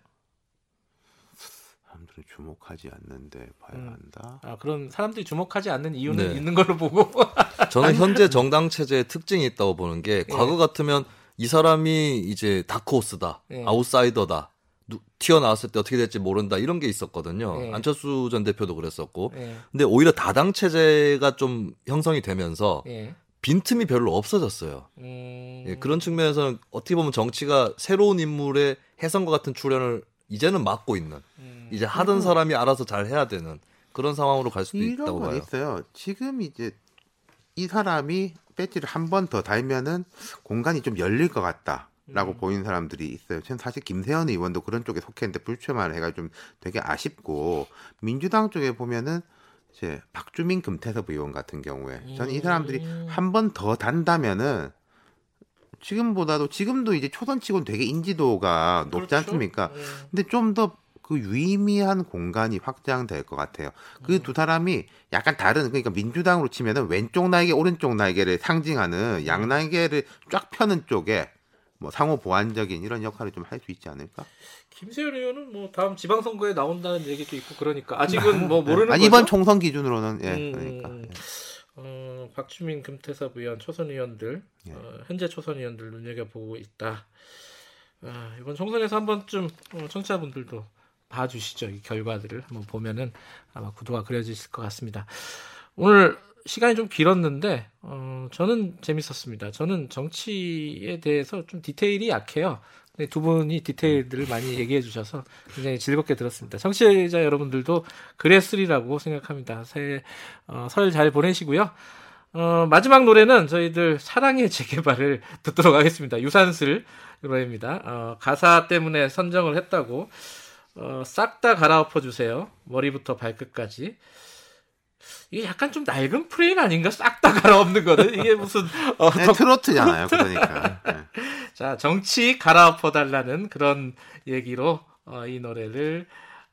사람들은 주목하지 않는데 봐야 음. 한다. 아 그런 사람들이 주목하지 않는 이유는 네. 있는 걸로 보고 저는 현재 정당 체제의 특징이 있다고 보는 게 예. 과거 같으면 이 사람이 이제 다크호스다, 예. 아웃사이더다, 누- 튀어나왔을 때 어떻게 될지 모른다 이런 게 있었거든요. 예. 안철수 전 대표도 그랬었고. 예, 근데 오히려 다당 체제가 좀 형성이 되면서 예. 빈틈이 별로 없어졌어요. 음, 예, 그런 측면에서는 어떻게 보면 정치가 새로운 인물의 해성과 같은 출연을 이제는 맡고 있는 음, 이제 하던 사람이 알아서 잘 해야 되는 그런 상황으로 갈 수도 있다고 건 봐요. 있어요. 지금 이제 이 사람이 배지를 한 번 더 달면은 공간이 좀 열릴 것 같다 라고 음. 보이는 사람들이 있어요. 저는 사실 김세현 의원도 그런 쪽에 속했는데 불출마를 해가 좀 되게 아쉽고 민주당 쪽에 보면은 이제 박주민 금태섭 의원 같은 경우에 저는 이 사람들이 음. 한번 더 단다면은 지금보다도 지금도 이제 초선 치고는 되게 인지도가 높지 그렇죠? 않습니까? 예. 근데 좀 더 그 유의미한 공간이 확장될 것 같아요. 그 음. 두 사람이 약간 다른 그러니까 민주당으로 치면은 왼쪽 날개 오른쪽 날개를 음. 상징하는 양날개를 쫙 펴는 쪽에 뭐 상호 보완적인 이런 역할을 좀 할 수 있지 않을까? 김세현 의원은 뭐 다음 지방선거에 나온다는 얘기도 있고 그러니까 아직은 뭐 모르는 아니, 거죠. 이번 총선 기준으로는 예 음, 그러니까 음. 예. 어, 박주민, 금태섭 의원, 초선 의원들, 예. 어, 현재 초선 의원들 눈여겨 보고 있다. 아, 이번 총선에서 한 번쯤 어, 청취자분들도 봐주시죠. 이 결과들을 한번 보면은 아마 구도가 그려지실 것 같습니다. 오늘 시간이 좀 길었는데 어, 저는 재밌었습니다. 저는 정치에 대해서 좀 디테일이 약해요. 근데 두 분이 디테일들을 많이 얘기해 주셔서 굉장히 즐겁게 들었습니다. 청취자 여러분들도 그랬으리라고 생각합니다. 새해 어, 설잘 보내시고요. 어, 마지막 노래는 저희들 사랑의 재개발을 듣도록 하겠습니다. 유산슬 노래입니다. 어, 가사 때문에 선정을 했다고 어, 싹 다 갈아엎어 주세요. 머리부터 발끝까지. 이게 약간 좀 낡은 프레임 아닌가? 싹 다 갈아엎는 거는 이게 무슨 어, 네, 덕- 트로트잖아요. 그러니까. 네. 자 정치 갈아엎어 달라는 그런 얘기로 어, 이 노래를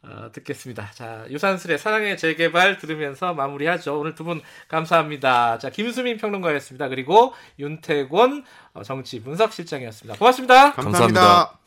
어, 듣겠습니다. 자 유산슬의 사랑의 재개발 들으면서 마무리하죠. 오늘 두 분 감사합니다. 자 김수민 평론가였습니다. 그리고 윤태곤 어, 정치 분석실장이었습니다. 고맙습니다. 감사합니다. 감사합니다.